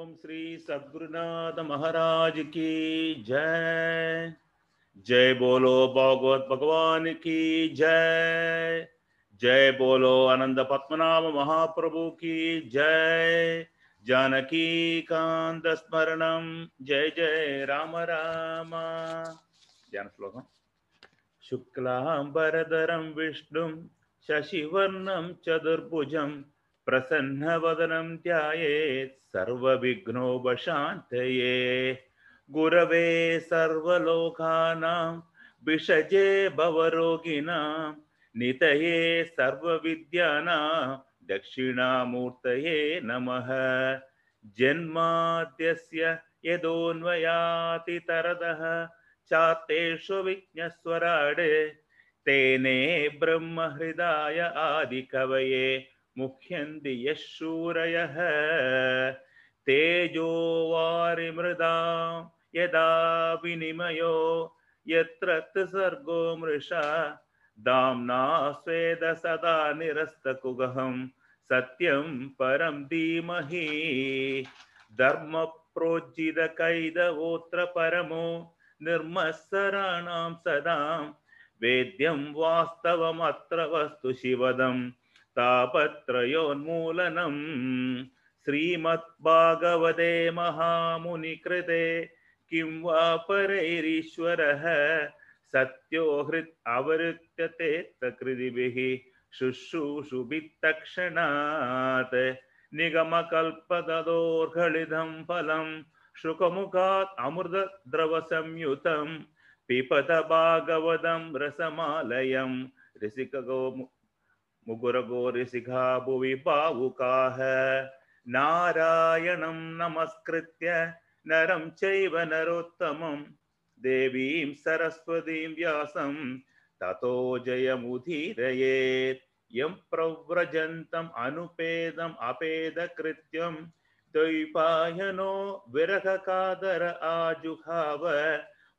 ओम श्री सद्गुरुनाथ महाराज की जय। जय बोलो भागवत भगवान की जय। जय बोलो आनंद पद्मनाभ महाप्रभु की जय। जानकी कांत स्मरणम जय जय राम राम। ध्यान श्लोकम शुक्लांबरधरं विष्णुं, शशिवर्णं चतुर्भुजं प्रसन्नवदनं ध्यायेत्, सर्वविघ्नोपशान्तये। गुरवे सर्वलोकानां, विषजे भवरोगिणां, नितये सर्वविद्यानां, दक्षिणामूर्तये नमः। जन्माद्यस्य यदोन्वयातितरदः चातेषु विज्ञस्वराडे तेने ब्रह्महृदाय आदिकवये। मुह्यन्ति यः तेजो वारिमृदां, यदा विनिमयो, यत्र सर्गो मृषा। दाम्ना स्वेद सदा निरस्तकुगहं, सत्यं परं धीमहि। धर्मप्रोज्झितकैदवोऽत्र परमो, निर्मत्सराणां सदां। वेद्यं वास्तवमत्र वस्तु शिवदं तापत्रयोन्मूलनम् श्रीमद्भागवते महामुनिकृते किं वा परैरीश्वरः सत्यो हृत् अवरुत्यते तकृदिभिः शुश्रूषुभित्तक्षणात् निगमकल्पतदोर्घलितं फलं शुकमुखात् अमृतद्रवसंयुतं पिपत भागवतं रसमालयं ऋषिकगो मुगुरगो ऋषिका भुवि भावुकाः नारायणं नमस्कृत्य नरं चैव नरोत्तमं देवीं सरस्वतीं व्यासं ततो जयमुदीरयेत्। यं प्रव्रजन्तम् अनुपेदम् अपेदकृत्यं द्वैपायनो विरहकादर आजुहाव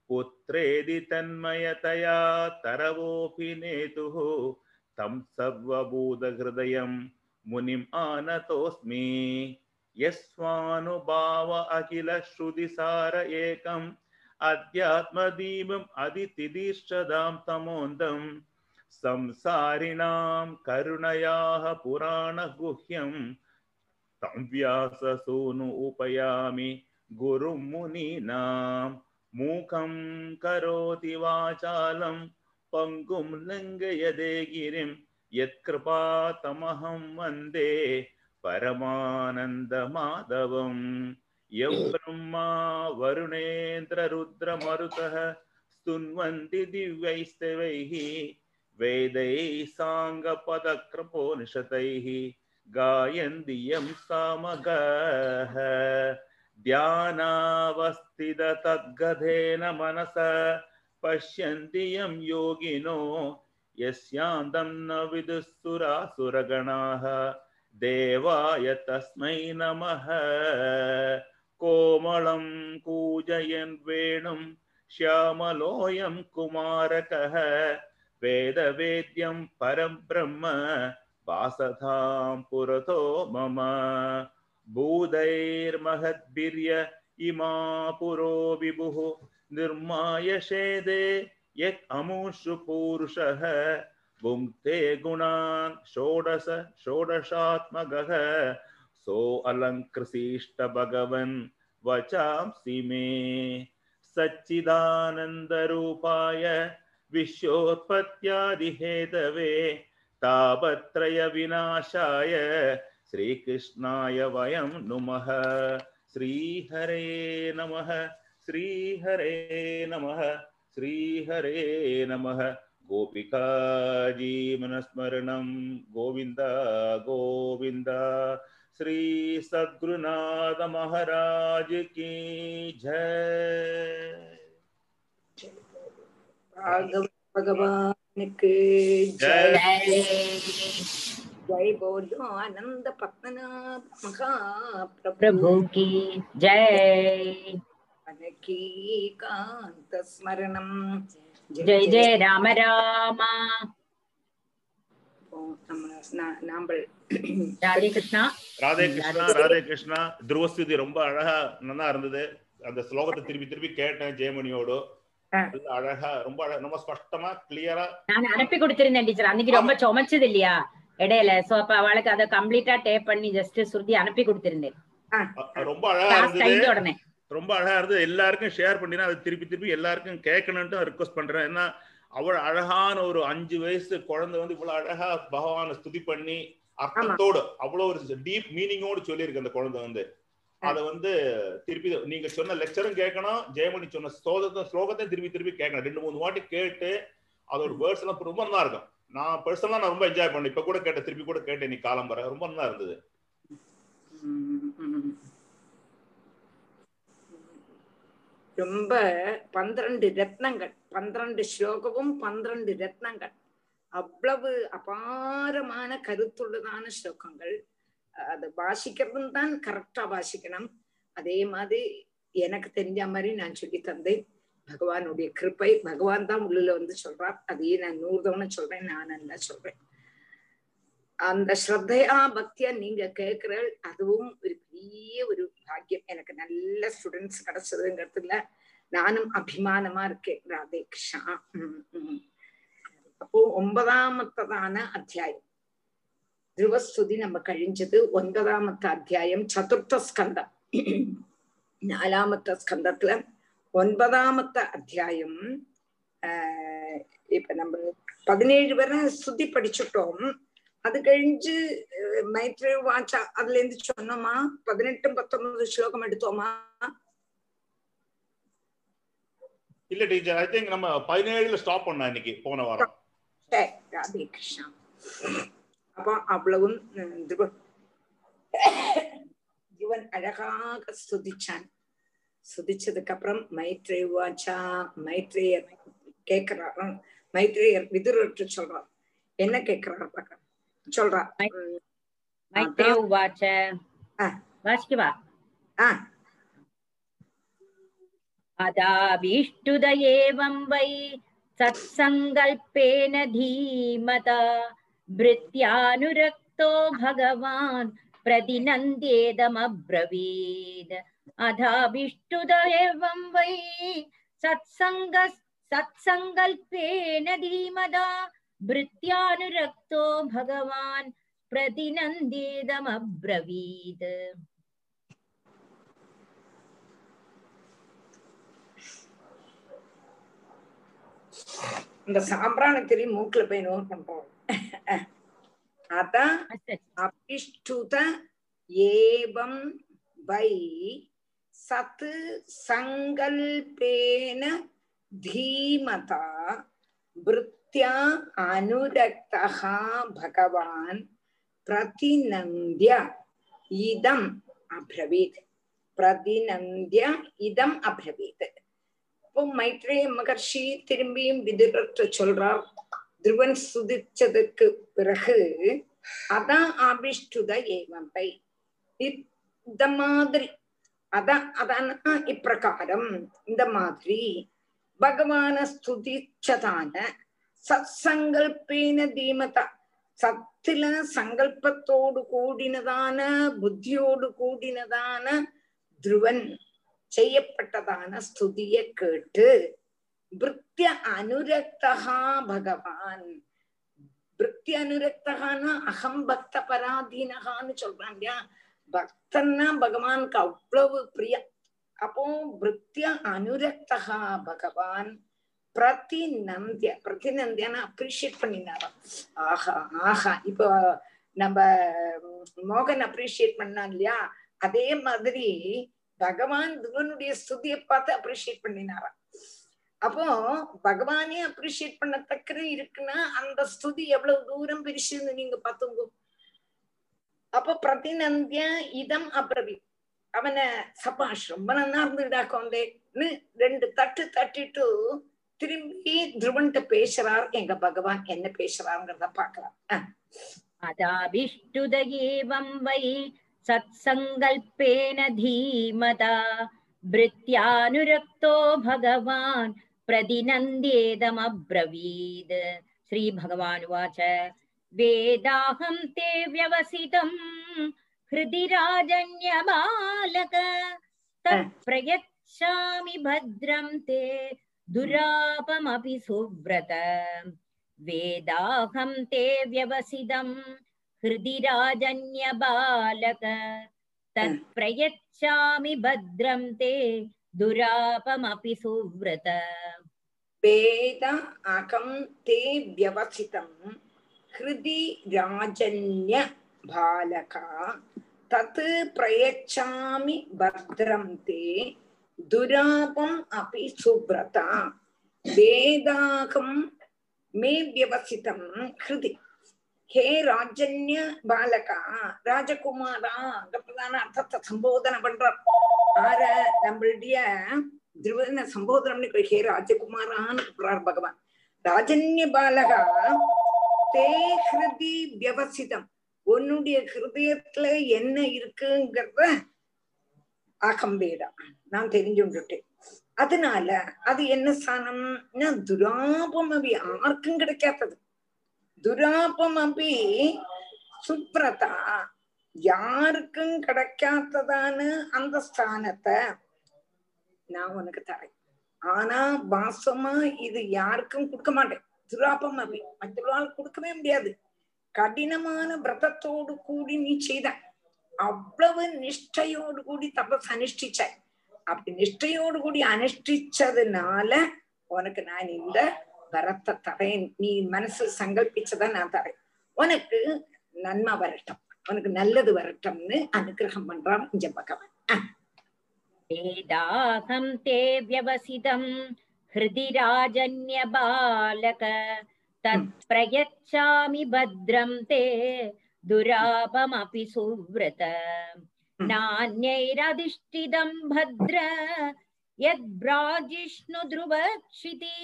पुत्रेदि तन्मयतया तरवोऽपि नेतुः तं सर्वभूतहृदयं मुनिम् आनतोऽस्मि। यस्वानुभाव अखिलश्रुतिसार एकम्, अध्यात्मदीपम् अदितिदीर्षदां तमोन्दम्। संसारिणां करुणयाः पुराणगुह्यं तं व्याससूनु उपयामि गुरुं मुनीनां मूकं करोति वाचालं पङ्गुं लङ्घयदे गिरिं यत्कृपातमहं वंदे परमानन्दमाधवम् यं ब्रह्मा वरुणेन्द्ररुद्रमरुतः स्तुन्वन्ति दिव्यैस्तवैः वेदैः साङ्गपदकृपोनिषतैः गायन्ति यं सामगः ध्यानावस्थिततद्गधेन मनसा पश्यन्ति यं योगिनो, यस्यान्तं न विदुःसुरासुरगणाः। देवाय तस्मै नमः। कोमलं कूजयन् वेणुं श्यामलोऽयं कुमारकः। वेदवेद्यं परं ब्रह्म, वासधां पुरतो मम। भूदैर्महद्भिर्य इमा पुरो विभुः। निर्माय शेदे, यत् अमुषु पूरुषः। भुङ्क्ते गुणान् षोडश षोडशात्मकः सो अलङ्कृशिष्ट भगवन् वचांसि मे। सच्चिदानन्दरूपाय विश्वोत्पत्त्यादिहेतवे तापत्रयविनाशाय श्रीकृष्णाय वयं नुमः। श्रीहरे नमः। श्री हरे नमः श्री हरे नमः। गोपिका जीवनस्मरणं गोविन्द गोविन्द। श्री सद्गुरुनाथ महाराज की जय। भगवान के जय। जय बोलो आनंद पद्मनाभ महाप्रभु की जय। की कांत स्मरणम जय जय राम राम அப்போ நம்ம நா- நாம்பள் ராதே கிருஷ்ணா ராதே ம், கிருஷ்ணா ராதே- ராதே கிருஷ்ணா துருவஸ்துதி ரொம்ப அழகா நல்லா இருந்தது அந்த ஸ்லோகத்தை திருப்பி திருப்பி கேட்டேன் ஜெயமணியோடு ஆ. நல்ல அழகா ரொம்ப அழகா ரொம்ப ஸ்பஷ்டமா கிளியரா நான் அனுப்பி கொடுத்திருந்தேன் டீச்சர் அன்னைக்கு ரொம்ப சுமைச்சது இல்லையா இடையில சோ அப்ப அவளுக்கு அதை கம்ப்ளீட்டா டேப் பண்ணி ஜஸ்ட் சுருதி அனுப்பி கொடுத்திருந்தேன் ரொம்ப அழகா கிளாஸ் இருந்தது கைந்த உடனே ரொம்ப அழகா இருந்தது எல்லாருக்கும் ஷேர் பண்ணினா அதை திருப்பி திருப்பி எல்லாருக்கும் கேட்கணும்ட்டு ரிக்வஸ்ட் பண்றேன். ஏன்னா அவ்வளவு அழகான ஒரு அஞ்சு வயசு குழந்தை வந்து இவ்வளவு அழகா பகவானை ஸ்துதி பண்ணி அர்த்தத்தோடு அவ்வளவு ஒரு டீப் மீனிங்கோடு சொல்லியிருக்கு அந்த குழந்தை வந்து. அத வந்து திருப்பி நீங்க சொன்ன லெக்சரும் கேட்கணும் ஜெயமணி சொன்ன ஸ்லோகத்தை ஸ்லோகத்தையும் திருப்பி திருப்பி கேட்கணும். ரெண்டு மூணு வாட்டி கேட்டு அதோட வேர்ட்ஸ் எல்லாம் ரொம்ப நல்லா இருக்கும். நான் பர்சனலா நான் ரொம்ப என்ஜாய் பண்ணேன். இப்ப கூட கேட்டேன் திருப்பி கூட கேட்டேன் நீ காலம் வர. ரொம்ப நல்லா இருந்தது ம், ம். ரொம்ப பன்னிரண்டு ரத்னங்கள் பன்னிரண்டு ஸ்லோகமும் பன்னிரண்டு ரத்னங்கள். அவ்வளவு அபாரமான கருத்துள்ளதான ஸ்லோகங்கள். அது வாசிக்கிறதும் தான் கரெக்டா வாசிக்கணும். அதே மாதிரி எனக்கு தெரிஞ்ச மாதிரி நான் சொல்லி தந்தேன். பகவானுடைய கிருப்பை பகவான் தான் உள்ள வந்து சொல்றார். அதையே நான் நூறு தவணை சொல்றேன் நான் நல்லா சொல்றேன். அந்த ஸ்ரத்தையா பக்தியா நீங்க கேட்கிற அதுவும் ஒரு பெரிய ஒரு பாக்கியம். எனக்கு நல்ல ஸ்டூடெண்ட்ஸ் கிடைச்சதுங்கிறதுல நானும் அபிமானமா இருக்கேன். ராதே கிருஷ்ணா. அப்போ ஒன்பதாமத்ததான அத்தியாயம். திருவஸ்துதி நம்ம கழிஞ்சது ஒன்பதாமத்த அத்தியாயம் சதுர்த்த ஸ்கந்தம். நாலாமத்த ஸ்கந்தத்துல ஒன்பதாமத்த அத்தியாயம். இப்ப நம்ம பதினேழு பேரை ஸ்துதி படிச்சுட்டோம். அது கழிஞ்சு அஹ், மைத்ரேய வாச்சா அதுல இருந்து சொன்னோமா? பதினெட்டும் பத்தொன்பது ஸ்லோகம் எடுத்தோமா? இல்ல டீச்சர் ஐ திங்க் நம்ம பதினேழுல ஸ்டாப் பண்ணோம் இன்னைக்கு போன வாரம். ராதே கிருஷ்ணா. அப்போ அவ்வளவும் இவன் அழகாக ஸ்துதிச்சான் ஸ்துதிச்சதுக்கு அப்புறம் மைத்ரேய வாச்சா மைத்ரேயர் கேக்குறாரு. மைத்ரேயர் விதுரற்று சொல்றார். என்ன கேக்குறாரு பார்க்க. சொல்றா உம், மைத்ரே உவாச்ச ஆ. வாசிக்கவா ஆ अदाभीष्टुद एवं वै सत्सङ्कल्पेन धीमता भृत्यानुरक्तो भगवान् प्रतिनन्द्येदमब्रवीत् अधाभिष्टुद एवं वै सत्सङ्ग सत्सङ्कल्पेन धीमता भृत्यानुरक्तो भगवान् प्रतिनन्द्येदमब्रवीत् இந்த சாம்பிராணி திரி மூக்குல போய் நோட் பண்றோம் அதான் अस्तु அபிஷ்டுத ஏவம் வை சத் சங்கல்பேன தீமதா விருத்தியா அனுரக்தः பகவான் பிரதிநந்திய இதம் அப்ரவீத். பிரதிநந்திய இதம் அப்ரவீத். இப்போ மைத்ரே மகர்ஷி திரும்பியும் விதுரற்ற சொல்றார் துருவன் சுதிச்சதற்கு பிறகு அதான் ஆபிஷ்டுத ஏவம்பை. இந்த மாதிரி அதான் அதான இப்பிரகாரம் இந்த மாதிரி பகவான ஸ்துதிச்சதான சத்சங்கல்பேன தீமதா. சத்துல சங்கல்பத்தோடு கூடினதான புத்தியோடு கூடினதான துருவன் செய்யப்பட்டதான ஸ்துதிய கேட்டு பிருத்திய அனுரக்தகா பகவான். விருத்தி அனுரக்தகான்னா அகம் பக்த பராதீனகான்னு சொல்றான் இல்லையா? பக்தன்னா பகவானுக்கு அவ்வளவு பிரியம். அப்போ பிருத்திய அனுரக்தகா பகவான் பிரதிநந்திய பிரதிநந்தியான அப்ரிஷியேட் பண்ணினாராம் ஆஹா ஆஹா. இப்போ நம்ம மோகன் அப்ரிஷியேட் பண்ணான் இல்லையா? அதே மாதிரி பகவான் துவனுடைய ஸ்துதியை பார்த்து அப்ரிஷியேட் பண்ணினாராம் அப்போ பகவானே அப்ரிஷியேட் பண்ணத்தக்க இருக்குன்னா அந்த ஸ்துதி எவ்வளவு தூரம் பிரிச்சுன்னு நீங்க பாத்துங்க அப்போ பிரதிநந்திய இதம் அப்ரவி. அவனை சபாஷ் ரொம்ப நல்லா இருந்துடா கொண்டேன்னு ரெண்டு தட்டு தட்டிட்டு திரும்பி துருவன்கிட்ட பேசுறார். எங்க பகவான் என்ன பேசுறாருங்கிறத பாக்கலாம் அதாபிஷ்டுதேவம் வை சத் சங்கல்பேன தீமதா. பிரித்யானுரக்தோ பகவான் பிரதிநந்தேதமப்ரவீத். ஸ்ரீ பகவான் உவாச்ச. வேதாஹம் தே வியவசிதம் ஹிருதி ராஜன்யபாலக தத் பிரயச்சாமி பத்ரம் தே दुरापमपि सुव्रत वेदाहं ते व्यवसितं हृदि राजन्यबालक तत्प्रयच्छामि भद्रं ते दुरापमपि सुव्रत वेद अहं ते व्यवसितं हृदि राजन्य बालका तत् प्रयच्छामि भद्रं ते दुरापम् अपि सुव्रता वेदाहं मे व्यवसितं हृदि ஹே ராஜன்ய பாலகா ராஜகுமாரா அங்கப்பதான அர்த்தத்தை சம்போதனை பண்றார் ஆர நம்மளுடைய திருவதன சம்போதனம் ஹே ராஜகுமாரான்னு கூப்பிடுறார் பகவான் ராஜன்ய பாலகா தே ஹிருதி வியவசிதம் உன்னுடைய ஹிருதயத்துல என்ன இருக்குங்கிறத அகம்பேடா நான் தெரிஞ்சுட்டேன் அதனால அது என்ன ஸ்தானம்னா துராபம் அபி? யாருக்கும் கிடைக்காதது. துராபம் அபி சுப்ரதா யாருக்கும் கிடைக்காததான அந்த ஸ்தானத்தை நான் உனக்கு தரேன். ஆனா வாசமா இது யாருக்கும் கொடுக்க மாட்டேன். துராபம் அபி. மற்றவர்களால் கொடுக்கவே முடியாது. கடினமான விரதத்தோடு கூடி நீ செய்தான் அவ்வளவு நிஷ்டையோடு கூடி தபஸ் அனுஷ்டிச்ச அப்படி நிஷ்டையோடு கூடி அனுஷ்டிச்சதுனால உனக்கு நான் இந்த வரத்தை தரேன் நீ மனசு சங்கல்பிச்சத நான் தரேன் உனக்கு நன்மை வரட்டும் உனக்கு நல்லது வரட்டும்னு அனுகிரகம் பண்றான் இங்க பகவான் वेदाहं ते व्यवसितं हृदि राजन्यबालक तत्प्रयच्छामि भद्रं ते दुरापमपि सुव्रत नान्यैरधिष्ठितम् भद्र यद्भ्राजिष्णुध्रुवक्षिति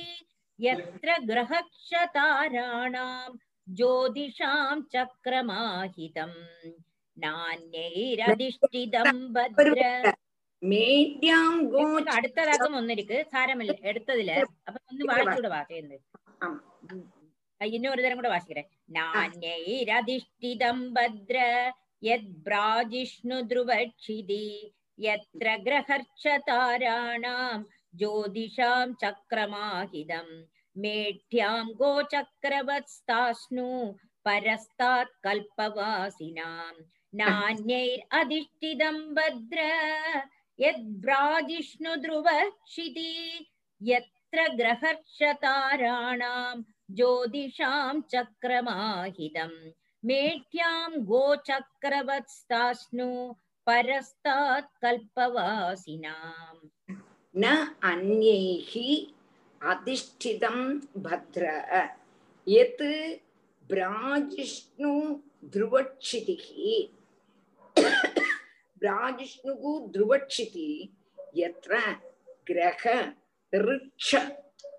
यत्र ग्रहक्षताराणाम् ज्योतिषाम् चक्रमाहितम् നാന്യൈരധിഷ്ഠിതം ഭദ്ര അടുത്ത രാഗം ഒന്നിരിക്ക് സാരമില്ല എടുത്തതില് അപ്പൊ ഒന്ന് വായിച്ചൂടെ വാ ചെയ്യുന്നത് இன்னொரு தரம் கூட வாசிக்கிறேன். நானிரதிஷ்டிதம் பத்ர யத் பிராஜிஷ்ணு துருவட்சிதி எத்திர கிரகர்ச்ச தாராணாம் ஜோதிஷாம் சக்கரமாகிதம் மேட்யாம் கோச்சக்கரவத்ஸ்தாஸ்னு பரஸ்தாத் கல்பவாசினாம். நானியைர் அதிஷ்டிதம் பத்ர யத் பிராஜிஷ்ணு துருவட்சிதி எத்திர கிரகர்ஷ தாராணாம் ज्योतिषां चक्रमाहितम् मेट्यां गोचक्रवत्स्तास्नु परस्तात् कल्पवासिनाम् न अन्यैः अधिष्ठितं भद्र यत् ब्राजिष्णु ध्रुवक्षितिः ब्राजिष्णुः ध्रुवक्षिति यत्र ग्रह ऋक्ष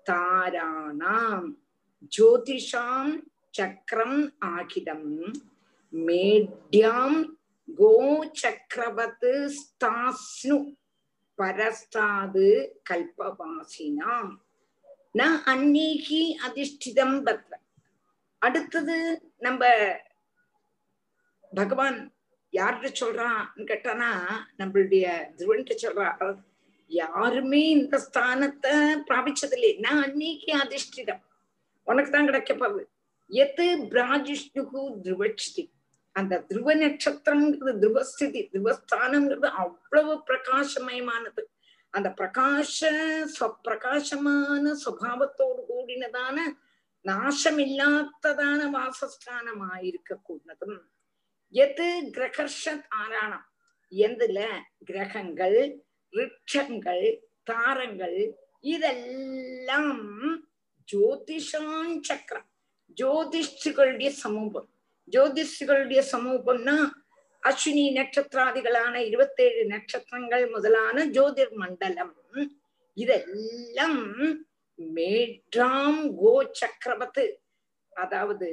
ताराणां ஜோதிஷாம் சக்கரம் ஆகிதம். மேட்யாம் கோச்சக்கரவத் ஸ்தாஸ்னு பரஸ்தாது கல்பவாசினாம். ந அந்நீகி அதிஷ்டிதம் பத்ர. அடுத்தது நம்ம பகவான் யார்கிட்ட சொல்றான்னு கேட்டானா நம்மளுடைய திருவன்கிட்ட சொல்றா யாருமே இந்த ஸ்தானத்தை பிராபிச்சதில்லை. நான் அன்னைக்கு அதிஷ்டிதம். உனக்கு தான் கிடைக்க போகுது. எது பிராஜிஷ்ணுகு திருவட்சி அந்த துருவ நட்சத்திரம்ங்கிறது துருவஸ்திதி துருவஸ்தானம்ங்கிறது அவ்வளவு பிரகாசமயமானது. அந்த பிரகாச பிரகாசமான சுவாவத்தோடு கூடினதான நாசமில்லாத்ததான வாசஸ்தானமாயிருக்க கூடதும் எது கிரகர்ஷ தாராணம் எதுல கிரகங்கள் ரிட்சங்கள் தாரங்கள் இதெல்லாம் ஜோதிஷான் சக்கரம். ஜோதிஷிகளுடைய சமூகம். ஜோதிஷிகளுடைய சமூகம்னா அஸ்வினி நட்சத்திராதிகளான இருபத்தேழு நட்சத்திரங்கள் முதலான ஜோதிர் மண்டலம் இதெல்லாம் மேற்றாம் கோ சக்கரவத்து அதாவது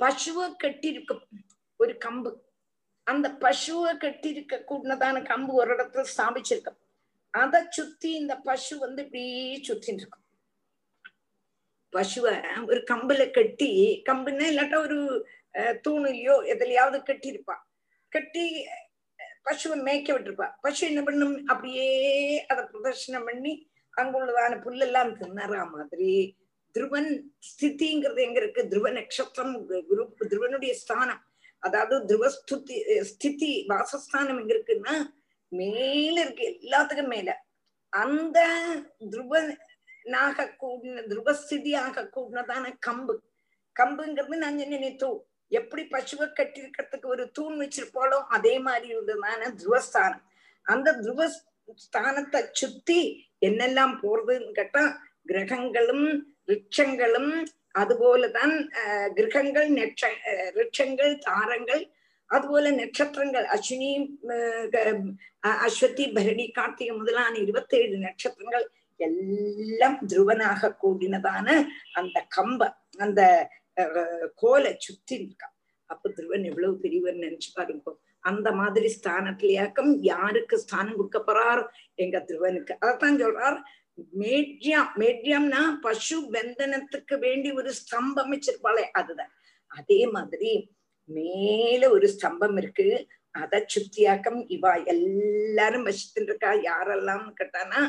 பசுவை கட்டிருக்கும் ஒரு கம்பு. அந்த பசுவை கட்டிருக்க கூடதான கம்பு ஒரு இடத்துல ஸ்தாபிச்சிருக்கும். அதை சுத்தி இந்த பசு வந்து இப்படி சுத்தின்னு இருக்கும். பசுவை ஒரு கம்புல கட்டி கம்புன்னா இல்லாட்டா ஒரு அஹ், தூணிலையோ எதுலயாவது கட்டியிருப்பா. கட்டி பசுவை மேய்க்க விட்டுருப்பா. பசு என்ன பண்ணும்? அப்படியே அதை பிரதர்ஷனம் பண்ணி அங்குள்ளதான புல்லெல்லாம் தின்னறா மாதிரி துருவன் ஸ்திதிங்கிறது எங்க இருக்கு? துருவ நட்சத்திரம் குரு துருவனுடைய ஸ்தானம். அதாவது துருவஸ்துதி ஸ்திதி வாசஸ்தானம் எங்க இருக்குன்னா மேல இருக்கு எல்லாத்துக்கும் மேல. அந்த நாக கூடின துருவஸ்திதியாக கூடினதான கம்பு. கம்புங்கிறது நான் தூ எப்படி பசுவை கட்டிருக்கிறதுக்கு ஒரு தூண் வச்சிருப்பாளோ அதே மாதிரி உள்ளதான துருவஸ்தானம். அந்த துருவ ஸ்தானத்தை சுத்தி என்னெல்லாம் போறதுன்னு கேட்டா கிரகங்களும் ரிட்சங்களும் அதுபோலதான் ஆஹ் கிரகங்கள் நெட்ச அஹ், ரிட்சங்கள் தாரங்கள் அதுபோல நட்சத்திரங்கள் அஸ்வினி க- அஹ், அஸ்வதி பரணி கார்த்திகை முதலான இருபத்தேழு நட்சத்திரங்கள் எல்லாம் துருவனாக கூடினதான அந்த கம்ப அந்த கோலை சுத்தி இருக்கான் அப்ப துருவன் எவ்வளவு பெரியவர் நினைச்சு பாருங்க. அந்த மாதிரி ஸ்தானத்திலேயாக்கம் யாருக்கு ஸ்தானம் கொடுக்க போறார் எங்க துருவனுக்கு? அதைத்தான் சொல்றார் மேட்யம் மேட்யம்னா பசு பந்தனத்துக்கு வேண்டி ஒரு ஸ்தம்பம் வச்சிருப்பாளே அதுதான். அதே மாதிரி மேல ஒரு ஸ்தம்பம் இருக்கு அதை சுத்தியாக்கம் இவா எல்லாரும் வசித்துட்டு இருக்கா யாரெல்லாம் கேட்டானா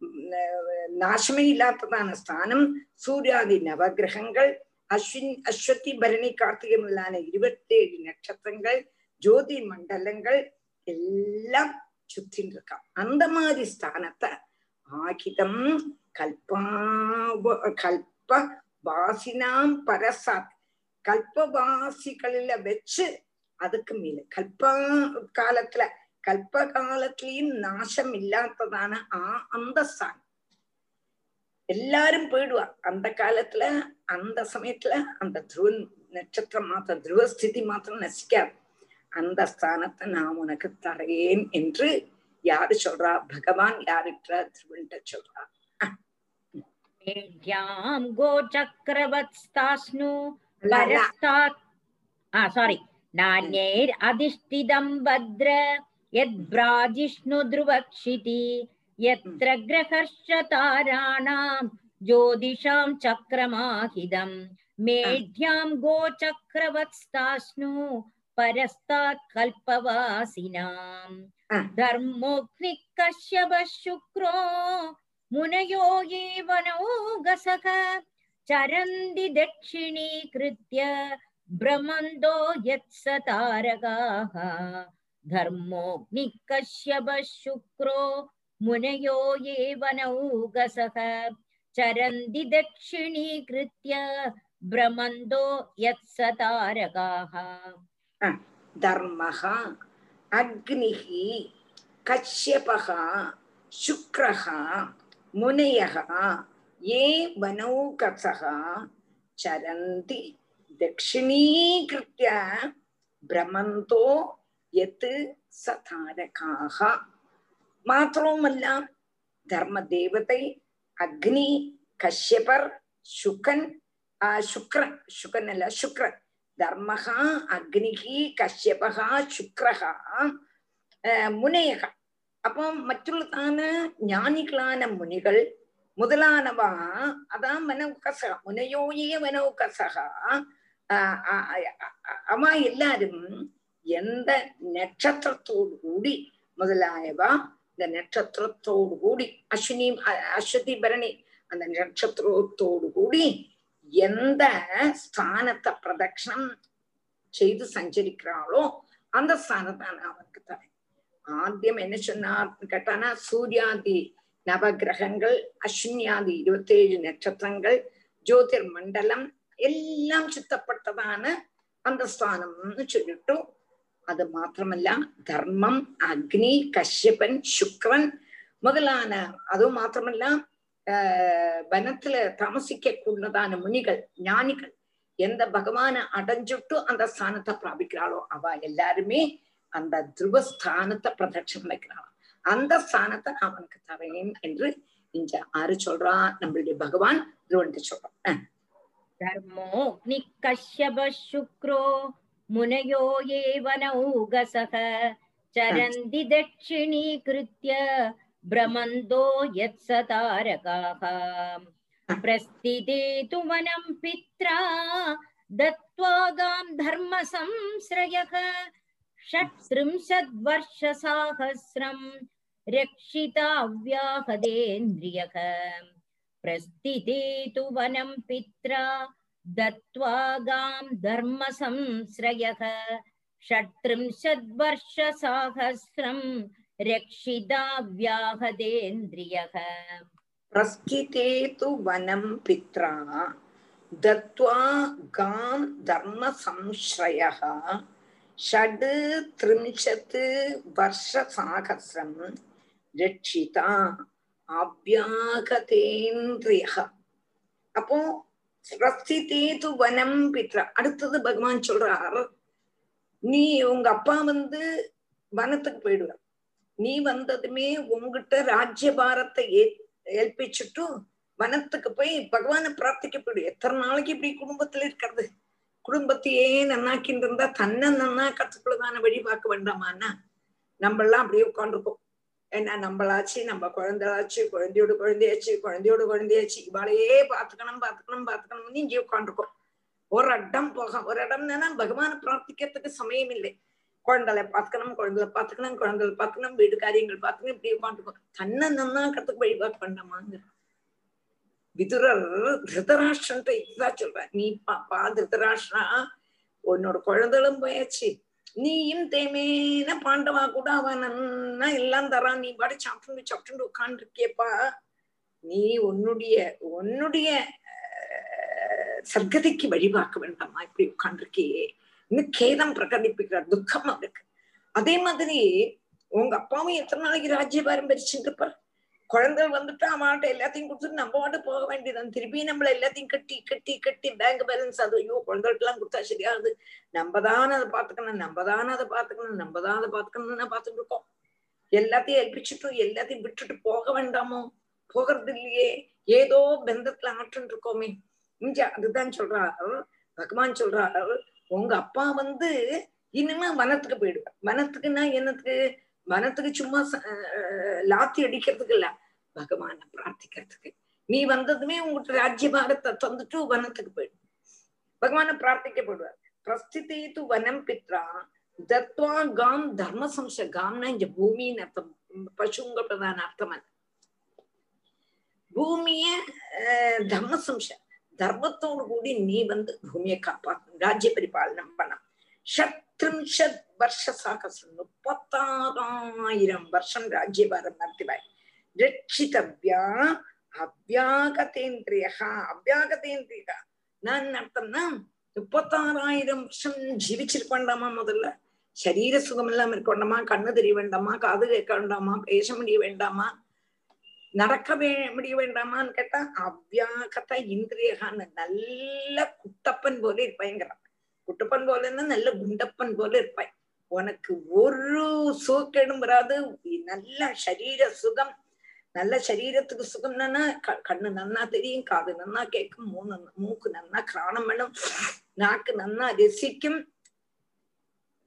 உம், அஹ், நாசமே இல்லாததான ஸ்தானம் சூர்யாதி நவகிரகங்கள் அஸ்வின் அஸ்வதி பரணி கார்த்திகை முதலான இருபத்தேழு நட்சத்திரங்கள் ஜோதி மண்டலங்கள் எல்லாம் சுத்தின்னு இருக்கான் அந்த மாதிரி ஸ்தானத்தை ஆகிதம் கல்பா கல்ப வாசினாம் பரசாத் கல்பவாசிகளில வச்சு அதுக்கு மேல கல்ப காலத்துல கல்பகாலத்திலையும் நாசம் இல்லாததான ஆ அந்தஸ்தான் எல்லாரும் போயிடுவா அந்த காலத்துல அந்த சமயத்துல அந்த துருவ நட்சத்திரம் மாத்திரம் துருவஸ்திதி மாத்திரம் நசிக்காது அந்த ஸ்தானத்தை நான் உனக்கு தரேன் என்று யாரு சொல்றா பகவான் யாருட்டா திருவன்ட்ட சொல்றா கோச்சக்கரவத்ஸ்தாஸ்னு சாரி நானேர் அதிஷ்டிதம் பத்ர सारी नान्यैरधिष्ठितं भद्र यद्भ्राजिष्णु ध्रुवक्षिति यत्र ग्रहश्च ताराणां ज्योतिषां चक्रमाहिदम् मेढ्यां गोचक्रवत्स्तास्नु परस्तात् कल्पवासिनाम् ஆ. धर्मोऽग्निः कश्यपः शुक्रो मुनयो ये वनौगसः चरन्ति दक्षिणीकृत्य भ्रमन्तो यत्स तारकाः धर्मोऽग्निः शुक्रो मुनयो ये वनौगसः दक्षिणी दक्षिणीकृत्य भ्रमन्तो यत्सतारकाः। कश्यप शुक्र मुनय शुक्रः, मुनयः, ये वनौकसः चरन्ति दक्षिणीकृत्य भ्रमन्तो எத்து சதாரகாக മാത്രവുമല്ല ധർമ്മദേവത്തെ അഗ്നി കശ്യപർ ശുക്കൻ ആ ശുക്രൻ ശുക്കൻ അല്ല ശുക്രൻ ധർമ്മ അഗ്നിഹി കശ്യപ ശുക്ര മുനയക അപ്പൊ മറ്റുള്ളതാണ് ജ്ഞാനികളാன മുനികൾ മുതലാനവ അതാ മനോക്കസ മുനയോയെ മനോക്കസ അവ എല്ലാരും எந்த நட்சத்திரத்தோடு கூடி முதலாயவா? இந்த நட்சத்திரத்தோடு கூடி அஸ்வினி அஸ்வதி பரணி அந்த நட்சத்திரத்தோடு கூடி எந்த ஸ்தானத்தை பிரதட்சணம் செய்து சஞ்சரிக்கிறாளோ அந்த ஸ்தானத்தை நான் அவனுக்கு தரேன். ஆத்தியம் என்ன சொன்னார்னு கேட்டானா சூர்யாதி நவகிரகங்கள் அஸ்வினியாதி இருபத்தேழு நட்சத்திரங்கள் ஜோதிர் மண்டலம் எல்லாம் சுத்தப்பட்டதான அந்த ஸ்தானம்னு சொல்லிட்டு அது மாத்திரமല്ല தர்மம் அக்னி கஷ்யபன் சுக்ரன் முதலான அது மாத்திரமல்ல வனத்துல தாமசிக்க கூடதான முனிகள் ஞானிகள் எந்த பகவான அடைஞ்சுட்டு அந்த ஸ்தானத்தை பிராபிக்கிறாளோ அவ எல்லாருமே அந்த துருவஸ்தானத்தை பிரதட்சம் வைக்கிறாளாம் அந்த ஸ்தானத்தை நான் உனக்கு தரேன் என்று இங்க ஆறு சொல்றா நம்மளுடைய பகவான் துருவன்ட்டு சொல்றான். தர்மோ கஷ்யப சுக்ரோ मुनयो ये वनौगसः चरन्ति दक्षिणीकृत्य भ्रमन्तो यत्स तारकाः प्रस्थिते तु वनं पित्रा दत्त्वा गां धर्मसंश्रयः षट्त्रिंशद्वर्षसाहस्रं रक्षिताव्याहदेन्द्रियः प्रस्थिते तु वनं पित्रा दत्त्वा गां धर्मसंश्रयः षट्त्रिंशद्वर्षसाहस्रं रक्षिताव्याहदेन्द्रियः प्रस्थिते तु वनं पित्रा दत्त्वा गां धर्मसंश्रयः षड् त्रिंशत् वर्षसाहस्रं रक्षिता அவ்யாகதேந்திரியக அப்போ ரஸ்திதேது வனம் பித்ரா. அடுத்தது பகவான் சொல்றார் நீ உங்க அப்பா வந்து வனத்துக்கு போயிடுவ நீ வந்ததுமே உங்ககிட்ட ராஜ்யபாரத்தை ஏ ஏற்பிச்சுட்டு வனத்துக்கு போய் பகவான பிரார்த்திக்க போயிடும் எத்தனை நாளைக்கு இப்படி குடும்பத்துல இருக்கிறது? குடும்பத்தையே நன்னாக்கின்னு இருந்தா நன்னா நன்னாக்கிறதுக்குள்ளதான வழி பார்க்க வேண்டாமான்னா நம்ம எல்லாம் அப்படியே உட்காந்துருக்கோம் ஏன்னா நம்மளாச்சு நம்ம குழந்தையாச்சு குழந்தையோட குழந்தையாச்சு குழந்தையோட குழந்தையாச்சு இவாளையே பாத்துக்கணும் பாத்துக்கணும் பாத்துக்கணும்னு இங்கே உட்காந்துருக்கோம் ஒரு இடம் போக ஒரு இடம்னா பகவான பிரார்த்திக்கிறதுக்கு சமயம் இல்லை. குழந்தைகளை பார்த்துக்கணும் குழந்தைகளை பார்த்துக்கணும் குழந்தைகளை பார்த்துக்கணும் வீடு காரியங்கள் பார்த்துக்கணும் இப்படி உட்காந்துருக்கோம் தன்னை நன்னாக்கிறதுக்கு வழிபாடு பண்ணமாங்கிற விதுரர் திருதராஷ்டிரன்ட்ட இதுதான் சொல்ற நீ பா திருதராஷ்டிரா உன்னோட குழந்தைகளும் போயாச்சு. நீயும் தேமேன பாண்டவா கூட அவன் எல்லாம் தரான் நீ பாடி சாப்பிட்டு சாப்பிட்டு உட்காந்துருக்கேப்பா நீ உன்னுடைய உன்னுடைய சர்க்கதிக்கு வழிபார்க்க வேண்டாமா? இப்படி உட்காந்துருக்கியே இன்னும் கேதம் பிரகடிப்பிக்கிறார். துக்கம் அவருக்கு. அதே மாதிரி உங்க அப்பாவும் எத்தனை நாளைக்கு ராஜ்யபாரம் பாரம்பரிச்சுட்டு இருப்பார் குழந்தைகள் வந்துட்டு அவன்கிட்ட எல்லாத்தையும் கொடுத்துட்டு நம்ம வாட்டு போக வேண்டியதான் திருப்பி நம்மள எல்லாத்தையும் கட்டி கட்டி கட்டி பேங்க் பேலன்ஸ் அது ஐயோ குழந்தைகிட்டலாம் கொடுத்தா சரியாது நம்ம தான் அதை பார்த்துக்கணும் நம்ம தான் அதை பார்த்துக்கணும் நம்ம தான் அதை பார்த்துக்கணும்னு பாத்துட்டு இருக்கோம். எல்லாத்தையும் எல்பிச்சுட்டு எல்லாத்தையும் விட்டுட்டு போக வேண்டாமோ? போகிறது இல்லையே. ஏதோ பந்தத்துல ஆற்றுன்னு இருக்கோமே. இங்க அதுதான் சொல்றாரு. பகவான் சொல்றாரு உங்க அப்பா வந்து இனிமே வனத்துக்கு போயிடுவார். வனத்துக்குன்னா என்னத்துக்கு? வனத்துக்கு சும்மா லாத்தி அடிக்கிறதுக்கு இல்ல. பகவான பிரார்த்திக்கிறதுக்கு. நீ வந்ததுமே உங்ககிட்ட ராஜ்யபாரத்தை தந்துட்டு வனத்துக்கு போயிடும் பகவான பிரார்த்திக்க போடுவார். து வனம் பித்ரா தத்வா காம் தர்ம சம்ச காம்னா இங்க பூமின்னு அர்த்தம். பசுங்க அர்த்தம் அல்ல பூமிய தர்ம சம்ச. தர்மத்தோடு கூடி நீ வந்து பூமியை காப்பாற்றும் ராஜ்ய பரிபாலனம் பண்ண. ஷத்ரிம்ஷத் வருஷ சாகசம் முப்பத்தாறாயிரம் வருஷம் ராஜ்யபாரம் நடத்திவாய் ரட்சிதவ்யா அவ்யாகதேந்திரியகா அவ்யாகதேந்திரியா. நான் அர்த்தம்னா முப்பத்தாறாயிரம் வருஷம் ஜீவிச்சிருக்க வேண்டாமா முதல்ல? சரீர சுகம் எல்லாம் இருக்க வேண்டாமா கண்ணு தெரிய வேண்டாமா? காது கேட்க வேண்டாமா? பேச முடிய வேண்டாமா? நடக்க வே முடிய வேண்டாமான்னு கேட்டா அவ்யாகத இந்திரியகான்னு நல்ல குட்டப்பன் போல இருப்பாய்ங்கிறான் குட்டப்பன் போலன்னா நல்ல குண்டப்பன் போல இருப்பாய் உனக்கு ஒரு சோக்கேடும் வராது. நல்ல சரீர சுகம். நல்ல சரீரத்துக்கு சுகம்னா கண்ணு நன்னா தெரியும் காது நன்னா கேட்கும் மூணு மூக்கு நன்னா கிராணம் பண்ணும் நாக்கு நன்னா ரசிக்கும்.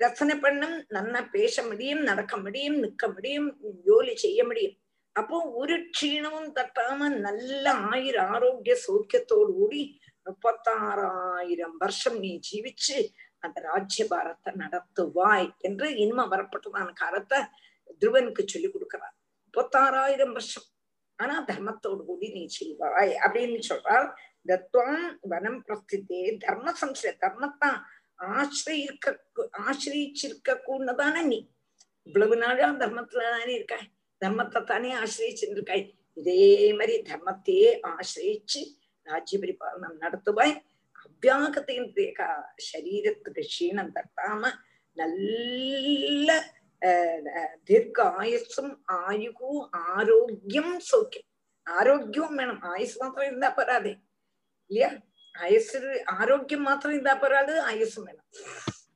ரசனை பண்ணும் நன்னா பேச முடியும் நடக்க முடியும் நிக்க முடியும் ஜோலி செய்ய முடியும். அப்போ ஒரு க்ஷீணமும் தட்டாம நல்ல ஆயுர் ஆரோக்கிய சௌக்கியத்தோடு கூடி முப்பத்தாறாயிரம் வருஷம் நீ ஜீவிச்சு அந்த ராஜ்யபாரத்தை நடத்துவாய் என்று இனிமே வரப்பட்டதான காலத்தை துருவனுக்கு சொல்லி கொடுக்கிறார். முப்பத்தாறாயிரம் வருஷம். ஆனா தர்மத்தோடு கூடி நீ செய்வாய் அப்படின்னு சொல்றார். தத்துவம் வனம் பிரஸ்தித்தே தர்ம சம்சய தர்மத்தான் ஆசிரியிருக்க ஆசிரியிச்சிருக்க கூடதானே நீ. இவ்வளவு நாளா தர்மத்துல தானே இருக்காய் தர்மத்தை தானே ஆசிரியிச்சுட்டு இருக்காய் இதே மாதிரி தர்மத்தையே ஆசிரியிச்சு ராஜ்ய பரிபாலனம் நடத்துவாய் அபியாகத்தின் சரீரத்துக்கு க்ஷீணம் தட்டாம நல்ல தீர்க்க ஆயுசும் ஆயுகும் ஆரோக்கியம் சௌக்கியம் ஆரோக்கியம் வேணும் ஆயுஸ் மாத்திரம் இருந்தா போறாதே இல்லையா ஆயுசு ஆரோக்கியம் மாத்திரம் இருந்தா போறாது ஆயுசும் வேணும்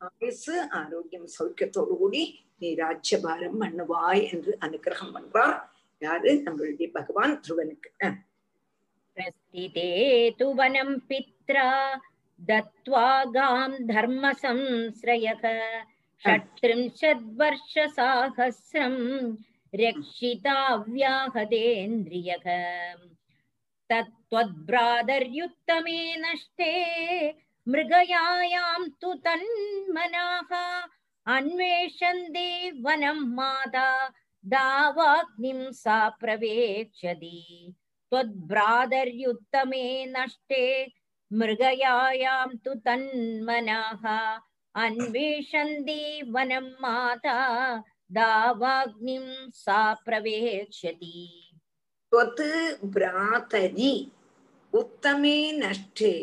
ஆயுசு ஆரோக்கியம் சௌக்கியத்தோடு கூடி நீ ராஜ்யபாரம் பண்ணுவாய் என்று அனுகிரகம் பண்றார் யாரு நம்மளுடைய பகவான் துருவனுக்கு प्रस्थिते तु वनं पित्रा दत्त्वा गां धर्मसंश्रयः षट्त्रिंशद्वर्षसाहस्रं रक्षिताव्याहदेन्द्रियः तत्त्वद्भ्रातर्युत्तमे नष्टे मृगयायां तु तन्मनाः अन्वेषन्ति वनं माता दावाग्निं सा प्रवेक्ष्यति त्वद्भ्रातर्युत्तमे नष्टे मृगयायां तु तन्मनाः अन्वेषन्ति वनं माता दावाग्निं सा प्रवेक्ष्यति त्वत् भ्रातरि उत्तमे नष्टे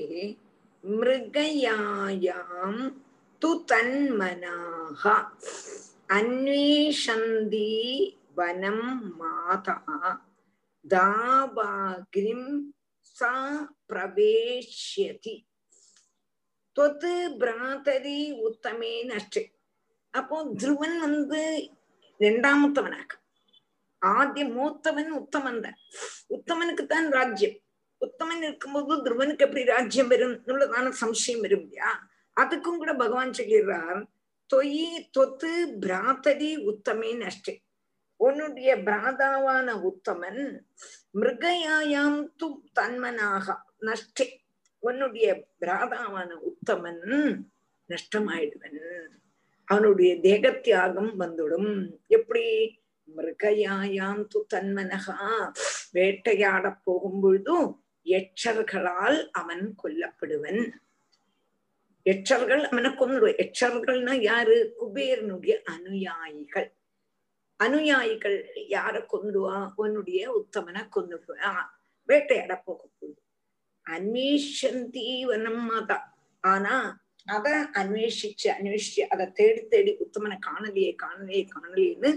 मृगयायां तु तन्मनाः अन्वेषन्ति वनं माता தாபாகிரிம் சா பிரவேஷ்யதி. தொத்து பிராதரி உத்தமே நஷ்டு. அப்போ துருவன் வந்து ரெண்டாமத்தவனாக்கு ஆദ്യം மூத்தவன் உத்தமன் தான். உத்தமனுக்கு தான் ராஜ்யம். உத்தமன் இருக்கும்போது துருவனுக்கு எப்படி ராஜ்யம் வரும் நம்மளதான சம்சயம் வரும் இல்லையா? அதுக்கும் கூட பகவான் சொல்லிடுறார் தொய் தொத்து பிராத்தரி உத்தமே நஷ்டு. உன்னுடைய பிராதாவான உத்தமன் மிருகயாயாம் து தன்மனாக நஷ்டே. உன்னுடைய பிராதாவான உத்தமன் நஷ்டமாயிடுவன். அவனுடைய தேகத்தியாகம் வந்துடும். எப்படி? மிருகயாயாம் து தன்மனகா வேட்டையாட போகும் பொழுதும் எச்சர்களால் அவன் கொல்லப்படுவன். எச்சர்கள் அவனை கொன்னுடுவன் எச்சர்கள்னா யாரு? குபேரனுடைய அனுயாயிகள். அனுயாயிகள் யார கொண்டுவா உன்னுடைய உத்தமனை கொண்டுடுவா வேட்டையாட போக போகுது. அன்வேஷந்தி வனம் மாதா. ஆனா அத அன்வேஷிச்சு அன்வேஷிச்சு அதை தேடி தேடி உத்தமனை காணலையே காணலையே காணலையேன்னு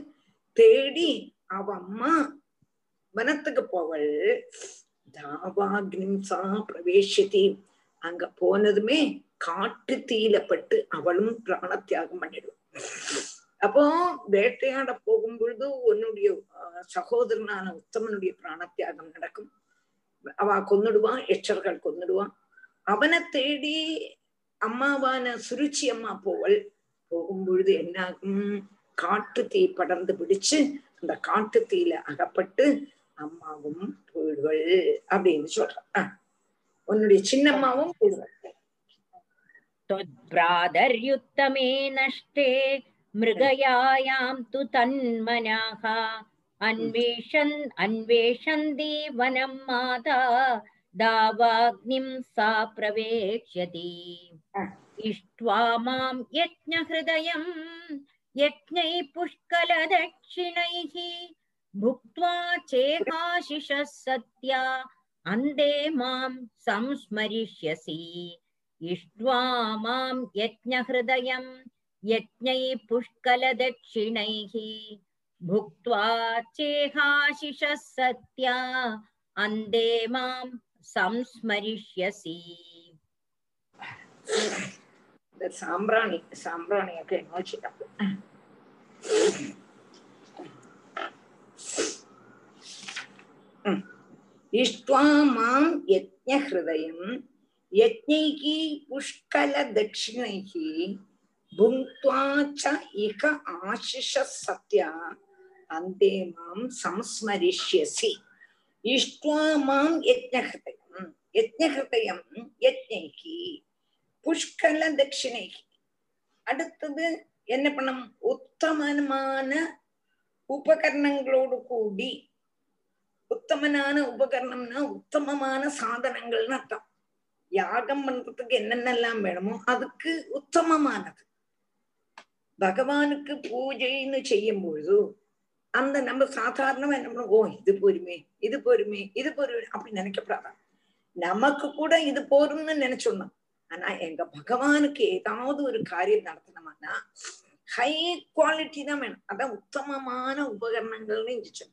தேடி அவ அம்மா வனத்துக்கு போவள். தாவாக்னிம்சா பிரவேசதி. அங்க போனதுமே காட்டு தீயிலப்பட்டு அவளும் பிராண தியாகம் பண்ணிடுவாள் அப்போ வேட்டையாட போகும் பொழுது உன்னுடைய சகோதரனான உத்தமனுடைய பிராண தியாகம் நடக்கும் அவ கொன்னுடுவான் எச்சர்கள் கொன்னுடுவான் அவனை தேடி அம்மாவான சுருச்சி அம்மா போவள் போகும் பொழுது என்னாகும் காட்டு தீ படர்ந்து பிடிச்சு அந்த காட்டு தீயில அகப்பட்டு அம்மாவும் போயிடுவள் அப்படின்னு சொல்றான் உன்னுடைய சின்னம்மாவும் போயிடுவள் त्वद्भ्रातर्युत्तमे नष्टे मृगयायां तु तन्मनाः अन्वेषन् अन्वेषन्ति वनं माता दावाग्निं सा प्रवेक्ष्यति इष्ट्वा मां यज्ञहृदयं यज्ञैः पुष्कलदक्षिणैः भुक्त्वा चेहाशिषः सत्या अन्ते मां संस्मरिष्यसि इष्ट्वा मां यज्ञहृदयं यज्ञैः पुष्कलदक्षिणैः भुक्त्वा चेहाशिषः सत्या अन्ते मां संस्मरिष्यसि। சாம்பிராணி சாம்பிராணி ஓகே நோச்சி இஷ்டுவா மாம் யஜ்ஞ ஹிருதயம் யஜ்ஞைகி புஷ்கல தட்சிணைகி புங்க்வாச்ச இக ஆஷிஷ சத்யா அந்தே மாம் சம்ஸ்மரிஷ்யசி இஷ்டுவா மாம் யஜ்னஹிருதயம் யஜ்னஹிருதயம் யஜ்னைக்கு புஷ்கல தட்சிணைக்கு அடுத்தது என்ன பண்ணும் உத்தமமான உபகரணங்களோடு கூடி உத்தமனான உபகரணம்னா உத்தமமான சாதனங்கள்னு அர்த்தம் யாகம் பண்றதுக்கு என்னென்னலாம் வேணுமோ அதுக்கு உத்தமமானது பகவானுக்கு பூஜைன்னு செய்யும் பொழுது அந்த நம்ம சாதாரணமா என்ன ஓ இது போருமே இது போருமே இது போருமே அப்படி நினைக்கப்படாதான் நமக்கு கூட இது போரும்னு நினைச்சோம்னா ஆனா எங்க பகவானுக்கு ஏதாவது ஒரு காரியம் நடத்தணுமானா ஹை குவாலிட்டி தான் வேணும். அதான் உத்தமமான உபகரணங்கள்னு இருந்துச்சு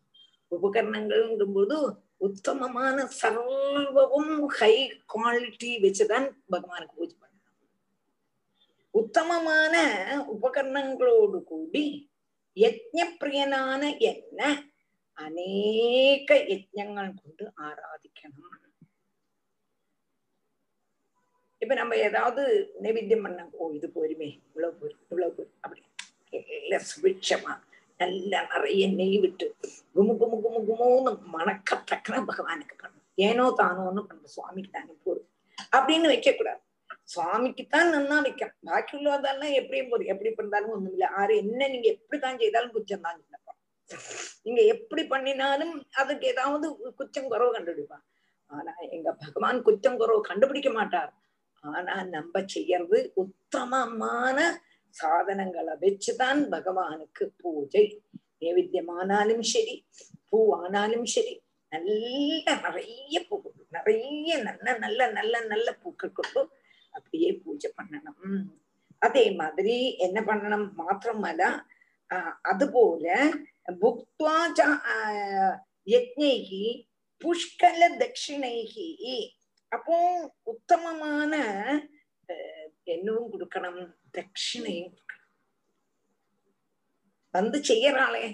உபகரணங்கள்ங்கும் போது உத்தமமான சர்வமும் ஹை குவாலிட்டி வச்சுதான் பகவானுக்கு பூஜை உத்தமமான உபகரணங்களோடு கூடி யஜ்ஞப்பிரியனான என்ன அநேக யஜ்ஞங்கள் கொண்டு ஆராதிக்கணும். இப்ப நம்ம ஏதாவது நைவேத்தியம் பண்ண ஓ இது போருமே இவ்வளவு போரு இவ்வளவு போரு அப்படி. எல்லாம் சுபிட்சமா நல்லா நிறைய நெய் விட்டு குமு குமு குமு குமுன்னு மணக்கத்தக்கன பகவானுக்கு பண்ணும் ஏனோ தானோன்னு பண்ற சுவாமிக்கு தானே போரும் அப்படின்னு வைக்க கூடாது சுவாமிக்குத்தான் நன்னா நிற்கும் பாக்கி உள்ளதெல்லாம் எப்படியும் போதும் எப்படி பண்ணாலும் ஒண்ணும் இல்லை ஆறு என்ன நீங்க எப்படித்தான் செய்தாலும் குச்சம் தான் நீங்க எப்படி பண்ணினாலும் அதுக்கு ஏதாவது குச்சம் குறவு கண்டுபிடிப்பான். ஆனா எங்க பகவான் குச்சம் குறவு கண்டுபிடிக்க மாட்டார். ஆனா நம்ம செய்யறது உத்தமமான சாதனங்களை வச்சுதான் பகவானுக்கு பூஜை. நைவேத்தியமானாலும் சரி பூ ஆனாலும் சரி நல்ல நிறைய பூ நிறைய நல்ல நல்ல நல்ல நல்ல பூக்கள் கொண்டு அப்படியே பூஜை பண்ணணும். அதே மாதிரி என்ன பண்ணணும்? மாத்திரமல்ல. அதுபோல அது போல புஷ்கல தட்சிணைகி. அப்போ உத்தமமான என்னவும் கொடுக்கணும். தட்சிணையும் வந்து செய்யறாளே.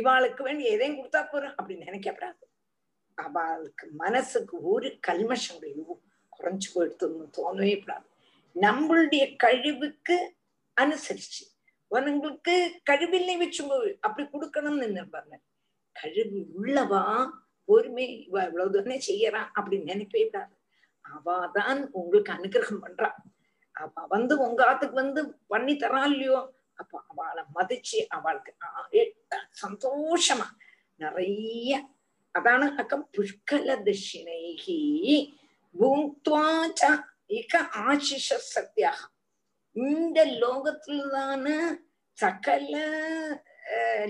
இவாளுக்கு வேண்டி எதையும் கொடுத்தா போறோம் அப்படின்னு நினைக்கப்படாது அவளுக்கு மனசுக்கு ஒரு கல்மஷம் குறைஞ்சு போயிடுத்துன்னு தோணவே கூடாது. நம்மளுடைய கழிவுக்கு அனுசரிச்சு. உங்களுக்கு கழிவில்லை வச்சு அப்படி கொடுக்கணும்னு நினைப்பாங்க கழிவு உள்ளவா பொறுமை இவ இவ்வளவு தானே செய்யறான் அப்படின்னு நினைப்பே விடாது அவாதான் உங்களுக்கு அனுகிரகம் பண்றா. அவ வந்து உங்க ஆத்துக்கு வந்து பண்ணி தரா இல்லையோ? அப்ப அவளை மதிச்சு அவளுக்கு சந்தோஷமா நிறைய. அதான அக்கம் புஷ்கல தட்சிணைகி பூங்க்வாச்ச இக ஆசிஷ சத்தியாக இந்த லோகத்துலதான சகல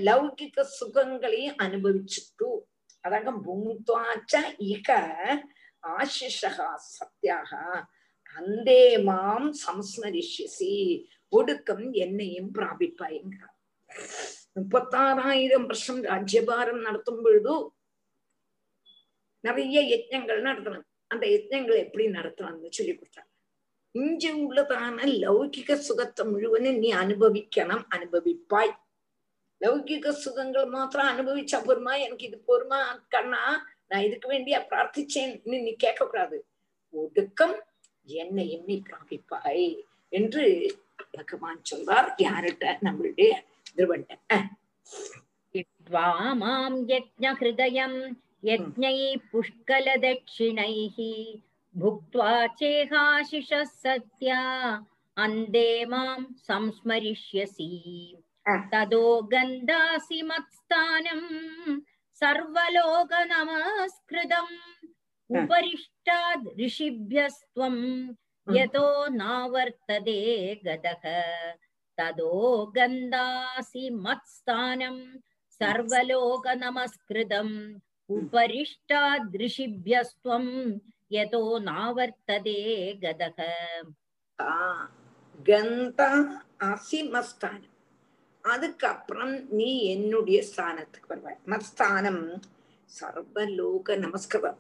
லௌகிக சுகங்களையும் அனுபவிச்சுட்டு அதாக பூங்க்வாச்ச இக ஆசிஷா சத்தியாக அந்தே மாம் சம்ஸ்மரிஷசி ஒடுக்கம் என்னையும் பிராபிப்பாய்ங்கிறார் முப்பத்தாறாயிரம் வருஷம் ராஜ்யபாரம் நடத்தும் பொழுது நிறைய யஜ்ஞங்கள் நடத்தணும். அந்த யஜ்னங்களை எப்படி நடத்தலாம்னு சொல்லி கொடுத்தாங்க. இங்க உள்ளதான லௌகிக சுகத்தை முழுவதும் நீ அனுபவிக்கணும் அனுபவிப்பாய். லௌகிக சுகங்கள் மாத்திரம் அனுபவிச்சா போருமா? எனக்கு இது போருமா? கண்ணா நான் இதுக்கு வேண்டியா பிரார்த்திச்சேன்னு நீ கேட்க கூடாது ஒடுக்கம் என்னையும் நீ பிராபிப்பாய் என்று பகவான் சொல்வார். யார்கிட்ட? நம்மளுடைய திருவண்ட மாம் யஜ்ஞ ஹிருதயம். यज्ञैः पुष्कलदक्षिणैः भुक्त्वा चेहाशिषः सत्या अन्ते मां संस्मरिष्यसि तदो गन्धासि मत्स्थानम् सर्वलोकनमस्कृतम् उपरिष्टाद् ऋषिभ्यस्त्वं यतो नावर्तते गतः तदो गन्धासि मत्स्थानम् सर्वलोकनमस्कृतम् उपरिष्टादृशिभ्यस्त्वं यतो नावर्तते गदः கந்தா அசி மஸ்தானம் அதுக்கப்புறம் நீ என்னுடைய ஸ்தானத்துக்கு வருவாய் மஸ்தானம் சர்வலோக நமஸ்காரம்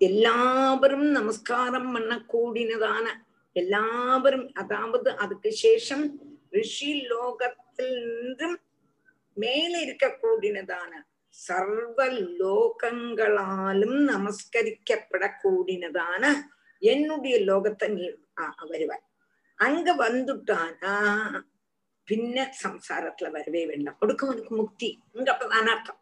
எல்லாவரும் நமஸ்காரம் பண்ண கூடினதான எல்லாவரும் அதாவது அதுக்கு சேஷம் ரிஷி லோகத்திலிருந்தும் மேலே இருக்க கூடினதான சர்வ லோகங்களாலும் நமஸ்கரிக்கப்படக்கூடியதான என்னுடைய லோகத்தை நீ வருவார் அங்க வந்துட்டானா பின்ன சம்சாரத்துல வரவே வேண்டாம். கொடுக்கவனுக்கு முக்தி. இங்க அப்பதான அர்த்தம்.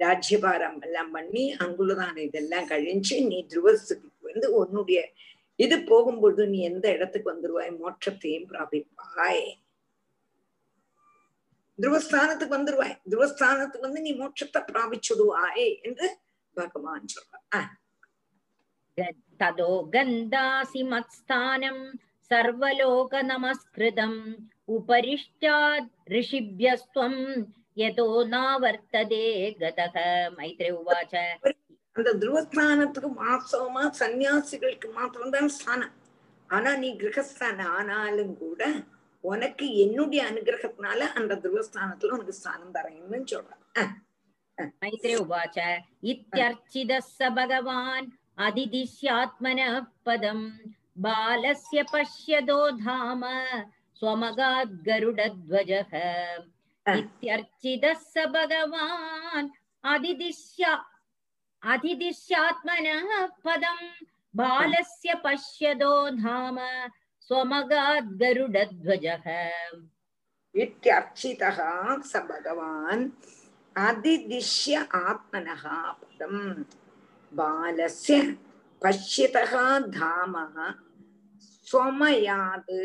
ராஜ்யபாரம் எல்லாம் பண்ணி அங்குள்ளதான இதெல்லாம் கழிஞ்சு நீ துருவஸ்துக்கு வந்து உன்னுடைய இது போகும்பொழுது நீ எந்த இடத்துக்கு வந்துருவாய்? மோட்சத்தையும் பிராபிப்பாய். துருவஸ்தானத்துக்கு வந்துருவாய் துருவஸ்தானத்துக்கு வந்து நீ மோட்சத்தை பிராபிச்சுடுவாய் என்று பகவான் சொல்றான் ததோ கந்தாசி மத்ஸ்தானம் சர்வலோக நமஸ்கிருதம் உபரிஷ்டாத் ரிஷிபியஸ்துவம் யதோ நாவர்த்ததே கதக மைத்ரே உவாச்ச அந்த துருவஸ்தானத்துக்கு மாசமா சன்னியாசிகளுக்கு மாத்திரம்தான் ஸ்தானம் ஆனா நீ கிரகஸ்தானம் ஆனாலும் கூட உனக்கு என்னுடைய அனுகிரகத்தினால அந்த துருவஸ்தானத்துல உனக்கு ஸ்தானம் தரேன்னு சொல்றான். மைத்ரே உவாச்ச இத்தியர்ச்சித ச பகவான் அதிதிஷ்யாத்மன பதம். பாலஸ்ய பஷ்யதோ தாம ஸ்வமகாத் கருடத்வஜக இத்தியர்ச்சித ச பகவான் அதிதிஷ்யா அதிதிஷ்யாத்மன பதம் பாலஸ்ய பஷ்யதோ தாம स्वमगाद् गरुडध्वजः इत्यर्चितः स भगवान् அதிதிஷ்ய ஆத்மனகா பதம் बालस्य पश्यतः धामः स्वमयात्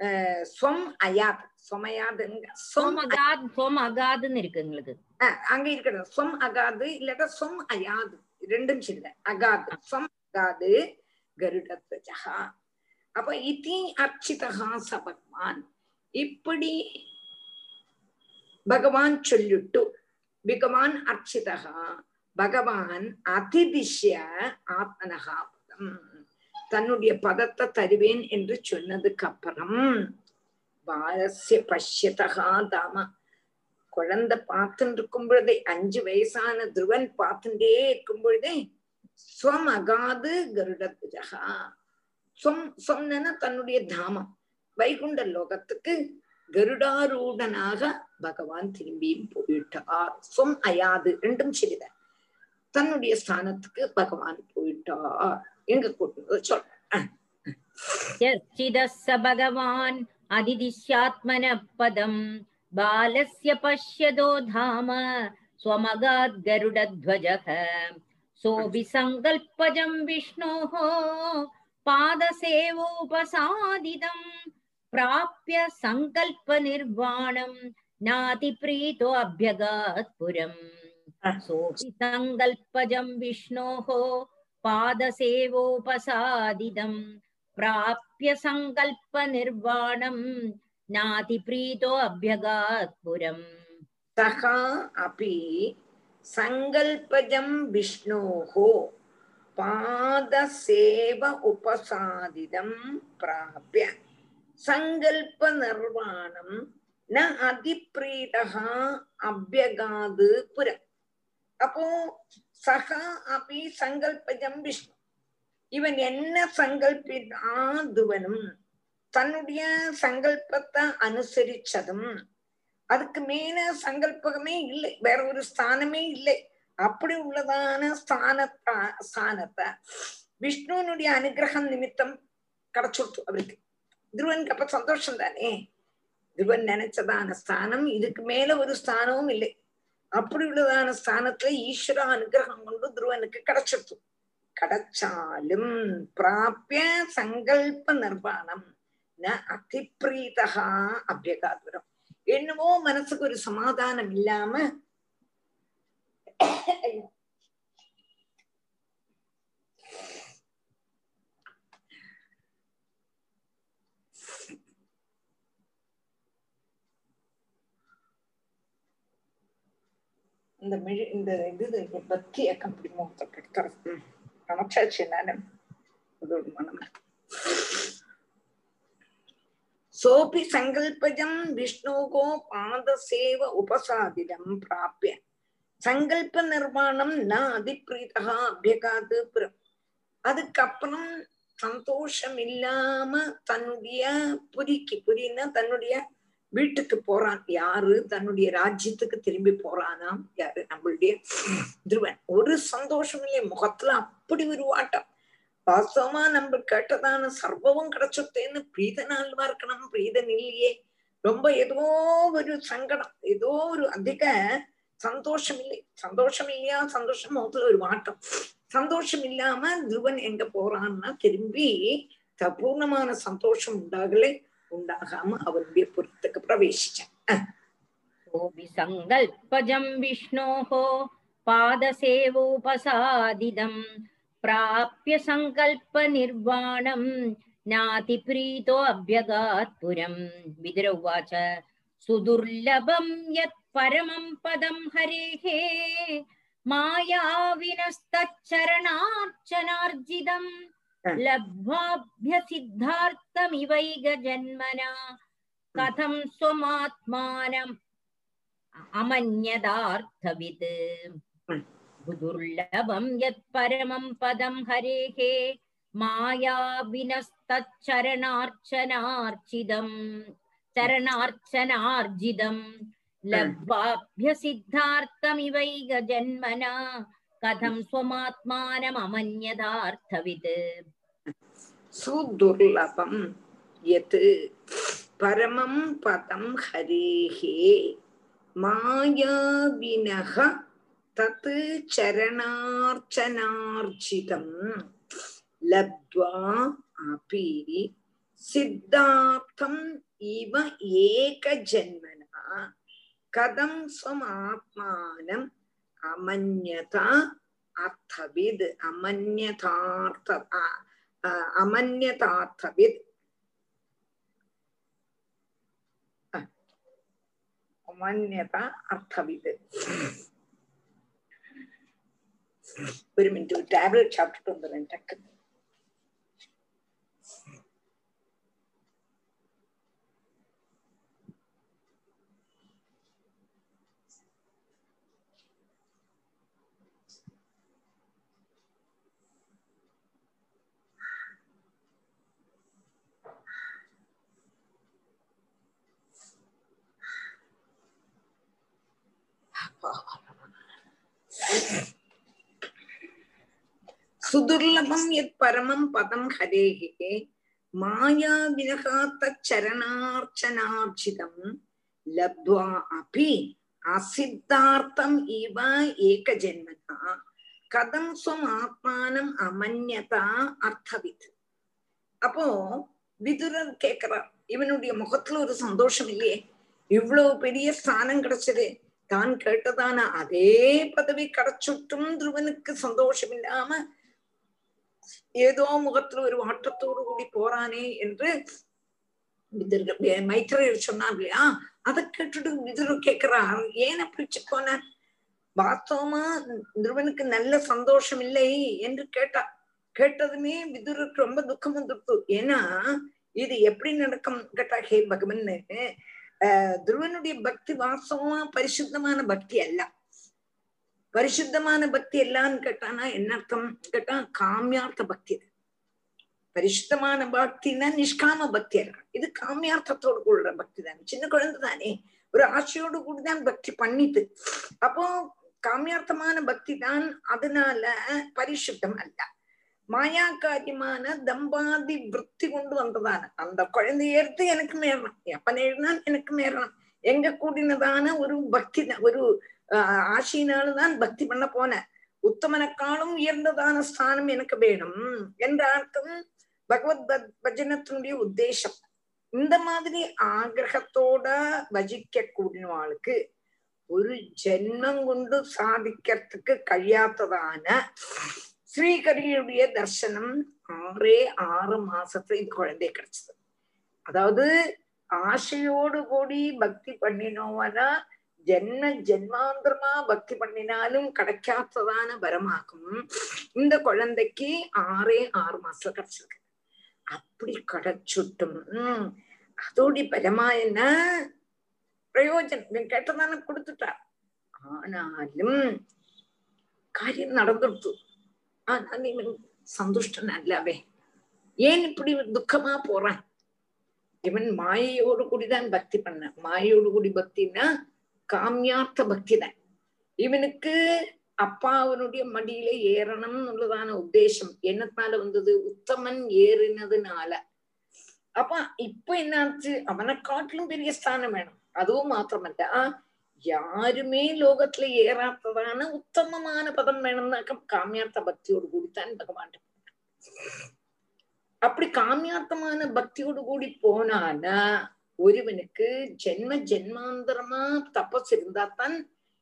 அஹ், ஸ்வம் அயாத் ஸ்வமயாதுங்க ஸ்வம் சோமகாத் சோமகாதுன்னு இருக்கு எங்களுக்கு அஹ், அங்க இருக்கணும் ஸ்வம் அகாது இல்லாட்டா ஸ்வம் அயாது ரெண்டும் சரிதான் அகாது ஸ்வம் அகாது கருடத்வஜா அப்ப இதி அர்ச்சிதகா ச இப்படி பகவான் சொல்லிட்டு பகவான் அர்ச்சிதகா பகவான் அதிதிஷ்ய ஆத்மனகா பதம். தன்னுடைய பதத்தை தருவேன் என்று சொன்னதுக்கு அப்புறம் பாலசிய பஷ்யதகா தாம. குழந்தை பார்த்துட்டு இருக்கும் பொழுதே அஞ்சு வயசான துருவன் பார்த்துட்டே இருக்கும் பொழுதே ஸ்வம் அகாது சொம் சொம்னா தன்னுடைய தாமம். வைகுண்ட லோகத்துக்கு கருடாரூடனாக பகவான் திரும்பியும் போயிட்டார். சொம் அயாது ரெண்டும் சரிதான் தன்னுடைய ஸ்தானத்துக்கு பகவான் போயிட்டார். எங்க கூட்டினத சொல்ற பகவான் அதிதிஷ்யாத்மன பதம் பாலஸ்ய பஷ்யதோ தாம ஸ்வமகாத் கருடத்வஜக சோபி சங்கல்பஜம் விஷ்ணோஹோ पादसेवोपसादितम् प्राप्य सङ्कल्पनिर्वाणम् नातिप्रीतो अभ्यगात् पुरम् सोऽपि सङ्कल्पजम् विष्णोः पादसेवोपसादितम् प्राप्य सङ्कल्पनिर्वाणम् नातिप्रीतो अभ्यगात् पुरम् सः अपि सङ्कल्पजं विष्णोः பாதசேவ உபசாதிதம் பிராபிய. சங்கல்ப நிர்வாணம் ந அதிப்ரீடா அபியகாது புர. அப்போ சகா அபி சங்கல்பஜம் விஷ்ணு. இவன் என்ன சங்கல்பிதாதுவனும் தன்னுடைய சங்கல்பத்தை அனுசரிச்சதும் அதுக்கு மேல சங்கல்பகமே இல்லை வேற ஒரு ஸ்தானமே இல்லை. அப்படி உள்ளதான ஸ்தானத்தா ஸ்தானத்தை விஷ்ணுனுடைய அனுகிரகம் நிமித்தம் கிடைச்சுடுத்து அவருக்கு. துருவனுக்கு அப்ப சந்தோஷம் தானே துருவன் நினைச்சதான ஸ்தானம் இதுக்கு மேல ஒரு ஸ்தானமும் இல்லை. அப்படி உள்ளதான ஸ்தானத்துல ஈஸ்வர அனுகிரகம் கொண்டு துருவனுக்கு கிடைச்சிடுத்து. கிடைச்சாலும் பிராபிய சங்கல்ப நிர்வாணம் ந அதிப்ரீதா அபியகாதுரம். என்னவோ மனசுக்கு ஒரு சமாதானம் இல்லாம இந்த மிழி இந்த இது பத்தி ஏக்கம் பிடிமோ தொட்டு நினைச்சாச்சு நானு அதோட மனம். சோபி சங்கல்பஜம் விஷ்ணோகோ பாதசேவ உபசாதிடம் பிராப்பிய சங்கல்ப ந அதிப்பிரீதா அபியகாது புறம் அதுக்கப்புறம் சந்தோஷம் இல்லாம தன்னுடைய புரிக்கு புரின்னா தன்னுடைய வீட்டுக்கு போறான். யாரு? தன்னுடைய ராஜ்யத்துக்கு திரும்பி போறானாம் யாரு? நம்மளுடைய துருவன். ஒரு சந்தோஷம் இல்லையே. முகத்துல அப்படி ஒரு வாட்டம். வாஸ்தவமா நம்ம கேட்டதான சர்வமும் கிடைச்சுட்டேன்னு பிரீதனால்வா இருக்கணும். பிரீதன் இல்லையே. ரொம்ப ஏதோ ஒரு சங்கடம். ஏதோ ஒரு அதிக சந்தோஷம் இல்லை சந்தோஷம் இல்லையா சந்தோஷம் முகத்துல ஒரு வாட்டம் சந்தோஷம் இல்லாம துருவன் எங்க போறான்னா திரும்பி பூர்ணமான சந்தோஷம் உண்டாகலை உண்டாகாம அவருடைய புறத்துக்கு பிரவேசிச்சான். விசங்கல்பஜம் விஷ்ணோஹோ பாதசேவோபசாதிதம். பிராபிய சங்கல்ப நிர்வாணம் நாதி பிரீதோ அபியகாத் புரம் விதிரவாச்ச சுதுர்லபம் யத் परमं पदं हरेः मायाविनस्तच्चरणार्चनार्जितम् लब्ध्वाभ्यसिद्धार्थमिवैग जन्मना कथं स्वमात्मानम् अमन्यदार्थवित् दुर्लभं यत् परमं पदं हरेः मायाविनस्तच्चरणार्चनार्चितम् चरणार्चनार्जितम् लब्ध्वाभ्यसिद्धार्थमिवैक जन्मना कथं स्वमात्मानममन्यदार्थवित् सुदुर्लभं यत् परमं पदं हरेः मायाविनः तत् चरणार्चनार्चितं लब्ध्वा अपि सिद्धार्थम् इव एकजन्मना கதம் ஸ்வமாத்மானம் அமன்யதா அர்த்தவித் அமன்யதார்த்த அ- அ- அமன்யதார்த்தவித் அ, அமன்யதா அர்த்தவித் ഒരു മിനിറ്റ് ഒരു ടാബ്ലറ്റ് சாப்பிட்டுட்டு வந்துடுறேன் டக்கு சுதுர்லபம் எத் பரமம் பதம் ஹரேகே மாயா விலகாத்த சரணார்ச்சனார்ச்சிதம் லப்த்வா அபி அசித்தார்த்தம் இவ ஏக ஜென்மனா கதம் ஸ்வம் ஆத்மானம் அமன்யதா அர்த்தவித் அப்போ விதுரர் கேக்குறார் இவனுடைய முகத்துல ஒரு சந்தோஷம் இல்லையே? இவ்வளவு பெரிய ஸ்தானம் கிடைச்சது. தான் கேட்டதான அதே பதவி கிடைச்சுட்டும் துருவனுக்கு சந்தோஷம் இல்லாம ஏதோ முகத்துல ஒரு வாட்டத்தோடு கூடி போறானே என்று விதுர- சொன்னார் இல்லையா? அதை கேட்டுட்டு விதுரு கேக்குறார் ஏன் அப்படி போன வாஸ்தவமா துருவனுக்கு நல்ல சந்தோஷம் இல்லை என்று கேட்டா கேட்டதுமே விதுருக்கு ரொம்ப துக்கம் வந்துடுத்து ஏன்னா இது எப்படி நடக்கும்? கேட்டா ஹே பகவன் துருவனுடைய பக்தி வாசமா பரிசுத்தமான பக்தி அல்ல பரிசுத்தமான பக்தி எல்லான்னு கேட்டானா என்ன அர்த்தம் கேட்டா காமியார்த்த பக்தி இது பரிசுத்தமான பக்தினா நிஷ்காம பக்தி இருக்கு இது காமியார்த்தத்தோடு கூடுற பக்தி தானே சின்ன குழந்தை தானே ஒரு ஆசையோடு கூடிதான் பக்தி பண்ணிட்டு அப்போ காமியார்த்தமான பக்தி தான் அதனால பரிசுத்தம் அல்ல மாயாக்காரியமான தம்பாதி விற்பி கொண்டு வந்ததான. அந்த குழந்தைய எடுத்து எனக்கு மேறணும் எப்பன் எழுதினான் எனக்கு மேறணும் எங்க கூடினதான ஒரு பக்தி ஒரு ஆசையினால்தான் பக்தி பண்ண போன. உத்தமனைக்காலும் உயர்ந்ததான ஸ்தானம் எனக்கு வேணும் என்ற அர்த்தம் பகவத் பஜனத்தினுடைய உத்தேசம். இந்த மாதிரி ஆகிரகத்தோட பஜிக்க கூடினவாளுக்கு ஒரு ஜென்மம் கொண்டு சாதிக்கிறதுக்கு കഴിയാത്തതാണ് ஸ்ரீகரியுடைய தர்சனம் ஆறே ஆறு மாசத்துல இந்த குழந்தை கிடைச்சது. அதாவது ஆசையோடு கூடி பக்தி பண்ணினோம்னா ஜென்ம ஜென்மாந்திரமா பக்தி பண்ணினாலும் கிடைக்காததான வரமாகும். இந்த குழந்தைக்கு ஆறே ஆறு மாசத்துல கிடைச்சிருக்கு. அப்படி கிடைச்சுட்டும். அதோடி பலமா என்ன? பிரயோஜனம். இவன் கேட்டதானே கொடுத்துட்டார். ஆனாலும் காரியம் நடந்துடுத்து. ஆனால் இவன் சந்துஷ்டன் அல்லவே. ஏன் இப்படி துக்கமா போறான்? இவன் மாயையோடு கூடிதான் பக்தி பண்ண. மாயையோடு கூடி பக்தின்னா காமியார்த்த பக்தி தான். இவனுக்கு அப்பா அவனுடைய மடியில ஏறணும்னு உள்ளதான உத்தேசம். என்னத்தினால வந்தது? உத்தமன் ஏறினதுனால. அப்ப இப்ப என்னாச்சு அவனை காட்டிலும் பெரிய ஸ்தானம் வேணும். அதுவும் மாத்திரமல்ல. யாருமே லோகத்துல ஏறாத்ததான உத்தமமான பதம் வேணும்னாக்க காமியார்த்த பக்தியோடு கூடித்தான் பகவான். அப்படி காமியார்த்தமான பக்தியோடு கூடி போனானா ஒருவனுக்கு ஜென்ம ஜென்மாந்தரமா தபஸ் இருந்தாத்தான்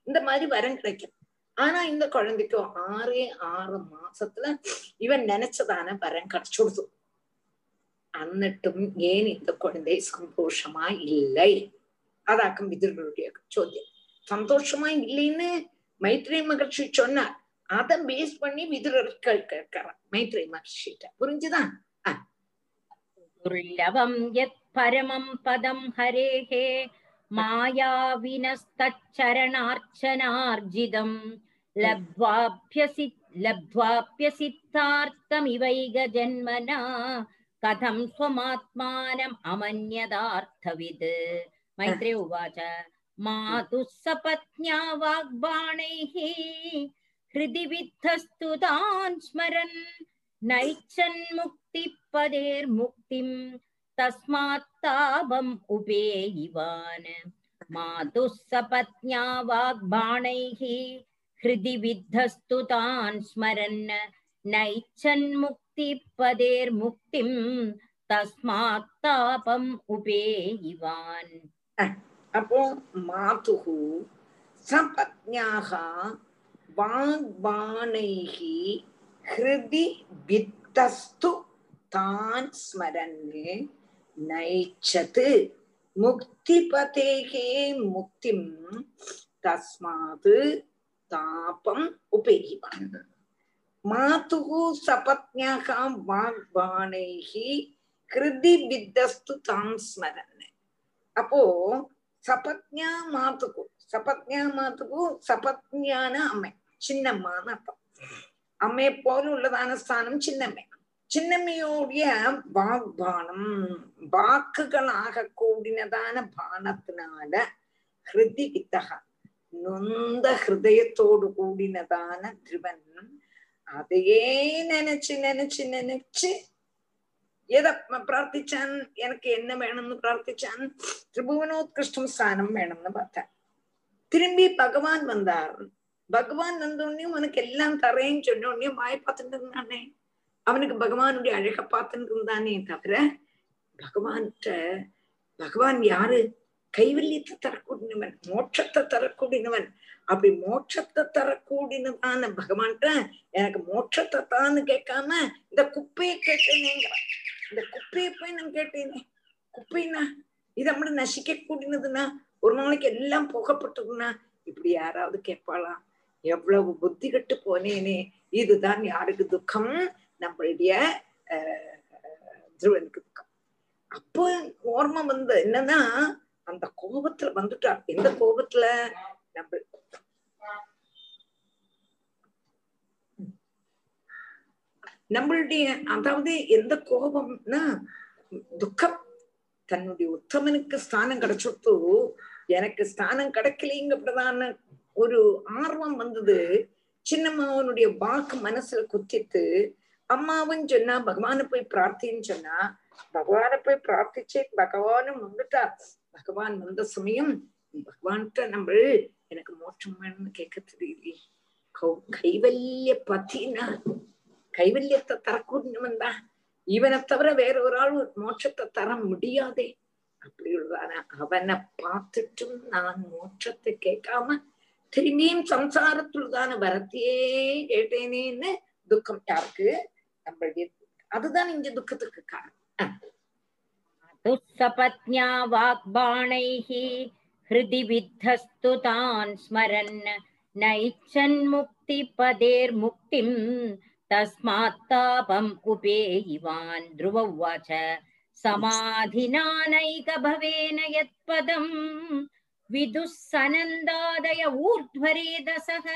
இந்த மாதிரி வரம் கிடைக்கும். ஆனா இந்த குழந்தைக்கோ ஆறே ஆறு மாசத்துல இவன் நினைச்சதான வரம் கிடைச்சுடுது. அன்னட்டும் ஏன் இந்த குழந்தை சந்தோஷமா இல்லை? அதாக்கம் விதிர்களுடைய சோத்தியம் சந்தோஷமா இல்லைன்னு மைத்ரே மகர்ஷி சொன்னார் அதை பேஸ் பண்ணி விதுரர் கேட்கிறார் மைத்ரே மகர்ஷிட்ட புரிஞ்சுதான் துர்லபம் எத் பரமம் பதம் ஹரேஹே மாயாவினஸ்தச்சரணார்ச்சனார்ஜிதம் லப்வாப்யசி லப்வாப்யசித்தார்த்தமிவைக ஜன்மனா கதம் ஸ்வமாத்மானம் அமன்யதார்த்தவிது मैत्रे उवाच। मातुः सपत्न्या वाग्बाणैः हृदि विद्धस्तु तान् स्मरन्, नैच्छन्मुक्तिपदेर्मुक्तिं तस्मात् तापम् उपेयिवान्। मातुः सपत्न्या वाग्बाणैः हृदि विद्धस्तु तान् स्मरन्, नैच्छन्मुक्तिपदेर्मुक्तिं तस्मात् तापम् उपेयिवान्। அப்போ மாதுகு சபத்ஞாக வாக்பானைகி ஹிருதி வித்தஸ்து தான் ஸ்மரன்னு நைச்சது. முக்திபதேகே முக்திம் தஸ்மாது தாபம் உபேகிவான் மாதுகு சபத்ஞாக வாக்பானைகி ஹிருதி வித்தஸ்து தான் ஸ்மரன். அப்போ சபத்ஞா மாத்துக்கும் சபத்ஞா மாத்துக்கும் சபத்ஞான அம்மை சின்னம்மான்னு அர்த்தம். அம்மையை போல உள்ளதான ஸ்தானம் சின்னம்மை. சின்னம்மையோடைய வாக்பானம் வாக்குகளாக கூடினதான பானத்தினால ஹிருதி வித்தகா நொந்த ஹிருதயத்தோடு கூடினதான திருவன். அதையே நினைச்சு நினைச்சு நினைச்சு எதை பிரார்த்திச்சான்? எனக்கு என்ன வேணும்னு பிரார்த்திச்சான்? திரிபுவனோத்கிருஷ்டம் ஸ்தானம் வேணும்னு பார்த்தேன். திரும்பி பகவான் வந்தார். பகவான் வந்தோடனே உனக்கு எல்லாம் தரேன்னு சொன்னோடனே வாய பார்த்துட்டு இருந்தானே. அவனுக்கு பகவானுடைய அழக பார்த்துட்டு இருந்தானே தவிர பகவான்கிட்ட பகவான் யாரு? கைவல்யத்தை தரக்கூடியவன் மோட்சத்தை தரக்கூடியவன். அப்படி மோட்சத்தை தரக்கூடியதான பகவான்கிட்ட எனக்கு மோட்சத்தை தான்னு கேட்காம இந்த குப்பையை கேட்டேனேங்கிறான். இந்த குப்பையை போய் நான் கேட்டேனே. குப்பைனா இது நம்மள நசிக்க கூடினதுன்னா ஒரு நாளைக்கு எல்லாம் புகப்பட்டதுன்னா இப்படி யாராவது கேட்பாளா? எவ்வளவு புத்தி கட்டு போனேனே. இதுதான் யாருக்கு துக்கம்? நம்மளுடைய துருவனுக்கு துக்கம். அப்போ ஓர்ம வந்து என்னன்னா அந்த கோபத்துல வந்துட்டார். எந்த கோபத்துல? நம்ம நம்மளுடைய அதாவது எந்த கோபம்னா துக்கம். தன்னுடைய உத்தமனுக்கு ஸ்தானம் கிடைச்சுட்டு எனக்கு ஸ்தானம் கிடைக்கலைங்கப்பட்டதான ஒரு ஆர்வம் வந்தது. சின்னம்மாவனுடைய வாக்கு மனசுல குத்திட்டு அம்மாவும் சொன்னா பகவானை போய் பிரார்த்தின்னு சொன்னா பகவானை போய் பிரார்த்திச்சே பகவானும் வந்துட்டா பகவான் வந்த சமயம் பகவான்கிட்ட நம்ம எனக்கு மோட்சம் வேணும்னு கேட்க தெரியலையே கைவல்ய பத்தினா கைவல்யத்தை தரக்கூடியவன் தான் இவனை தவிர வேற ஒரு ஆள் மோட்சத்தை தர முடியாதே அப்படி உள்ளதான அவனை பார்த்துட்டும் நான் மோட்சத்தை கேட்காம திரும்பியும் சம்சாரத்துள்ளான வரத்தையே கேட்டேனேன்னு துக்கம் யாருக்கு நம்மளுடைய அதுதான் இங்க துக்கத்துக்கு காரணம் दुःसपत्न्या वाग्बाणैः हृदि विद्धस्तु तान् स्मरन् नैच्छन्मुक्तिपदेर्मुक्तिम् तस्मात् तापम् उपेयिवान् ध्रुव उवाच समाधिनानैकभवेन यत्पदम् विदुः सनन्दादय ऊर्ध्वरेदसः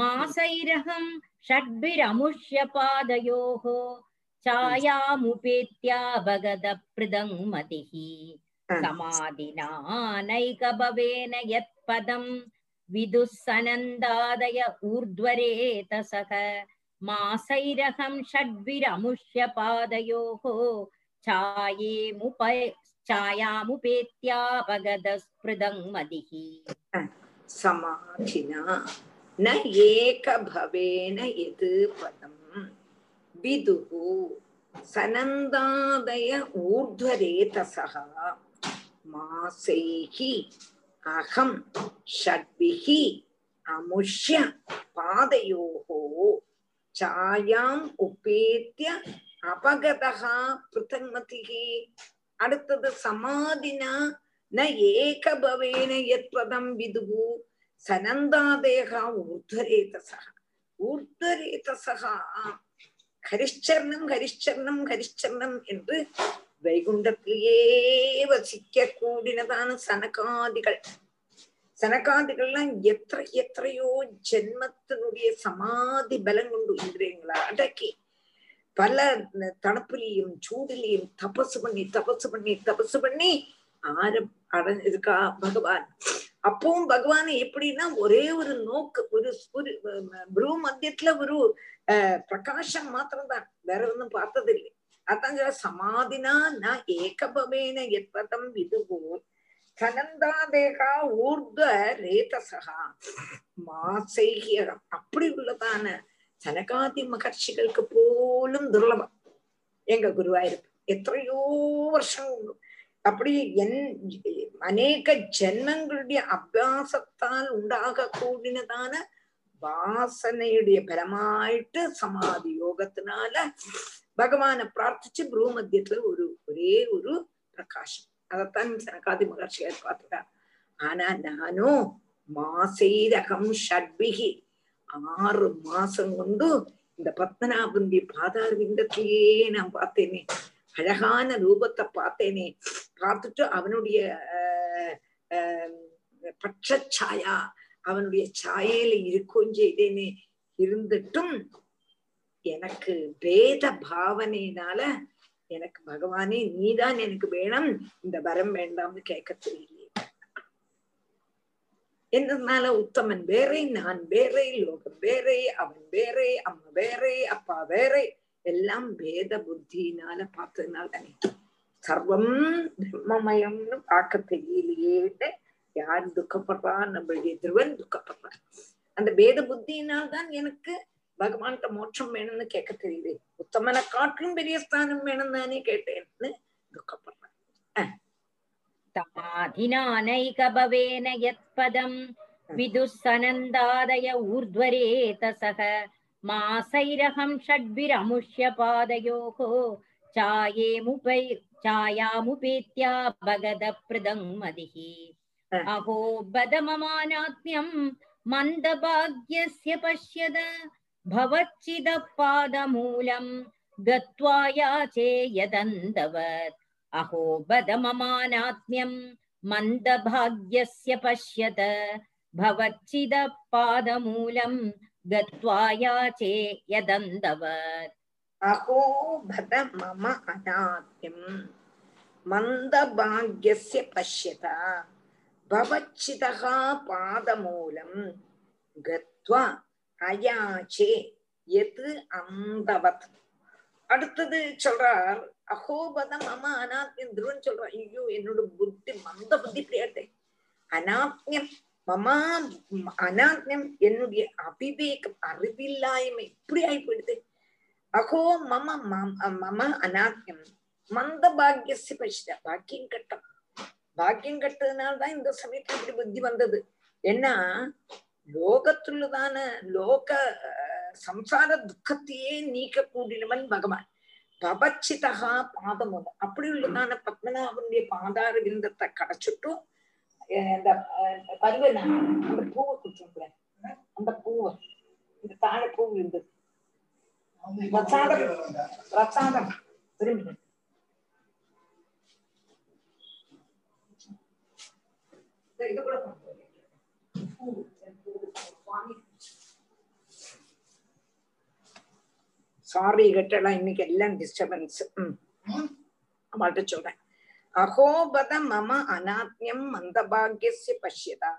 मासैरहम् षड्भिरमुष्य पादयोः छायामुपेत्याभगदपृदङ्मतिः समाधिनानैकभवेन यत्पदम् विदुः सनन्दादय ऊर्ध्वरेतसः मासैरहं षड्भिरमुष्य पादयोः छायेमुप छायामुपेत्यापगदस्पृदङ्मदिः समाधिना न एकभवेन यत् पदम् विदुः सनन्दादय ऊर्ध्वरेतसः मासैः अहं षड्भिः अमुष्य पादयोः சாயாம் உபேத்திய அபகதா பிருத்தன்மதிகி அடுத்தது சமாதினா ந ஏகபவேன எத்வதம் விதுகு சனந்தாதேகா ஊர்தரேதசா ஊர்தரேதசா ஹரிச்சர்ணம் ஹரிச்சர்ணம் ஹரிச்சர்ணம் என்று வைகுண்டத்திலேயே வசிக்க கூடினதான சனகாதிகள் சனகாதிகள்லாம் எத்த எத்தனையோ ஜென்மத்தினுடைய சமாதி பலம் கொண்டு இந்திரியங்களை? அடக்கி. பல தனப்புலையும் சூடுலையும் தபசு பண்ணி தபசு பண்ணி தபசு பண்ணி ஆர அடைஞ்சிருக்கா பகவான். அப்பவும் பகவான் எப்படின்னா ஒரே ஒரு நோக்கு ஒரு புரு மத்தியத்துல ஒரு அஹ் பிரகாசம் மாத்திரம்தான். வேற ஒன்றும் பார்த்தது இல்லை அதான் சமாதினா நான் ஏகபவேன எப்பதம் விதுவோம் சனந்தாதேகா ஊர்த ரேதசகா. மாசைகியம் அப்படி உள்ளதான சனகாதி மகர்ஷிகளுக்கு போலும் துர்லபம். எங்க குருவாயிருப்பு எத்தனையோ வருஷம் அப்படி என் அநேக ஜென்மங்களுடைய அபியாசத்தால் உண்டாக கூடினதான வாசனையுடைய பலமாயிட்டு சமாதி யோகத்தினால பகவான பிரார்த்திச்சு பூமத்தியத்துல ஒரு ஒரே ஒரு பிரகாசம். அதைத்தான் சனகாதி மகர்ஷியார் பார்த்துட்டார் ஆனா நானும் மாசைரகம் ஷட்பிகி ஆறு மாசம் கொண்டு இந்த பத்மநாபந்தி பாதார விந்தத்திலேயே நான் பார்த்தேனே அழகான ரூபத்தை பார்த்தேனே பார்த்துட்டு அவனுடைய பட்சச்சாயா அவனுடைய சாயையில இருக்கும் செய்தேனே இருந்துட்டும் எனக்கு வேத பாவனையினால எனக்கு பகவானே நீதான் எனக்கு வேணும். இந்த வரம் வேண்டாம்னு கேட்க தெரியலையே என்னதுனால உத்தமன் வேறே நான் வேறே லோகம் வேறே அவன் வேறே அம்மா வேறே அப்பா வேறே. எல்லாம் வேத புத்தினால பார்த்ததுனால தானே. சர்வம் பிரம்மமயம்னு பார்க்க தெரியலையேன்னு யார் துக்கப்படுறான் நம்மளுடைய திருவன் துக்கப்படுறான் அந்த வேத புத்தியினால்தான் எனக்கு பகவான்கிட்ட மோட்சம் வேணும்னு கேட்க தெரியுது உத்தமனை காட்டிலும் பெரிய ஸ்தானம் வேணும் தானே கேட்டேன்னு துக்கப்படுறேன். தமாதினானைகபவேன யத் பதம் விதுசனந்தாதய ஊர்த்வரேதசக மாசைரகம் ஷட்பிரமுஷ்ய பாதயோகோ சாயேமுபை சாயாமுபேத்யா பகத பிரதங் மதிஹி. அஹோ பத மமானாத்மியம் மந்தபாக்யஸ்ய பஷ்யத भवच्चिदपादमूलं गत्वा याचे यदन्दवत् अहो बद ममानात्म्यं मन्दभाग्यस्य पश्यत भवच्चिदपादमूलं गत्वा याचे यदन्दवत् अहो भद मम अनाद्यम् मन्दभाग्यस्य पश्यत भवच्चितः पादमूलं गत्वा அயாச்சே எது அந்தவத் அடுத்தது சொல்றார் அகோபதம் அம்மா அனாத்மியம் துருவன் சொல்றான். ஐயோ என்னோட புத்தி மந்த புத்தி பிரியாட்டே அனாத்மியம் மமா அனாத்மியம் என்னுடைய அபிவேகம் அறிவில்லாய்மை இப்படி ஆகி போயிடுது. அகோ மம மம அநாத்யம் மந்த பாக்கியசி பசித பாக்கியம் கட்டம். பாக்கியம் கட்டதுனால்தான் இந்த சமயத்துல இப்படி புத்தி வந்தது. ஏன்னா லோகத்துள்ளதான லோக சம்சார துக்கத்தையே நீக்க பகவான். பபச்சிதகா பாதமுதம் அப்படி உள்ளதான பத்மநாபனுடைய பாதார விந்தத்தை கடைச்சிட்டும் அந்த பருவ அந்த பூவை குடிச்சோம் அந்த பூவை இந்த தாழை பூ இருந்தது பிரசாதம் பிரசாதம். திரும்பி இது கூட சாரி கேட்டலாம் இன்னைக்கு எல்லாம் டிஸ்டர்பன்ஸ் அவள்கிட்ட சொல்றேன். அகோபத மம அநாத்யம் மந்தபாகிய பசியதா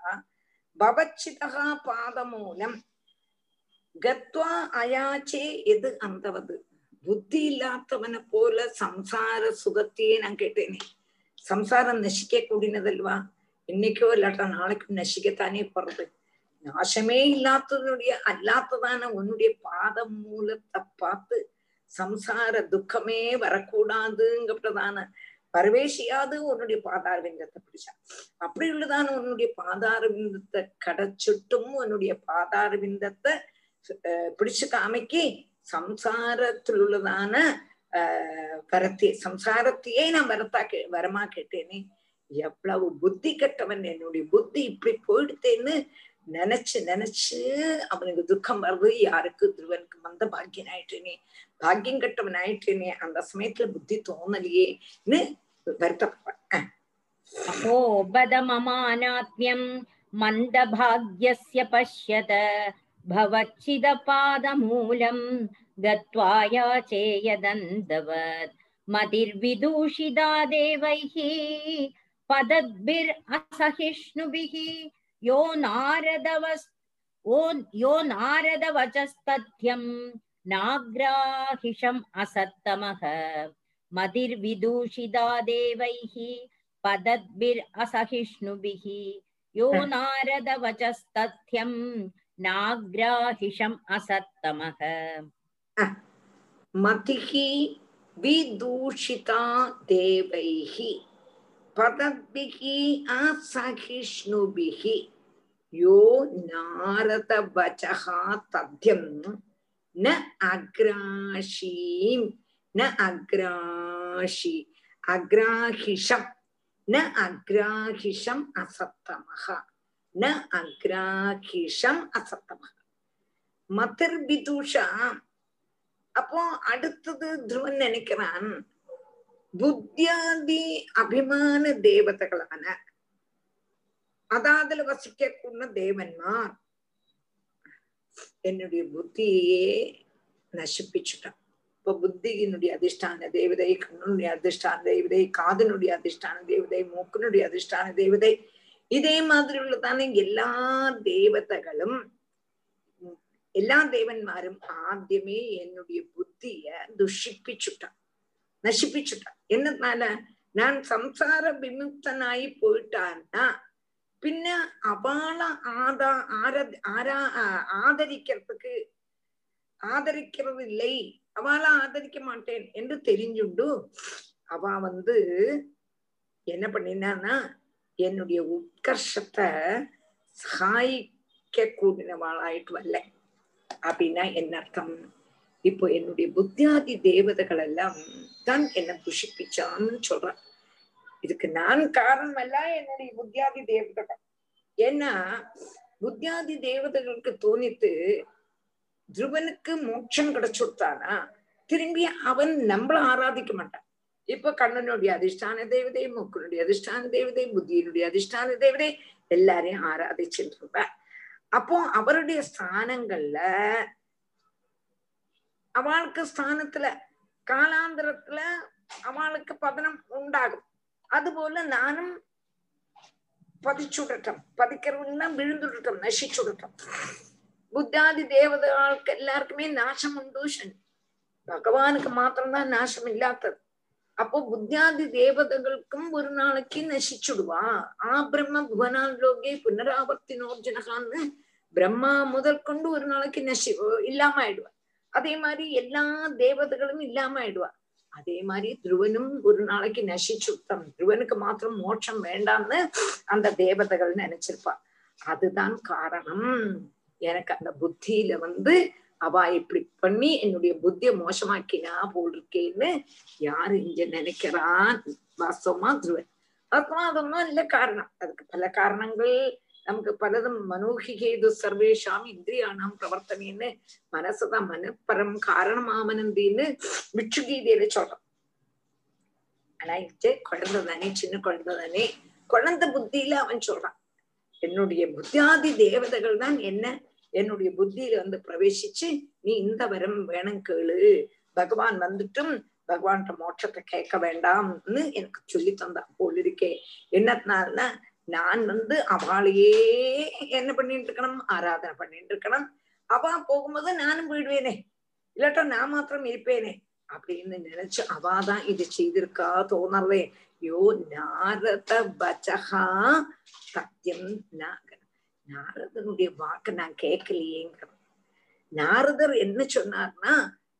பவச்சிதா பாதமூலம். கத்வா அயாச்சே எது அந்தவது? புத்தி இல்லாதவனை போல சம்சார சுகத்தையே நான் கேட்டேனே. சம்சாரம் நசிக்க கூடினதல்வா? இன்னைக்கோ இல்லாட்டா நாளைக்கும் நசிக்கத்தானே போறது. நாசமே இல்லாததுடைய அல்லாததான உன்னுடைய பாதம் மூலத்தை பார்த்து சம்சார துக்கமே வரக்கூடாதுங்கிறதான பரவேஷியாது உன்னுடைய பாதார விந்தத்தை பிடிச்சா. அப்படி உள்ளதான உன்னுடைய பாதார விந்தத்தை கடைச்சிட்டும் உன்னுடைய பாதார விந்தத்தை பிடிச்சு காமிக்கி சம்சாரத்தில் உள்ளதான ஆஹ் வரத்தை சம்சாரத்தையே நான் வரத்தா கே வரமா கேட்டேனே. எவ்வளவு புத்தி கட்டவன் என்னுடைய புத்தி இப்படி போயிடுத்தேன்னு நினைச்சு நினைச்சு அவனுக்கு துக்கம் வருது. யாருக்கு? துருவனுக்கு வந்த பாக்கியன் ஆயிட்டேனே பாக்கியம் கட்டவன் ஆயிட்டேனே அந்த சமயத்துல புத்தி தோணலையேன்னு வருத்தப்படுவான். அஹோ. பத மமாநாத்யம் மந்தபாகிய பஷ்யத பவச்சித பாதமூலம் கத்வாயாச்சேயதந்தவத் மதிர்விதூஷிதா தேவைஹி पदद्भिरसहिष्णुभिः यो नारदवस् ओ यो नारदवचस्तथ्यं नाग्राहिषम् असत्तमः। मतिर्विदूषिता देवैः पदद्भिरसहिष्णुभिः यो ह. नारदवचस्तथ्यं नाग्राहिषम् असत्तमः। मतिः विदूषिता देवैः। பதத்பிகி அசகிஷ்ணுபிகி யோ நாரத வச்சகா தத்யம் ந அக்ராஷீம் ந அக்ராஷி அக்ராஹிஷம் ந அக்ராஹிஷம் அசத்தமக ந அக்ராஹிஷம் அசத்தமக மதர்பிதூஷா அப்போ அடுத்தது துருவன் நினைக்கிறான்। புத்தியாதி அபிமான தேவதைகளான அதாதுல வசிக்கக்கூட தேவன்மார் என்னுடைய புத்தியே நசிப்பிச்சுட்டான் இப்ப புத்தியினுடைய அதிஷ்டான தேவதை கண்ணுடைய அதிஷ்டான தேவதை காதனுடைய அதிஷ்டான தேவதை மூக்கனுடைய அதிஷ்டான தேவதை இதே மாதிரி உள்ளதான எல்லா தேவதைகளும் எல்லா தேவன்மாரும் ஆദ്യമേ என்னுடைய புத்திய துஷிப்பிச்சுட்டான் நசிப்பிச்சுட்டான் என்னனால நான் சம்சார விமுக்தனாயி போயிட்டான்னா பின்ன அவள ஆதா ஆர ஆரா ஆதரிக்கிறதுக்கு ஆதரிக்கிறது இல்லை அவளை ஆதரிக்க மாட்டேன் என்று தெரிஞ்சுண்டு அவ வந்து என்ன பண்ணினான்னா என்னுடைய உத்கர்ஷத்தை சகாயிக்க கூடினவாளாயிட்டு வரல அப்படின்னா என்ன அர்த்தம் இப்போ என்னுடைய புத்தியாதி தேவதைகள் எல்லாம் தான் என்ன புஷிப்பிச்சான்னு சொல்றான். இதுக்கு நான் காரணம் அல்ல என்னுடைய புத்தியாதி தேவதைகள். ஏன்னா புத்தியாதி தேவதைகளுக்கு தோணித்து துருவனுக்கு மோட்சம் கிடைச்சுட்டானா திரும்பி அவன் நம்மள ஆராதிக்க மாட்டான். இப்ப கண்ணனுடைய அதிஷ்டான தேவதை மூக்கனுடைய அதிஷ்டான தேவதை புத்தியினுடைய அதிஷ்டான தேவதை எல்லாரையும் ஆராதிச்சுட்டு இருப்ப அப்போ அவருடைய ஸ்தானங்கள்ல அவளுக்கு ஸ்தானத்துல காலாந்திரத்துல அவளுக்கு பதனம் உண்டாகும். அதுபோல நானும் பதிச்சுடட்டும். பதிக்கிறவங்கன்னா விழுந்துடட்டும் நசிச்சுடட்டும். புத்தாதி தேவதைகளுக்கு எல்லாருக்குமே நாசம் உண்டு பகவானுக்கு மாத்திரம்தான் நாசம் இல்லாதது. அப்போ புத்தியாதி தேவதைகளுக்கும் ஒரு நாளைக்கு நசிச்சுடுவா. ஆ பிரம்ம புவனால் லோகே புனராவர்த்தினோர்ஜனகான்னு பிரம்மா முதல் கொண்டு ஒரு நாளைக்கு நசி இல்லாம ஆயிடுவா. அதே மாதிரி எல்லா தேவதைகளும் இல்லாம ஆயிடுவா. அதே மாதிரி துருவனும் ஒரு நாளைக்கு நசிச்சுத்தம் துருவனுக்கு மாத்திரம் மோட்சம் வேண்டாம்னு அந்த தேவதைகள் நினைச்சிருப்பா. அதுதான் காரணம். எனக்கு அந்த புத்தியில வந்து அவ இப்படி பண்ணி என்னுடைய புத்திய மோசமாக்கினா போல் இருக்கேன்னு யாரு இங்க நினைக்கிறான் வாஸ்தவமா துருவன். வாஸ்தவமா அதொன்னும் இல்ல காரணம். அதுக்கு பல காரணங்கள் நமக்கு பலதும் மனோகிகேது சர்வேஷாம் இந்திரியானாம் பிரவர்த்தனைன்னு மனசுதான் மனப்பரம் காரணமாமனந்தின்னு விட்சு கீதையில சொல்றோம். ஆனா இது குழந்தை தானே சின்ன குழந்தை தானே குழந்தை புத்தியில அவன் சொல்றான். என்னுடைய புத்தியாதி தேவதைகள் தான் என்ன? என்னுடைய புத்தியில வந்து பிரவேசிச்சு நீ இந்த வரம் வேணும் கேளு. பகவான் வந்துட்டும் பகவான்கிட்ட மோட்சத்தை கேட்க வேண்டாம்னு எனக்கு சொல்லி தந்தா போல் இருக்கே என்னத்தினால்னா நான் வந்து அவளையே என்ன பண்ணிட்டு இருக்கணும் ஆராதனை பண்ணிட்டு இருக்கணும் அவ போகும்போது நானும் போயிடுவேனே. இல்லாட்டா நான் மாத்திரம் இருப்பேனே. அப்படின்னு நினைச்சு அவாதான் இது செய்திருக்கா தோணறதே யோ நாரத பச்சகா சத்தியம் நாரதனுடைய வாக்கு நான் கேட்கலையேங்கிற நாரதர் என்ன சொன்னார்னா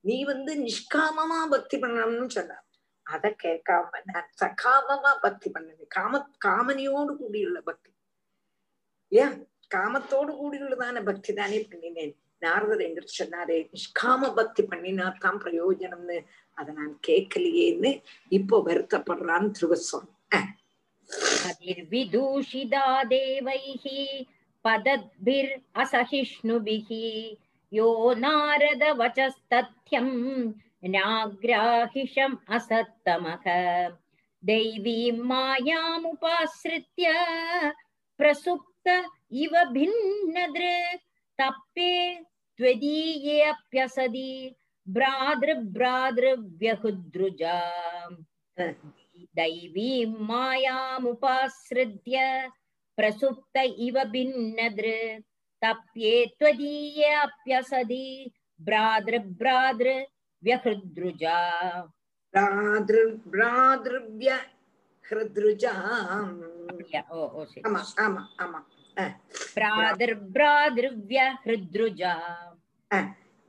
நீ வந்து நிஷ்காமமா பக்தி பண்ணணும்னு சொன்னார். அதை கேட்காம நான் சகாமமா பக்தி பண்ணது. காம காமனியோடு கூடியுள்ள பக்தி. ஏன்? காமத்தோடு கூடியுள்ளதான பக்தி தானே பண்ணினேன். நாரதர் எங்கிட்டு சொன்னாரே நிஷ்காம பக்தி பண்ணினாத்தான் பிரயோஜனம்னு. அதை நான் கேட்கலையேன்னு இப்போ வருத்தப்படுறான்னு திருவஸ்வரம் விதூஷிதா தேவைஹி பதத்பிர் அசகிஷ்ணுபிஹி யோ நாரத வச்சஸ்தத்யம் नाग्राहिषम् असत्तमः दैवीं मायामुपाश्रित्य प्रसुप्त इव भिन्नदृ तप्ये त्वदीयेऽप्यसदि भ्रातृभ्रातृव्यहुद्रुजा दैवीं मायामुपाश्रित्य प्रसुप्त इव भिन्नदृ तप्ये त्वदीयेऽप्यसदि भ्रातृभ्रातृ व्यहृदृजा भ्रातृभ्रातृभ्य हृदृजा ओ ओ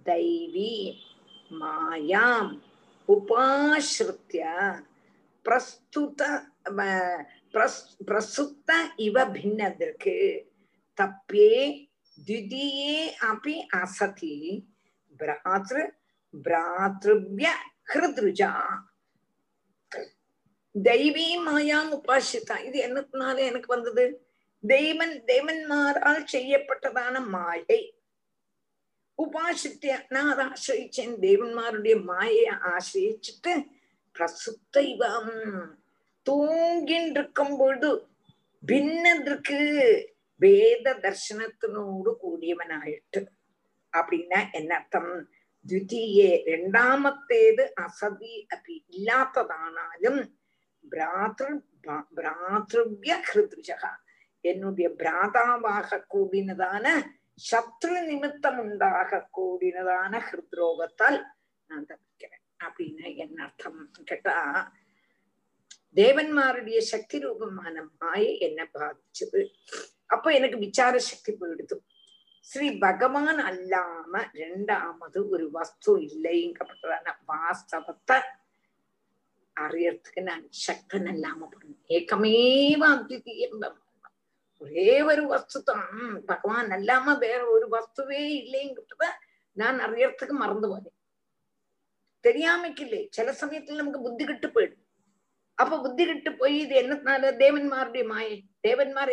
दैवी मायाम् उपाश्रित्य प्रस्तुत प्रसुप्त इव भिन्नदृक्। तप्ये द्वितीये अपि असति। भ्रातृ ഭ്രാതൃവ്യ ஹிருத்ருஜா தெய்வீ மாயாம் உபாசித்தா இது என்னத்தினால எனக்கு வந்தது? தெய்வன் தெய்வன்மாரால் செய்யப்பட்டதான மாயை. உபாசித்தேன் நான் அதை ஆசிரியச்சேன் தெய்வன்மாருடைய மாயையை ஆசிரியச்சுட்டு பிரசுத்தைவம். தூங்கின்னு இருக்கும் பொழுது பின்னதற்கு வேத தர்சனத்தினோடு கூடியவனாயிட்டு. அப்படின்னா என்ன அர்த்தம்? ദ്വിതീയെ രണ്ടാമത്തേത് അസതി അപ്പി ഇല്ലാത്തതാണാലും ഭ്രാതൃ ഭ്രാതൃവ്യ ഹൃദൃജ என்னுடைய பிராதாவாக கூடினதான சத்ரு நிமித்தம் உண்டாக கூடினதான ஹிருத்ரோகத்தால் நான் தப்பிக்கிறேன் அப்படின்னு என்ன அர்த்தம் கேட்டா தேவன்மாருடைய சக்தி ரூபமான மாயை என்ன பாதிச்சது அப்ப எனக்கு விசார சக்தி போயிடுது ஸ்ரீ பகவான் அல்லாம ரெண்டாமது ஒரு வஸ்து இல்லைங்கப்பட்டதான வாஸ்தவத்தை அறியறதுக்கு நான் சக்தன் இல்லாம போனேன் ஏக்கமேவ அத்விதீயம். ஒரே ஒரு வஸ்து தான் பகவான் அல்லாம வேற ஒரு வஸ்துவே இல்லைங்கிறத நான் அறியறதுக்கு மறந்து போனேன். தெரியாமைக்கு இல்லை. சில சமயத்துல நமக்கு புத்தி கெட்டு போயிடும். அப்ப புத்தி கெட்டு போய் இது என்னத்தினால? தேவன்மாருடைய மாயை. தேவன்மார்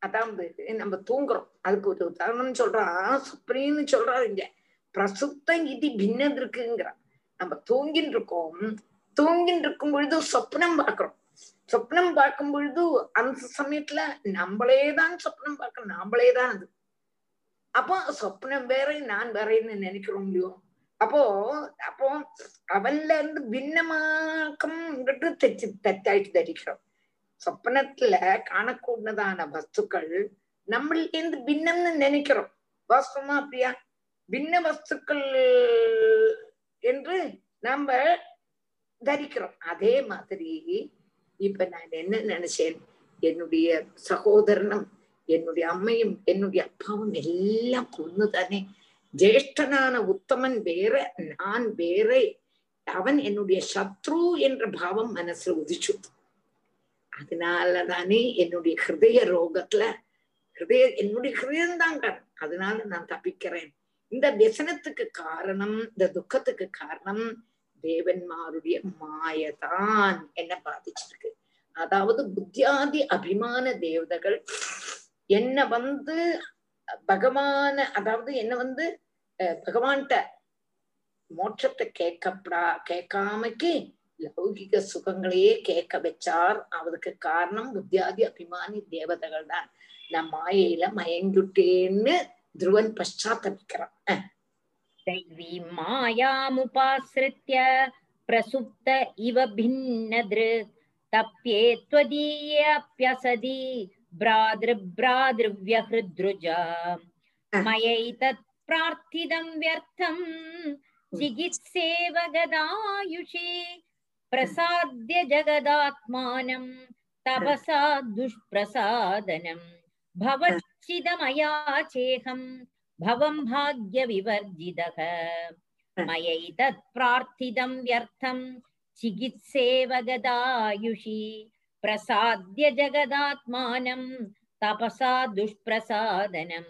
அதான் இப்படி நம்ம தூங்குறோம். அதுக்கு ஒரு உதாரணம் சொல்றான். சுப்ரீன்னு சொல்றாரு இங்க. பிரசுத்தம் இது பின்னது இருக்குங்கிறான் நம்ம தூங்கின்னு இருக்கோம். தூங்கின்னு இருக்கும் பொழுது சொப்னம் பாக்குறோம் சொப்னம் பார்க்கும் பொழுது அந்த சமயத்துல நம்மளேதான் சொப்னம் பார்க்கணும். நாமளேதான் அது. அப்போ சொப்னம் வேற நான் வேறேன்னு நினைக்கிறோம் இல்லையோ? அப்போ அப்போ அவன்ல இருந்து பின்னமாக்கம் தெச்சு தெத்தாயிட்டு தரிக்கிறோம். சொப்பனத்துல காணக்கூடதான வஸ்துக்கள் நம்மளிருந்து பின்னம்னு நினைக்கிறோம். வாஸ்தவமா அப்படியா பின்ன வஸ்துக்கள் என்று நம்ம தரிக்கிறோம். அதே மாதிரி இப்ப நான் என்ன நினைச்சேன்? என்னுடைய சகோதரனும் என்னுடைய அம்மையும் என்னுடைய அப்பாவும் எல்லாம் ஒண்ணுதானே? ஜேஷ்டனான உத்தமன் வேற நான் வேற. அவன் என்னுடைய சத்ரு என்ற பாவம் மனசுல உதிச்சு அதனாலதானே என்னுடைய ஹிருதய ரோகத்துல ஹிருதய என்னுடைய ஹிருதயம்தான் காரணம் அதனால நான் தப்பிக்கிறேன். இந்த வியசனத்துக்கு காரணம் இந்த துக்கத்துக்கு காரணம் தேவன்மாருடைய மாயதான் என்ன பாதிச்சிருக்கு. அதாவது புத்தியாதி அபிமான தேவதைகள் என்ன வந்து பகவான அதாவது என்ன வந்து பகவான்கிட்ட மோட்சத்தை கேட்கப்படா கேட்காமக்கு லௌகிக சுகங்களையே கேட்க வச்சார். அவருக்கு காரணம் புத்தியாதி அபிமானி தேவதைகள் தான். நான் மாயையில மயங்கிட்டேன்னு துருவன் பஷாத்தபிக்கிறான் दैवीं मायामुपाश्रित्य प्रसुप्त इव भिन्नदृक् तप्ये त्वदीयेऽप्यसदि भ्रातृभ्रातृव्यहृदृजा मयैतत् प्रार्थितं व्यर्थं चिकित्सेव गदायुषे प्रसाद्य जगदात्मानं तपसा दुष्प्रसादनं भवच्चिदमया चेहम् भवं भाग्यविवर्जितः। मयैतत् प्रार्थितं व्यर्थं चिकित्सेव गदायुषि प्रसाद्य जगदात्मानं तपसा दुष्प्रसादनं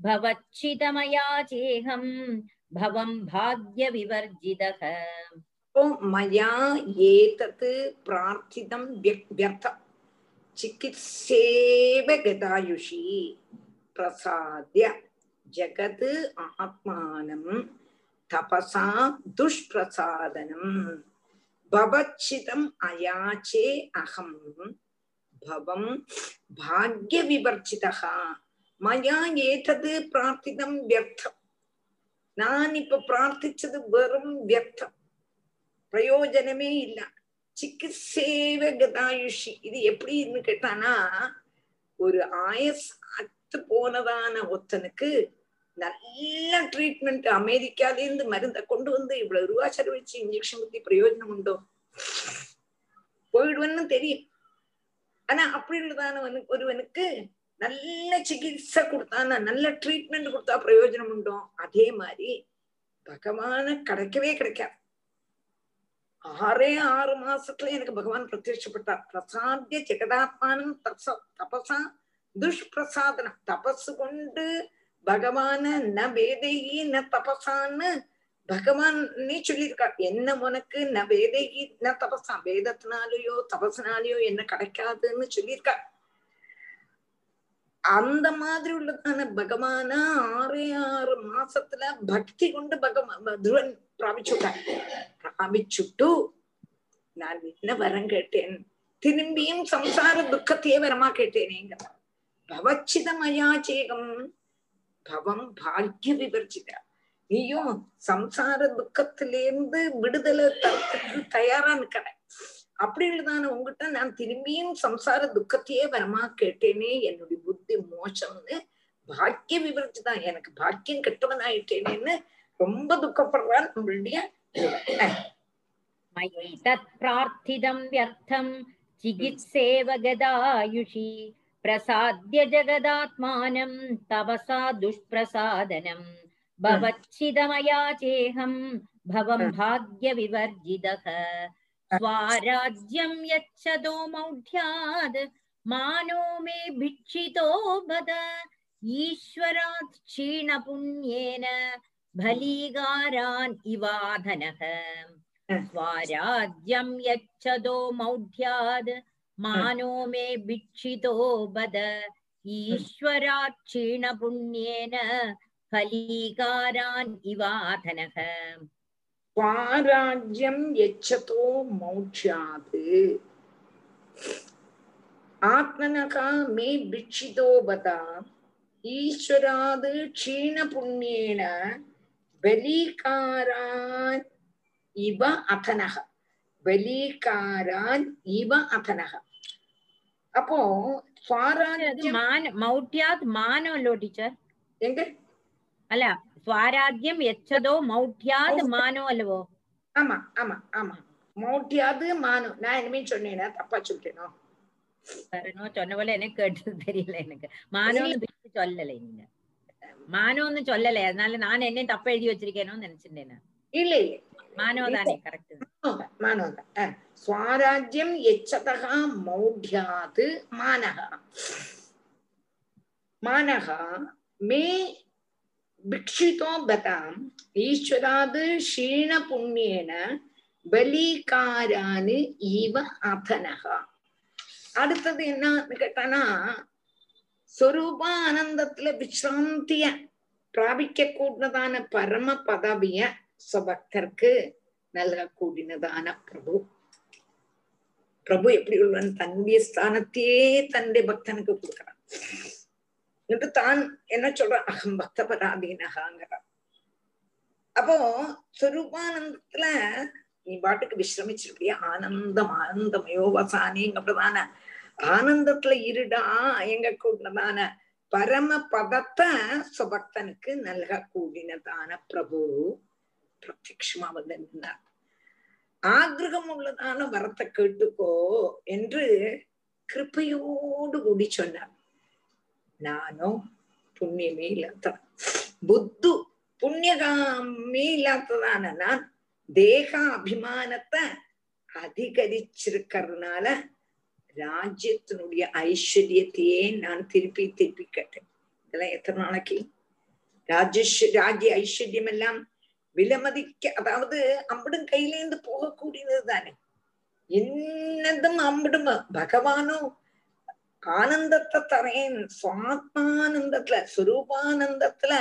भवच्छितमया चेहं भवं भाग्यविवर्जितः। மயா ஏதத்து பிரார்த்திதம் வியர்த்தம் சிகிச்சேவ கதாயுஷி பிரசாத்ய ஜகத் ஆத்மானம் தபசா துஷ்பிரசாதனம் பவச்சிதம் அயாச்சே அகம் பவம் பாக்ய விவர்ச்சிதா மயா ஏதது பிரார்த்திதம் வியர்த்தம் நான் இப்ப பிரார்த்திச்சது வெறும் வியர்த்தம் பிரயோஜனமே இல்ல. சிகிச்சேவ கதாயுஷி. இது எப்படின்னு கேட்டானா ஒரு ஆயஸ் அத்து போனதான ஒத்தனுக்கு நல்ல ட்ரீட்மெண்ட் அமெரிக்கால இருந்து மருந்த கொண்டு வந்து இவ்வளவு ரூபா செலவழிச்சு இன்ஜெக்ஷன் பத்தி பிரயோஜனம் உண்டோ? போயிடுவன்னு தெரியும். ஆனா அப்படி உள்ளதான ஒருவனுக்கு நல்ல சிகிச்சை கொடுத்தான நல்ல ட்ரீட்மெண்ட் கொடுத்தா பிரயோஜனம் உண்டோ? அதே மாதிரி பகவான கிடைக்கவே கிடைக்காது. ஆறே ஆறு மாசத்துல எனக்கு பகவான் பிரத்யட்சப்பட்டார். பிரசாத்திய ஜெகதாத்மானம் தபச தபசா துஷ்பிரசாதனம். தபசு கொண்டு பகவான ந வேதைகி ந தபசான்னு பகவான் நீ சொல்லியிருக்கார். என்ன உனக்கு ந வேதைகி ந தபசா? வேதத்தினாலேயோ தபசனாலேயோ என்ன கிடைக்காதுன்னு சொல்லியிருக்கார். அந்த மாதிரி உள்ளதான பகவான ஆறே ஆறு மாசத்துல பக்தி கொண்டு பகவான் துருவன் பிராபிச்சுட்டார் பிராபிச்சுட்டு நான் என்ன வரம் கேட்டேன்? திரும்பியும் சம்சார துக்கத்தையே வரமா கேட்டேனேங்க பவச்சிதமயாச்சேகம். பவம் பாக்ய விவர்ஜித நீயும் சம்சார துக்கத்திலேருந்து விடுதலை தரத்துக்கு தயாரா நிக்கிற. அப்படின்றதான உங்ககிட்ட நான் திரும்பியும் சம்சார துக்கத்தையே வரமா கேட்டேனே என்னுடைய புத்தி மோசம்னு பாக்கிய விவரிச்சு தான் எனக்கு பாக்கியம் கெட்டவன் ரொம்ப துக்கப்படுறான் நம்மளுடைய பிரார்த்திதம் வியர்த்தம் சிகிச்சேவகதாயுஷி பிரசாத்ய ஜகதாத்மானம் தவசா துஷ்பிரசாதனம். பவச்சிதமயா சேகம் பவம் பாக்ய விவர்ஜிதக. स्वाराज्यं यच्छतो मौढ्याद् मानो मे भिक्षितो बद ईश्वरात् क्षीणपुण्येन बलीगारान् इवाधनः स्वाराज्यं यच्छतो मौढ्याद् मानो मे भिक्षितो बद ईश्वरात् क्षीणपुण्येन फलीकारान् इवाधनः பாராஜ்யம் எச்சதோ மௌட்சாது. ஆத்மனகா மே பிட்சிதோபதா ஈஸ்வராது க்ஷீண புண்ணியேன பலீகாரான் இவ அதனக பலீகாரான் இவ அதனக அப்போ சுவாராஜ்யம் மௌட்டியாத் மானம் இல்லோ டீச்சர் எங்க? அல்ல ஸ்வாராஜ்யம் எச்சதோ மௌட்டியாது மானோ அல்லவோ ஆமா ஆமா ஆமா. மௌட்டியாது மானோ. நான் இனிமே சொன்னேனா தப்பா சொல்லிட்டேனோ? சொன்ன போல எனக்கு கேட்டது தெரியல எனக்கு. மானோன்னு சொல்லலை நீங்க. மானோன்னு சொல்லலை. அதனால நான் என்ன தப்பா எழுதி வச்சிருக்கேனோன்னு நினைச்சிருந்தேன் இல்ல இல்ல மானவதானே கரெக்ட் மானவதா ஸ்வாராஜ்யம் எச்சதா மௌಢ்யாது மானக. மானக மே भिक्षितो गताम् ईश्वराद् क्षीणपुण्येन பலிகாரானு ஈவ அபனகா அடுத்தது என்னன்னு கேட்டானா சொரூப ஆனந்தத்துல விசிராந்திய பிராபிக்க கூடினதான பரம பதவிய சுபக்தர்க்கு நல்க கூடினதான பிரபு பிரபு எப்படி உள்ளவன் தன்னுடைய ஸ்தானத்தையே தன்னுடைய பக்தனுக்கு கொடுக்கிறான் என்று தான் என்ன சொல்றான் அகம் பக்த பராதீனகாங்கிறான் அப்போ சொரூபானந்தத்துல நீ பாட்டுக்கு விசிரமிச்சிருக்கிய ஆனந்தம் ஆனந்தம் யோவசானிங்க பிரதான. ஆனந்தத்துல இருடா எங்க கூடதான பரம பதத்தை சுபக்தனுக்கு நல்க கூடினதான பிரபு பிரத்யமா வந்து நின்றார் ஆகிரகம் உள்ளதான வரத்தை கேட்டுக்கோ என்று கிருப்பையோடு கூடி சொன்னார். நானும் புண்ணியமே இல்லாத புத்து புண்ணியகாமே இல்லாததான நான் தேக அபிமானத்தை அதிகரிச்சிருக்கிறதுனால ராஜ்யத்தினுடைய ஐஸ்வர்யத்தையே நான் திருப்பி திருப்பி கேட்டேன். இதெல்லாம் எத்தனை நாளைக்கு? ராஜேஷ் ராஜ்ய ஐஸ்வர்யம் எல்லாம் விலமதிக்க அதாவது அம்பிடும் கையிலேந்து போகக்கூடியது தானே என்னதும் அம்பிடும் பகவானும் ஆனந்தத்தை தரேன் சுவாத்மானந்தத்துல சுரூபானந்தத்துல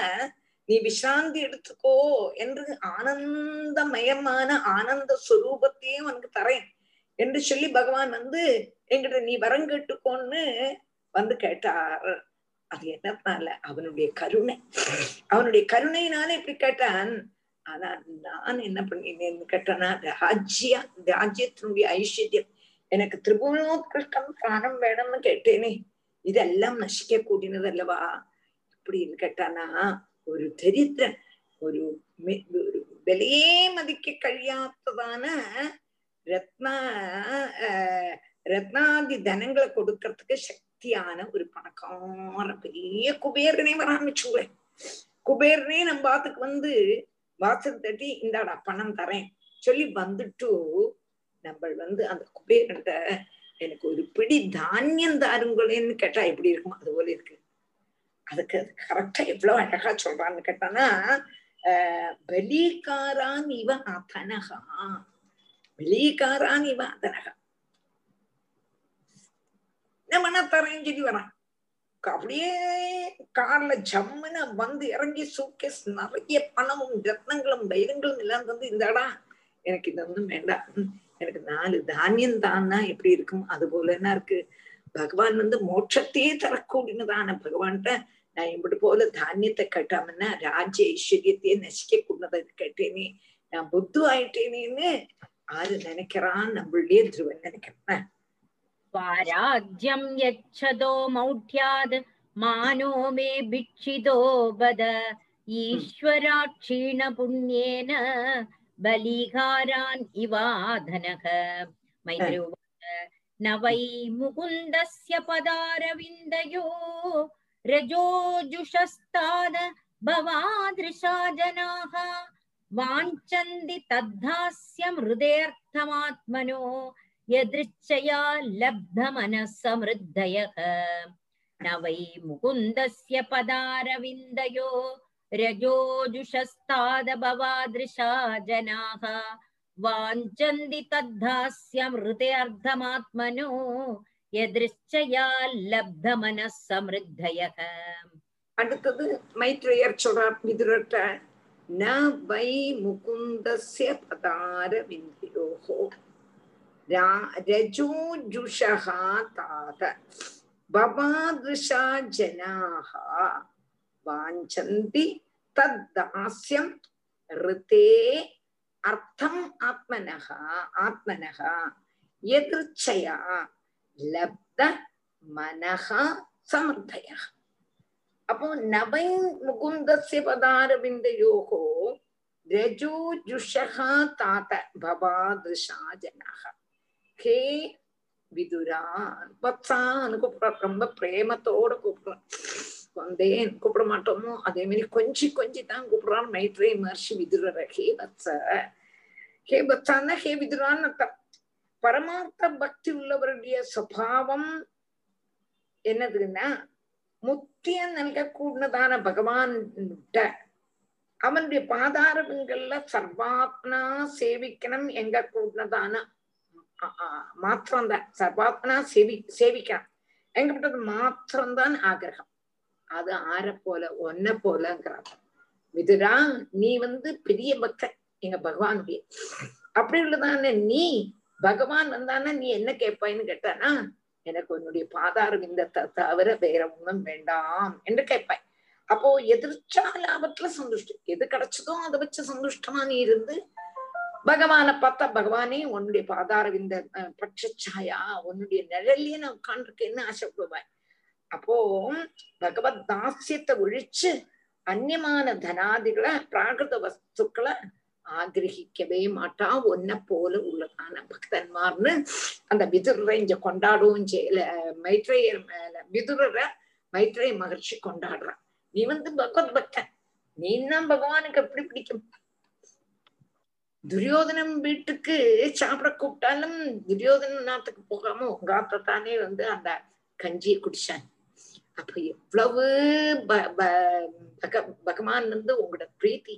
நீ விசாந்தி எடுத்துக்கோ என்று ஆனந்தமயமான ஆனந்த சுரூபத்தையே உனக்கு தரேன் என்று சொல்லி பகவான் வந்து எங்கிட்ட நீ வரம் கேட்டுக்கோன்னு வந்து கேட்டார். அது என்னத்தால அவனுடைய கருணை. அவனுடைய கருணையினால இப்படி கேட்டான். ஆனா நான் என்ன பண்ணினேன்னு கேட்டேன்னா ராஜ்யா ராஜ்யத்தினுடைய ஐஸ்வர்யம். எனக்கு திரிபுவனோத்கிருஷ்டம் பிராணம் வேணும்னு கேட்டேனே இதெல்லாம் நசிக்க கூடினதல்லவா இப்படின்னு கேட்டானா ஒரு தரித்திரன் ஒரு விலையே மதிக்க கழியாத்ததான ரத்னா ரத்னாதி தனங்களை கொடுக்கறதுக்கு சக்தியான ஒரு பணக்கார பெரிய குபேரனே வராமிச்சுவே குபேரனே நம்ம பாத்துக்கு வந்து வாசல் தட்டி இந்தாடா பணம் தரேன் சொல்லி வந்துட்டு நம்ம வந்து அந்த குபேரன்ட்ட எனக்கு ஒரு பிடி தானியம் தாருங்களேன்னு கேட்டா எப்படி இருக்கும் அது போல இருக்கு. அதுக்கு அது கரெக்டா எவ்வளவு அழகா சொல்றான்னு கேட்டானா ஆஹ் பலீகாரான் இவ அதனகா பலீகாரான் இவ அதனகா நம்ம தரேன்னு சொல்லி வரான். அப்படியே கார்ல ஜம்முன்னு வந்து இறங்கி சூக்கேஸ் நிறைய பணமும் ரத்னங்களும் வைரங்களும் எல்லாம் வந்து இந்தாடா எனக்கு இது ஒண்ணும் வேண்டாம். எனக்கு நாலு தானியம் தான்னா எப்படி இருக்கும்? அது போலன்னா இருக்கு? பகவான் வந்து மோட்சத்தையே தரக்கூடியதான பகவான்கிட்ட நான் இப்படி போல தானியத்தை கட்டாமன்னா ராஜ்ய ஐஸ்வர்யத்தையே நசிக்க கூடதை கேட்டேனே. நான் புத்து ஆயிட்டேனேன்னு ஆறு நினைக்கிறான் நம்மளுடைய துருவன் நினைக்கிறேன். வாராஜ்யம் யச்சதோ மௌட்யாத் மானோ மே. ஈஸ்வராட்சீண புண்ணியேன बलिहारान् इवाधनः मैत्रोवाच न वै मुकुन्दस्य पदारविन्दयो रजोजुषस्ताद भवादृशा जनाः वाञ्छन्ति तद्धास्यं हृदयर्थमात्मनो यदृच्छया लब्धमनः समृद्धयः न वै मुकुन्दस्य पदारविन्दयो रजोजुषस्तादभवादृशा जनाः वाञ्छन्ति तद्धास्यमृते अर्धमात्मनो எதிர்ச்சையா லப்த மன சமிருத்தயக அடுத்தது மைத்ரேயர் சொல்றார் மிதுரட்ட ந வை முகுந்தஸ்ய பதார விந்தியோகோ ரஜோஜுஷா தாக பவாதிருஷா ஜனாக வாஞ்சந்தி தத்தாஸ்யம் ரிதே அர்த்தம் ஆத்மனகா ஆத்மனகா எதிர்ச்சையா லப்த மனः சமர்த்தய அப்போ நவை முகுந்தஸ்ய பதாரவிந்தயோகோ ரஜோஜுஷா தாத பவாதிருஷா ஜனாக ஹே விதுரா வத்சான்னு கூப்பிடுறான் ரொம்ப பிரேமத்தோட கூப்பிடுறான் ஸ்பந்தேன் கூப்பிட மாட்டோமோ? அதே மாதிரி கொஞ்சி கொஞ்சி தான் கூப்பிடுறான். மைத்ரே மகர்ஷி விதுரர ஹே பத்ச ஹே பத்சான்னா ஹே விதுரான்னு அர்த்தம். பரமார்த்த பக்தி உள்ளவருடைய சுவாவம் என்னதுன்னா முத்திய நல்கக்கூடதான பகவான் விட்ட அவனுடைய பாதாரங்கள்ல சர்வாத்மனா சேவிக்கணும் எங்க கூடதான மாத்திரம்தான். சர்வாத்மனா சேவி சேவிக்கணும். எங்கப்பட்டது மாத்திரம்தான் ஆகிரகம். அது ஆற போல ஒன்ன போலங்கிறார் மிதுரா நீ வந்து பெரிய பக்தன் எங்க பகவானுடைய. அப்படி உள்ளதானே நீ பகவான் வந்தானே நீ என்ன கேட்பாயின்னு கேட்டானா எனக்கு உன்னுடைய பாதார விந்தத்தை தவிர வேற ஒண்ணும் வேண்டாம் என்று கேட்பாய். அப்போ எதிர்ச்சா லாபத்துல சந்துஷ்டி எது கிடைச்சதோ அதை வச்சு சந்துஷ்டமா நீ இருந்து பகவானை பார்த்தா பகவானே உன்னுடைய பாதார விந்த பட்சச்சாயா உன்னுடைய நிழல்லையே நான் உட்காந்துருக்கேன்னு ஆசைப்படுவாய். அப்போ பகவத் தாசியத்தை ஒழிச்சு அந்நியமான தனாதிகளை பிராகிருத வஸ்துக்களை ஆகிரகிக்கவே மாட்டா. ஒன்ன போல உள்ளதான பக்தன்மார்னு அந்த விதுரரை இங்க கொண்டாடவும் செய்யல மைத்ரேயர் மேல விதுரரை மைத்ரேய மகிழ்ச்சி கொண்டாடுறான். நீ வந்து பகவத் பக்தன் நீ தான் பகவானுக்கு எப்படி பிடிக்கும்? துரியோதனம் வீட்டுக்கு சாப்பிட கூப்பிட்டாலும் துரியோதன நாத்துக்கு போகாம உங்க தானே வந்து அந்த கஞ்சியை குடிச்சான். அப்ப எவ்வளவு பகவான் வந்து உங்களோட பிரீத்தி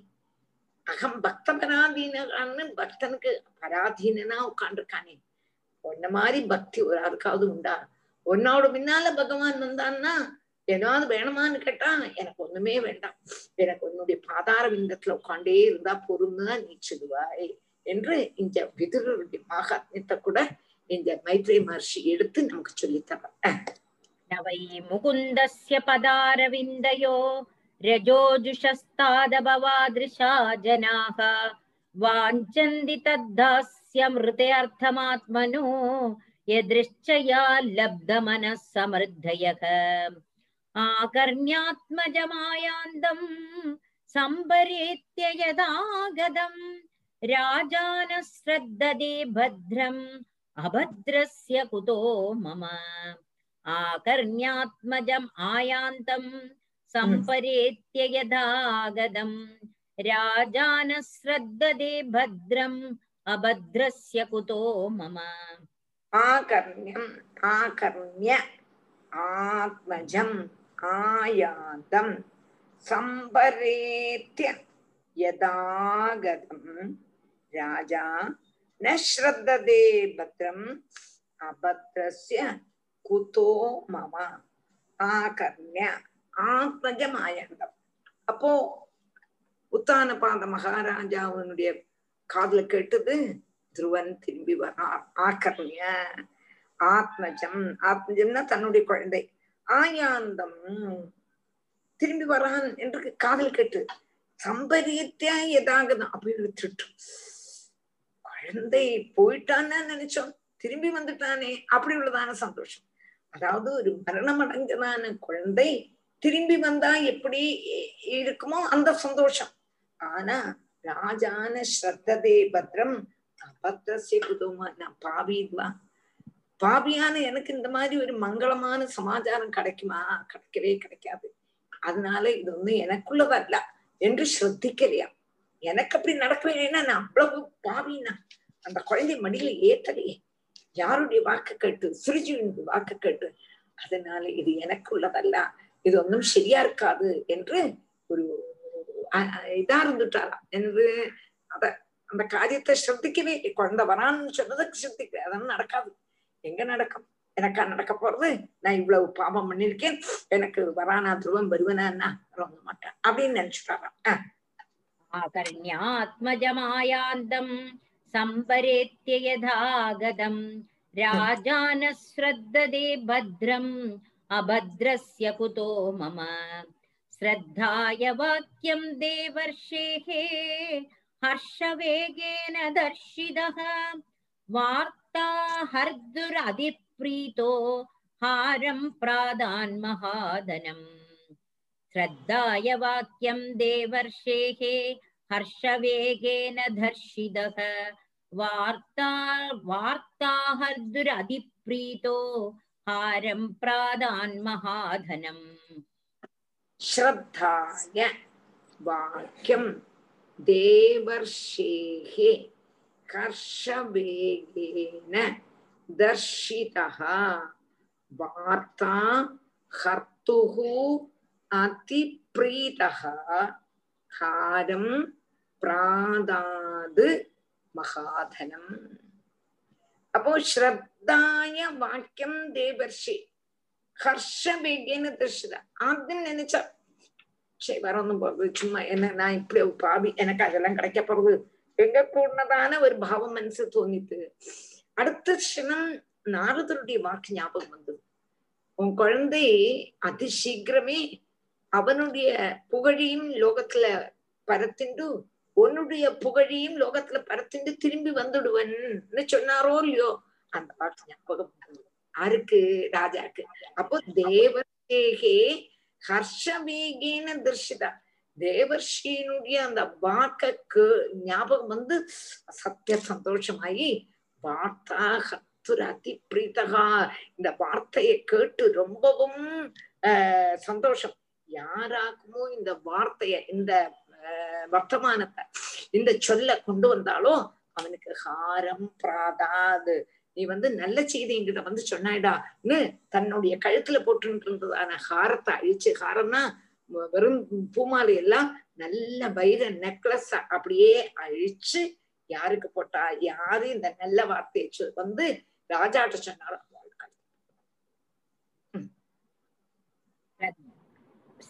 அகம் பக்த பராதீனான்னு பக்தனுக்கு பராதீனனா உட்காந்துருக்கானே ஒன்ன மாதிரி பக்தி ஒரு யாருக்காவது உண்டா? உன்னோட முன்னால பகவான் வந்தான்னா ஏதாவது வேணுமான்னு கேட்டா எனக்கு ஒண்ணுமே வேண்டாம். எனக்கு உன்னுடைய பாதார விந்தத்துல உட்காண்டே இருந்தா பொறுமைதான் நீ சொல்லுவாய் என்று இந்த விதுரருடைய மகாத்மியத்தை கூட இந்த மைத்ரே மகர்ஷி எடுத்து நமக்கு சொல்லித்தர. न वै मुकुन्दस्य पदारविन्दयो रजोजुषस्तादभवादृशा जनाः वाञ्छन्ति तद्दास्य मृतेऽर्थमात्मनो यदृश्चया लब्धमनः समृद्धयः आकर्ण्यात्मजमायान्तम् सम्परेत्य यदागतम् राजानः श्रद्धदे भद्रम् अभद्रस्य कुतो मम आकर्ण्यात्मजम् आयान्तम् सम्परेत्य यथागतम् राजानः श्रद्धदे भद्रम् अभद्रस्य कुतो मम आकर्ण्यम् आकर्ण्य आत्मजम् आयातम् सम्परेत्य यदागतम् राजा न श्रद्धदे भद्रम् अभद्रस्य குதோ மம ஆகர்ணிய ஆத்மஜம் ஆயாந்தம் அப்போ உத்தானபாத மகாராஜாவினுடைய காதல கேட்டது துருவன் திரும்பி வரார் ஆக்கர்ணிய ஆத்மஜம் ஆத்மஜம்னா தன்னுடைய குழந்தை ஆயாந்தம் திரும்பி வரான் என்று காதல் கேட்டு சம்பரியத்தியா எதாகுதான் அப்படின்னு திட்டு குழந்தை போயிட்டான்னு நினைச்சோம் திரும்பி வந்துட்டானே அப்படி உள்ளதான சந்தோஷம் அதாவது ஒரு மரணம் அடைஞ்சதான குழந்தை திரும்பி வந்தா எப்படி இருக்குமோ அந்த சந்தோஷம். ஆனா ராஜான ஸ்ரத்ததே பத்ரம் அபத்திரசிய குதுமா நான் பாவிதுவா பாவியான எனக்கு இந்த மாதிரி ஒரு மங்களமான சமாச்சாரம் கிடைக்குமா? கிடைக்கவே கிடைக்காது. அதனால இது ஒண்ணு எனக்குள்ளதல்ல என்று ஸ்ரத்திக்கலையா? எனக்கு அப்படி நடக்கவே நான் அவ்வளவு பாவினா? அந்த குழந்தை மடியில ஏத்தலையே. யாருடைய வாக்கு கேட்டு சுருஜியுடைய வாக்கு கேட்டு அதனால இது எனக்கு உள்ளதல்ல இது ஒன்றும் சரியா இருக்காது என்று ஒரு இதா இருந்துட்டாராம் என்று அத அந்த காரியத்தை ஸ்ரத்திக்கவே குழந்தை வரான்னு சொன்னதுக்கு ஸ்ரத்திக்கல அதெல்லாம் நடக்காது. எங்க நடக்கும்? எனக்கா நடக்க போறது? நான் இவ்வளவு பாவம் பண்ணிருக்கேன் எனக்கு வரானா துருவம் வருவனா ரொம்ப மாட்டேன். அப்படின்னு நினைச்சுட்டாராம் ஆத்மஜமாயாந்தம் सम्परेत्य यथागतम् राजानः श्रद्धते भद्रम् अभद्रस्य कुतो मम श्रद्धाय वाक्यम् देवर्षेः हर्षवेगेन दर्शितः वार्ता हर्दुरधिप्रीतो हारम् प्रादान्महादनम् श्रद्धाय वाक्यम् देवर्षेः हर्षवेगेन धर्षितः वार्ता वार्ताहर्दुरधिप्रीतो हारं प्रादान्महाधनम् श्रद्धाय वाक्यं देवर्षेः कर्षवेगेन दर्शितः वार्ता हर्तुः अतिप्रीतः हारं प्रादाद् மகாதனம் அப்போ ஸ்ரத்தாய வாக்கியம் தேவர்ஷி ஹர்ஷவேகேன தர்ஷித ஆദ്യം நினைச்சா சரி வரணும் போறது சும்மா என்ன நான் இப்படி பாவி எனக்கு அதெல்லாம் கிடைக்க போறது எங்க கூடதான ஒரு பாவம் மனசு தோணித்து அடுத்த க்ஷணம் நாரதருடைய வாக்கு ஞாபகம் வந்தது உன் குழந்தை அதிசீக்கிரமே அவனுடைய புகழையும் லோகத்துல பரத்திண்டு உன்னுடைய புகழையும் லோகத்துல பரத்திண்டு திரும்பி வந்துடுவன்னு சொன்னாரோ இல்லையோ? அந்த பாட்டு ஞாபகம் யாருக்கு? ராஜாக்கு. அப்போ தேவதேகே ஹர்ஷவேகேன தர்ஷிதா. தேவர்ஷியினுடைய அந்த வாக்கு ஞாபகம் வந்து சத்திய சந்தோஷமாயி வார்த்தா ஹத்துர் அதி பிரீதகா இந்த வார்த்தையை கேட்டு ரொம்பவும் ஆஹ் சந்தோஷம். யாராக்குமோ இந்த வார்த்தைய இந்த வர்த்தமானத்தை. இந்த சொல்ல கொண்டு வந்தாலும் அவனுக்கு ஹாரம் பிராதாது நீ வந்து நல்ல செய்தி என்கிட்ட வந்து சொன்னாயிடான்னு தன்னுடைய கழுத்துல போட்டு இருந்ததான ஹாரத்தை அழிச்சு ஹாரம்னா வெறும் பூமாலை எல்லாம் நல்ல வைர நெக்லஸ் அப்படியே அழிச்சு யாருக்கு போட்டா? யாரு இந்த நல்ல வார்த்தையை வந்து ராஜாட்ட சொன்னாலும்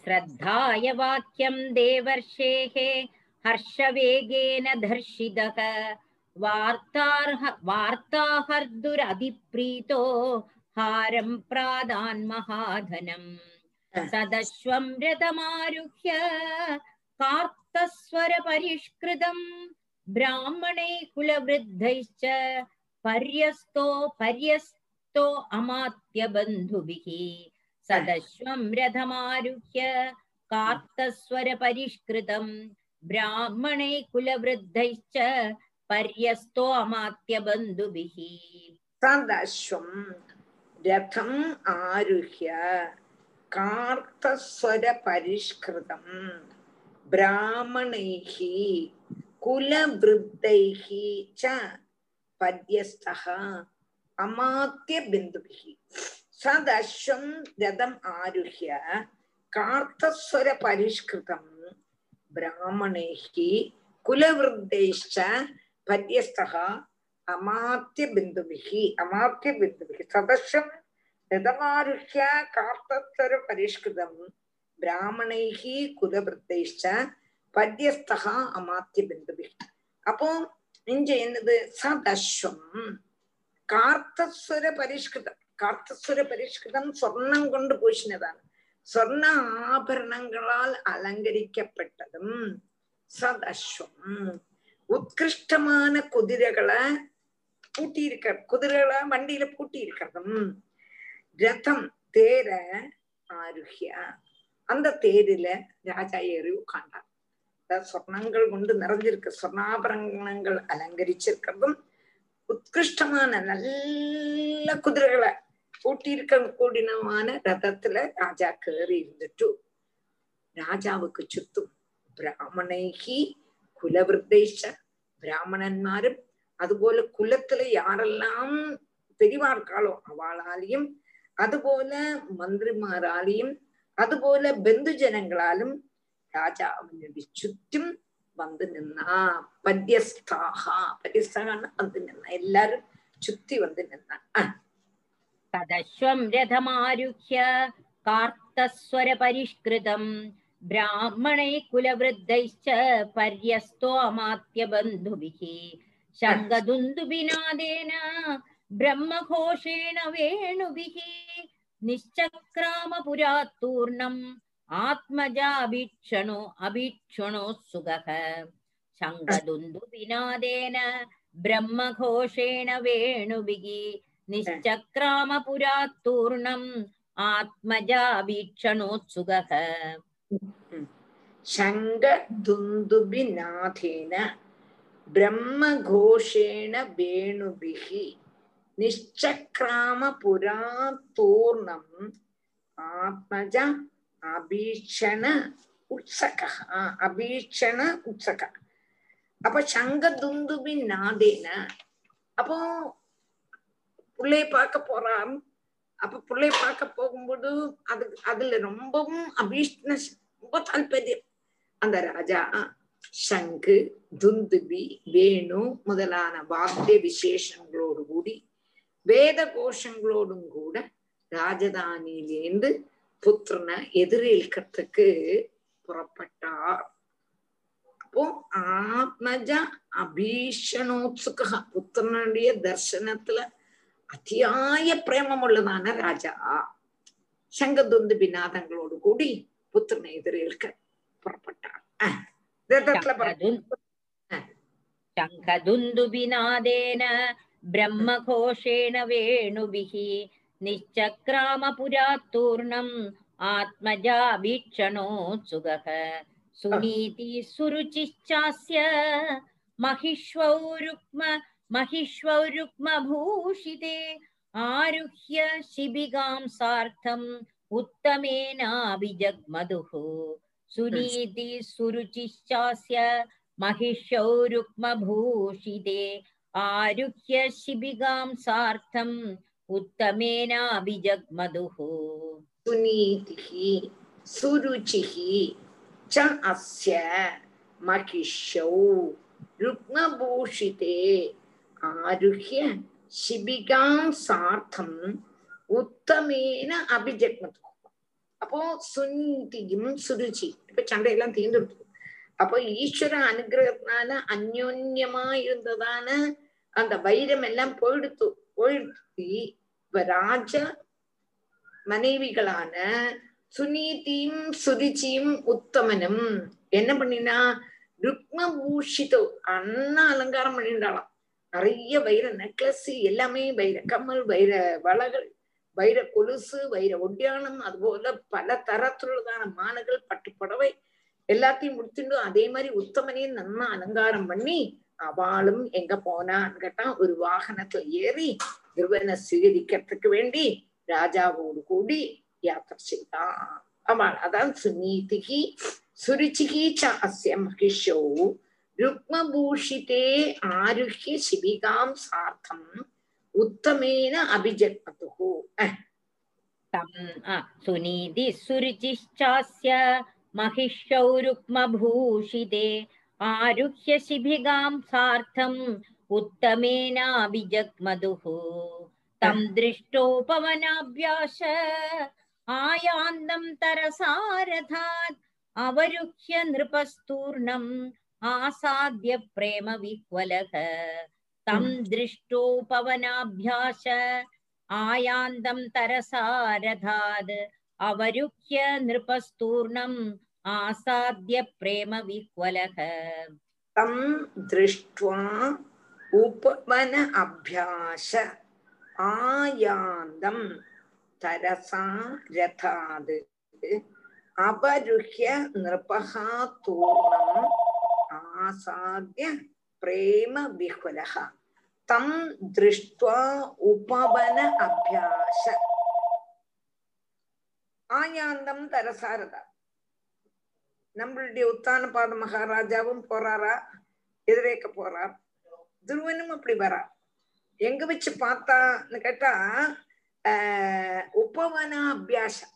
श्रद्धाय वाक्यम् देवर्षेः हर्षवेगेन धर्षितः। वार्तार्ह, वार्ताहर्दुरधिप्रीतो हारम् प्रादान्महाधनम् सदश्वम् रथमारुह्य कार्तस्वरपरिष्कृतम् ब्राह्मणैः कुलवृद्धैश्च पर्यस्तो पर्यस्तो अमात्यबन्धुभिः। सदश्वं रथमारुह्य कार्तस्वरपरिष्कृतं ब्राह्मणैः कुलवृद्धैश्च पर्यस्तोऽमात्यबन्धुभिः सदश्वं रथम् आरुह्य कार्तस्वरपरिष्कृतं ब्राह्मणैः कुलवृद्धैः च पर्यस्तः अमात्यबिन्दुभिः പര്യസ്ഥഃ അമാത്യ ബിന്ദുഭിः സദശ്വം രഥം ആരുഹ്യ കാർത്തസ്വര പരിഷ്കൃതം ബ്രാഹ്മണൈഃ കുലവൃദ്ധൈശ്ച പര്യസ്ഥഃ അമാത്യ ബിന്ദുഭിः അമാത്യ ബിന്ദുഭിः സദൃശം രഥമാരുഹ്യ കാർത്തസ്വര പരിഷ്കൃതം ബ്രാഹ്മണൈः കുലവൃദ്ധൈശ്ച പര്യസ്ഥः അമാത്യ ബിന്ദുഭിः അപ്പോ ഇഞ്ച എന്നത് സദശ്വം കാർത്തസ്വര പരിഷ്കൃതം കാർത്തസ്വര പരിഷ്കൃതം സ്വർണം കൊണ്ട് പൂശിനതാണ് സ്വർണ ആഭരണങ്ങളാൽ അലങ്കരിക്കപ്പെട്ടതും സദശ്വം உத்கிருஷ்டமான குதிரைகளை பூட்டி இருக்க குதிரைகளை வண்டியில பூட்டி இருக்கிறதும் ரதம் தேர ஆருஹ்ய அந்த தேரில ராஜா ஏறி உட்காண்டார் அதாவது சொர்ணங்கள் கொண்டு நிறைஞ்சிருக்கு சொர்ணாபரணங்கள் அலங்கரிச்சிருக்கிறதும் உத்கிருஷ்டமான நல்ல குதிரைகளை பூட்டியிருக்க கூடினமான ரதத்துல ராஜா கேறி இருந்துட்டு ராஜாவுக்கு சுத்தும். பிராமணைகி குலவிருத்தேஷ பிராமணன்மாரும் அதுபோல குலத்துல யாரெல்லாம் பெரிவா இருக்காளோ அவளாலையும் அதுபோல மந்திரிமாராலையும் அதுபோல பெந்து ஜனங்களாலும் ராஜா அவனுடைய சுற்றும் வந்து நின்னா. பத்தியஸ்தாகா பத்தியஸ்தாகன்னா வந்து நின்னா. எல்லாரும் சுத்தி வந்து நின்னான் तदश्वं रथमारुह्य कार्तस्वरपरिष्कृतम् ब्राह्मणैः कुलवृद्धैश्च पर्यस्तो अमात्यबन्धुभिः शङ्खदुन्दुभिनादेन ब्रह्मघोषेण वेणुभिः निश्चक्रामपुरात्तूर्णम् आत्मजाभीक्षणो अभीक्षणोत्सुकः शङ्खदुन्दुभिनादेन ब्रह्मघोषेण वेणुभिः निश्चक्रामपुरात्तूर्णम् आत्मजावीक्षणोत्सुकः शङ्खदुन्दुभिनाथेन ब्रह्मघोषेण वेणुभिः निश्चक्रामपुरात्तूर्णम् आत्मज அபீட்சண உற்சக அபீட்சண உற்சக அப்ப சங்க துந்துபின் நாதேன அப்போ பிள்ளைய பார்க்க போறான். அப்ப பிள்ளைய பார்க்க போகும்போது அது அதுல ரொம்பவும் அபீஷ்ண ரொம்ப தாற்பயம் அந்த ராஜா சங்கு துந்துபி வேணு முதலான வாத்திய விசேஷங்களோடு கூடி வேத கோஷங்களோடும் கூட ராஜதானியிலேந்து புத்திரனை எதிரேൽக்கிறதுக்கு புறப்பட்டார். அப்போ ஆத்மஜ அபீஷணோத்சுக புத்திரனுடைய தர்சனத்துல അതിയായ പ്രേമമുള്ളതാണ് രാജ ശംഖദുന്ത് ബിനാദങ്ങളോട് കൂടി പുത്രനെ എതിരേൽക്ക പുറപ്പെട്ടാർ രഥത്തിലെ शङ्खदुन्दुभिनादेन ब्रह्मघोषेण वेणुभिः निश्चक्रामपुरात्तूर्णम् आत्मजाभीक्षणोत्सुकः सुनीति सुरुचिश्चास्य महिष्वौ रुक्म महिष्वरुक्मभूषिते आरुह्य शिबिगां सार्थम् उत्तमेनाभिजग्मधुः। सुनीति सुरुचिश्चास्य महिषौरुक्मभूषिते आरुह्य शिबिगां सार्थम् उत्तमेनाभिजग्मधुः। सुनीतिः, सुरुचिः च अस्य महिषौ रुक्मभूषिते ആരുഹ്യ ശിബികാം സാർത്ഥം உத்தமேன அபிஜக்மது அப்போ சுந்தியும் சுருச்சி இப்ப சண்டையெல்லாம் தீர்ந்துடுது அப்போ ஈஸ்வர அனுகிரகத்தினால அந்யோன்யமா இருந்ததான அந்த வைரம் எல்லாம் போயிடுத்து போயிடுத்தி இப்ப ராஜ மனைவிகளான சுனீதியும் சுருச்சியும் உத்தமனும் என்ன பண்ணினா ருக்மபூஷிதோ அண்ணா அலங்காரம் பண்ணிட்டாளாம் நிறைய வைர நெக்லஸ் எல்லாமே வைர கம்மல் வைர வளகள் வைர கொலுசு வைர ஒட்டியானம் அதுபோல பல தரத்துள்ளதான மாலைகள் பட்டுப்புடவை எல்லாத்தையும் முடிச்சுட்டு அதே மாதிரி உத்தமனையும் நன்னா அலங்காரம் பண்ணி அவளும் எங்க போனான்னு கேட்டா ஒரு வாகனத்துல ஏறி துருவனை சீகரிக்கிறதுக்கு வேண்டி ராஜாவோடு கூடி யாத்திரை செய்தான். அவள் அதான் சுனீதிகி சுருச்சிகி ச மகிஷோ. रुक्मभूषिते आरुह्य शिबिकां सार्थम् उत्तमेन अभिजग्मतुः तम् सुरुचिश्चास्य रुक्मभूषिते आरुह्य शिबिकां सार्थम् उत्तमेनाभिजग्मधुः तं दृष्टोपवनाभ्यास आयांदम तरसारथात् अवरुह्य नृपस्तूर्णम् आसाद्य प्रेमविह्वलः तं दृष्टो पवनाभ्यास आयान्तं तरसारधाद् अवरुह्य नृपस्तूर्णम् आसाद्य प्रेमविह्वलः तं दृष्ट्वा उपवन अभ्यास आयान्दं तरसा रथाद् अपरुह्य नृपः तूर्णम् ஆசாத்திய பிரேம விஹுலः தம் திருஷ்டுவா உபவன அபியாச ஆயாந்தம் தரசாரதா நம்மளுடைய உத்தான பாத மகாராஜாவும் போறாரா எதிரேக்க போறார் துருவனும் அப்படி வரா எங்க வச்சு பார்த்தான்னு கேட்டா ஆஹ் உபவன அபியாசம்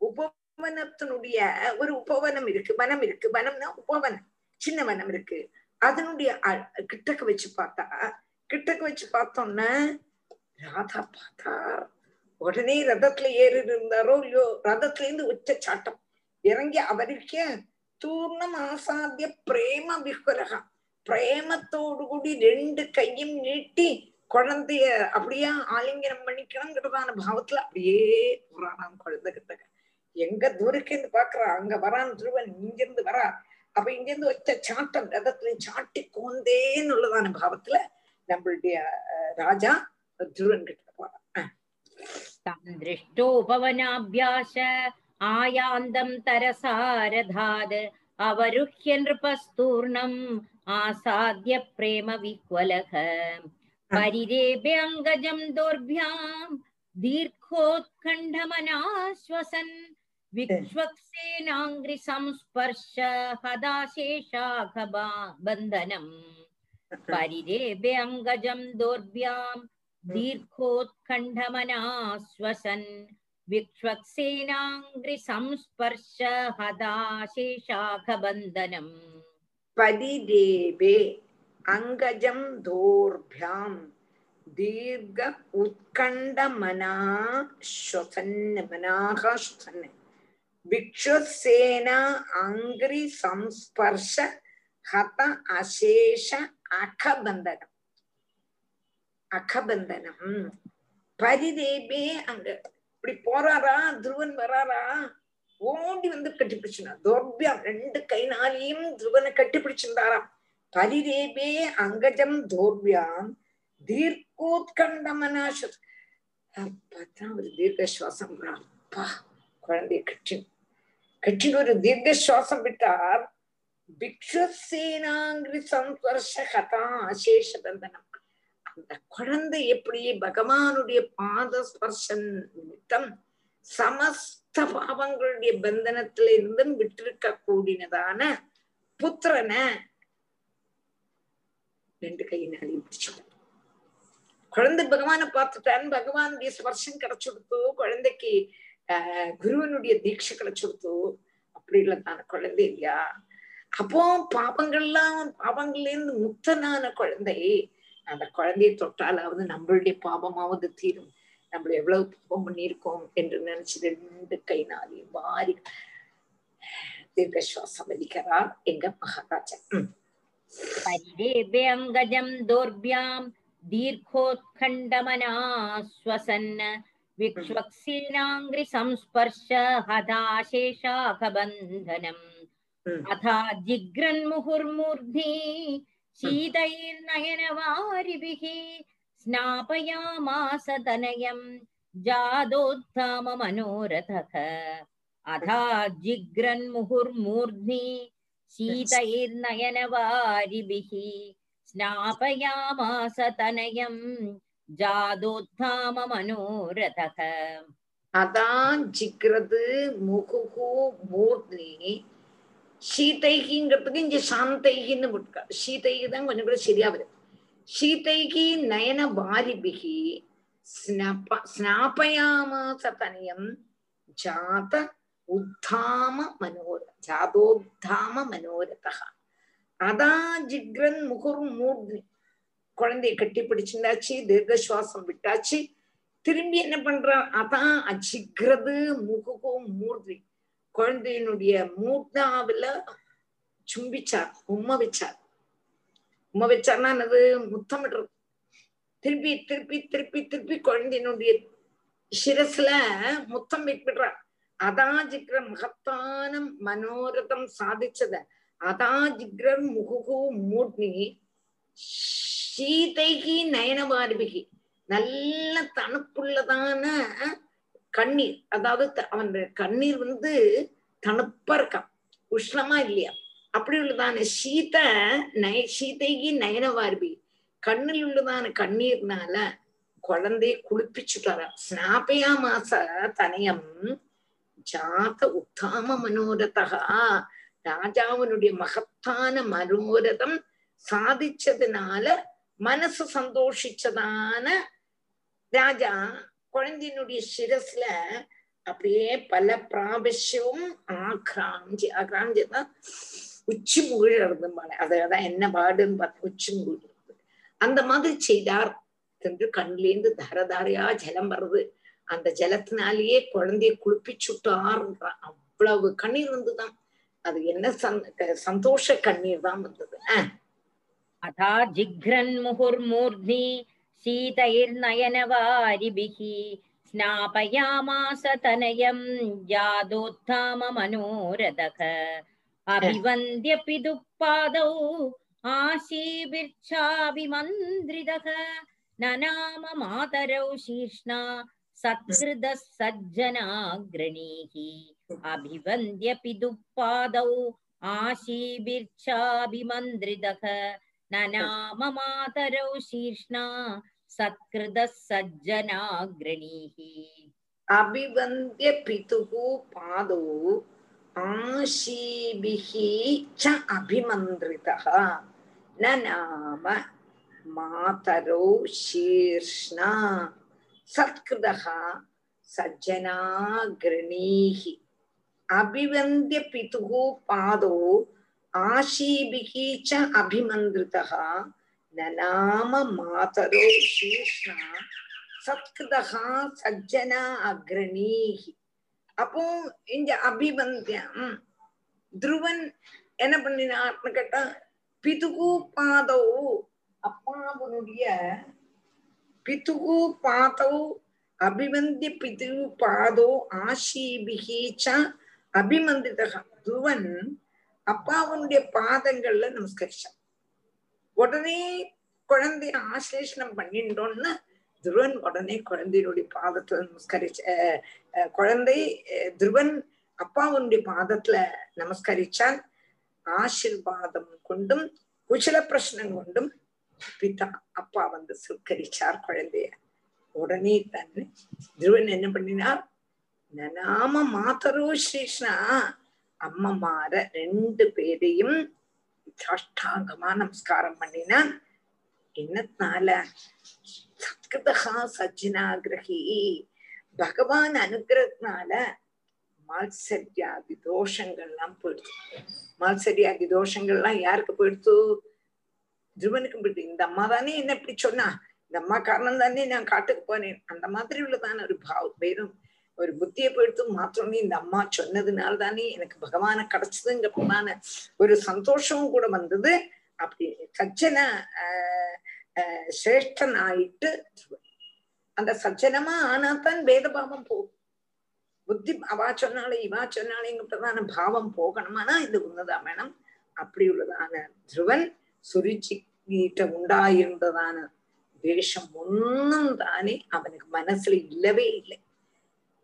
உபவனத்தினுடைய ஒரு உபவனம் இருக்கு வனம் இருக்கு வனம்னா உபவனம் சின்ன வனம் இருக்கு. அதனுடைய கிட்டக்க வச்சு பார்த்தா கிட்டக்க வச்சு பார்த்தோம்னா ராதா பார்த்தா உடனே ரதத்துல ஏறி இருந்தாரோ இல்லையோ ரதத்துல இருந்து உச்ச சாட்டம். இறங்கி அவருக்கே தூர்ணம் ஆசாத்திய பிரேம விஹ்வலகா பிரேமத்தோடு கூடி ரெண்டு கையும் நீட்டி குழந்தைய அப்படியே ஆலிங்கனம் பண்ணிக்கணுங்கிறதான பாவத்துல அப்படியே போறானாம் குழந்தை கிட்ட எங்க தூரக்கேந்து பாக்குறா? அங்க வரான் துருவன் இங்கிருந்து வரா? அப்ப இங்கிருந்து ஒத்த சாட்டம் ரதத்துல சாட்டி கோந்தேன்னு உள்ளதான பாவத்துல நம்மளுடைய அஹ், ராஜா துருவன் கிட்ட போறான் அஹ். तं दृष्टोपवनाभ्यास आयान्दं तरसारधाद् अवरुह्य नृपस्तूर्णम् आसाद्य प्रेमविह्वलः परिरेभ्यङ्गजं दोर्भ्यां दीर्घोत्कण्ठमनाश्वसन् विक्ष्वक्सेनाङ्घ्रिसंस्पर्श हदाशेषाखबा बन्धनम् परिरेभ्यङ्गजं दोर्भ्यां दीर्घोत्कण्ठमनाश्वसन् विक्ष्वक्सेनाङ्घ्रिसंस्पर्श हदाशेषाखबन्धनम् परिदेवे अङ्गजं दोर्भ्यां दीर्घ उत्कण्ठमना श्वसन् मनाः श्वसन् भिक्षुसेन अङ्घ्रि संस्पर्श हत अशेष अखबन्धनम् அகபந்தனம் பரிதேபே அங்க இப்படி போறாரா துருவன் வராரா ஓடி வந்து கட்டிப்பிடிச்சுனா தோர்பியம் ரெண்டு கைனாலையும் துருவனை கட்டிப்பிடிச்சிருந்தாராம் பரிதேபே அங்கஜம் தோர்பியாம் தீர்க்கோத்கண்டமனாச அப்பதான் ஒரு தீர்க்க சுவாசம் விடுறார். அப்பா குழந்தைய கட்டி கட்டின்னு ஒரு தீர்க்க சுவாசம் விட்டார். பிக்ஷுசேனாங்கிரி சம்பர்ஷ கதா அசேஷ பந்தனம் அந்த குழந்தை எப்படி பகவானுடைய பாத ஸ்பர்ஷன் நிமித்தம் சமஸ்த பாவங்களுடைய பந்தனத்துல இருந்தும் விட்டிருக்க கூடினதான புத்திரனை ரெண்டு கையினாலையும் பிடிச்சு. குழந்தை பகவான பார்த்துட்டான். பகவானுடைய ஸ்பர்ஷம் கிடைச்சு கொடுத்து குழந்தைக்கு ஆஹ் குருவனுடைய தீட்சை கிடைச்சிருத்து அப்படி இல்லை நான் குழந்தை இல்லையா? அப்போ பாவங்கள்லாம் பாவங்கள்ல முத்தனான குழந்தை அந்த குழந்தையை தொட்டாலாவது நம்மளுடைய பாவமாவது தீரும். நம்ம எவ்வளவு பாவம் பண்ணியிருக்கோம் என்று நினைச்சு ரெண்டு கை நாளி வாரி தீர்க்கசுவாசம் வலிக்கிறா எங்க மகாராஜன். പരിദേവ്യം ഗജം विक्ष्वक्सीनाङ्घ्रिसंस्पर्श हदाशेषाखबन्धनम् ம். अथा जिग्रन्मुहुर्मूर्ध्नि शीतैर्नयनवारिभिः स्नापयामास तनयम् जादोत्थाममनोरथः अथा जिग्रन् मुहुर्मूर्ध्नि शीतैर्नयनवारिभिः स्नापयामास तनयम् जादोत्थाम मनोरथः அதான் ஜிக்கிறது முகுகு மூர்த்தி சீதைகிங்கிறதுக்கு இங்க சாந்தைகின்னு விட்டுக்கா சீதைக்கு தான் கொஞ்சம் கூட சரியா வரும் சீதைகி நயன வாரிபிகி ஸ்னப ஸ்நாபயாமாச தனயம் ஜாத உத்தாம மனோர ஜாதோத்தாம மனோரதா அதான் ஜிக்ரன் முகுர் மூர்த்தி குழந்தைய கட்டி பிடிச்சிருந்தாச்சு தீர்க்க சுவாசம் விட்டாச்சு. திரும்பி என்ன பண்றான் அதான் அஜிக்கிறது முகுகும் மூர்தி குழந்தையினுடைய மூர்தாவில சும்பிச்சார் உம்ம வச்சார் உம்ம வச்சார்னா என்னது? முத்தமிடுறது திருப்பி திருப்பி திருப்பி திருப்பி குழந்தையினுடைய சிரஸ்ல முத்தம் வைப்பிடுறார் அதான் ஜிக்ர மகத்தான மனோரதம் சாதிச்சத. அதான் ஜிக்ரன் முகுகு மூர்னி சீதைகி நயனவார்பிகி நல்ல தனுப்புள்ளதான கண்ணீர். அதாவது அவன் கண்ணீர் வந்து தனுப்பா இருக்கான். உஷ்ணமா இல்லையா? அப்படி உள்ளதான சீத நய சீதைக்கு நயனவார்பி கண்ணில் உள்ளதான கண்ணீர்னால குழந்தைய குளிப்பிச்சுட்டாரா ஸ்நாபயா மாச தனயம் ஜாத உத்தாம மனோரதா ராஜாவினுடைய மகத்தான மனோரதம் சாதிச்சதுனால மனசு சந்தோஷிச்சதான ராஜா குழந்தையினுடைய சிரஸ்ல அப்படியே பல பிராபஸ்யവും ஆக்ராஞ்சி ஆக்ராஞ்சினா உச்சி முகிழறது அதான் என்ன பாடுன்னு பார்த்து உச்சி முகிழறது அந்த மாதிரி செய்தார் என்று கண்லேந்து தரதாரையா ஜலம் வருது அந்த ஜலத்தினாலேயே குழந்தைய குளிப்பிச்சுட்டார்ன்றான் அவ்வளவு கண்ணீர் வந்துதான். அது என்ன சந்தோஷ கண்ணீர் தான் வந்தது. ஆஹ் अथा जिघ्रन् मुहुर्मूर्ध्नि शीतैर्नयनवारिभिः स्नापयामास तनयम् जादोत्थाम मनोरथः अभिवन्द्यपि दुःपादौ आशीभिर्च्छाभिमन्द्रितः ननाम मातरौ शीर्ष्णा सत्कृतः सज्जनाग्रणीः अभिवन्द्यपि दुःपादौ आशीभिर्च्छाभिमन्द्रितः ननाम मातरौ शीर्ष्णा सत्कृतः सज्जनाग्रणीः अभिवन्द्य पितुः पादौ आशीभिः च अभिमन्त्रितः न नाम मातरौ शीर्ष्णा सत्कृतः सज्जनाग्रणीः अभिवन्द्य पितुः पादौ ஆஷீபிகீச்ச அபிமந்திரிதா நலாம மாதரோ சீஷ்ணா சத்கிருதா சஜ்ஜனா அக்ரணீஹி அப்போ இந்த அபிபந்தியம் துருவன் என்ன பண்ணினான்னு கேட்டா பிதுகு பாதவு அப்பாவனுடைய பிதுகு பாதவு அபிமந்தி பிதுகு பாதோ ஆஷீபிகீச்ச அபிமந்திதா துருவன் அப்பாவுடைய பாதங்கள்ல நமஸ்கரிச்சான். உடனே குழந்தைய ஆசிலேஷனம் பண்ணிட்டோம்னு துருவன் உடனே குழந்தையினுடைய பாதத்துல நமஸ்கரிச்ச குழந்தை துருவன் அப்பாவுடைய பாதத்துல நமஸ்கரிச்சான். ஆசிர்வாதம் கொண்டும் குச்சல பிரச்சனம் கொண்டும் பிதா அப்பா வந்து சுக்கரிச்சார் குழந்தைய. உடனே தன் துருவன் என்ன பண்ணினார்? நனாம மாத்தரோ ஸ்ரீஷ்ணா அம்மமார ரெண்டு பேரையும் சாஷ்டாங்கமா நமஸ்காரம் பண்ணினான் என்னத்தினால சத்கிருதா சஜ்ஜனாகிரகி. பகவான் அனுகிரகத்தினால மாத்சரியாதி தோஷங்கள்லாம் போயிடுச்சு. மாத்சரியாதி தோஷங்கள்லாம் யாருக்கு போயிடுத்து துருவனுக்கு போயிடுது இந்த அம்மா தானே என்ன இப்படி சொன்னா? இந்த அம்மா காரணம் தானே நான் காட்டுக்கு போனேன். அந்த மாதிரி உள்ளதான ஒரு பாவம் பேரும் ஒரு புத்தியை போயிடுத்து மாத்திரமே இந்த அம்மா சொன்னதுனால தானே எனக்கு பகவான கிடைச்சதுங்கிறதான ஒரு சந்தோஷமும் கூட வந்தது. அப்படி சஜ்ஜன ஆஹ் சிரேஷ்டன் ஆயிட்டு அந்த சஜ்ஜனமா ஆனாதான் வேதபாவம் போகும். புத்தி அவா சொன்னாலே இவா சொன்னாலேங்கிறதான பாவம் போகணுமானா இது உன்னதான் வேணும் அப்படி உள்ளதான துருவன் சுருச்சிகிட்ட உண்டாயிருந்ததான வேஷம் ஒன்னும் தானே அவனுக்கு மனசுல இல்லவே இல்லை.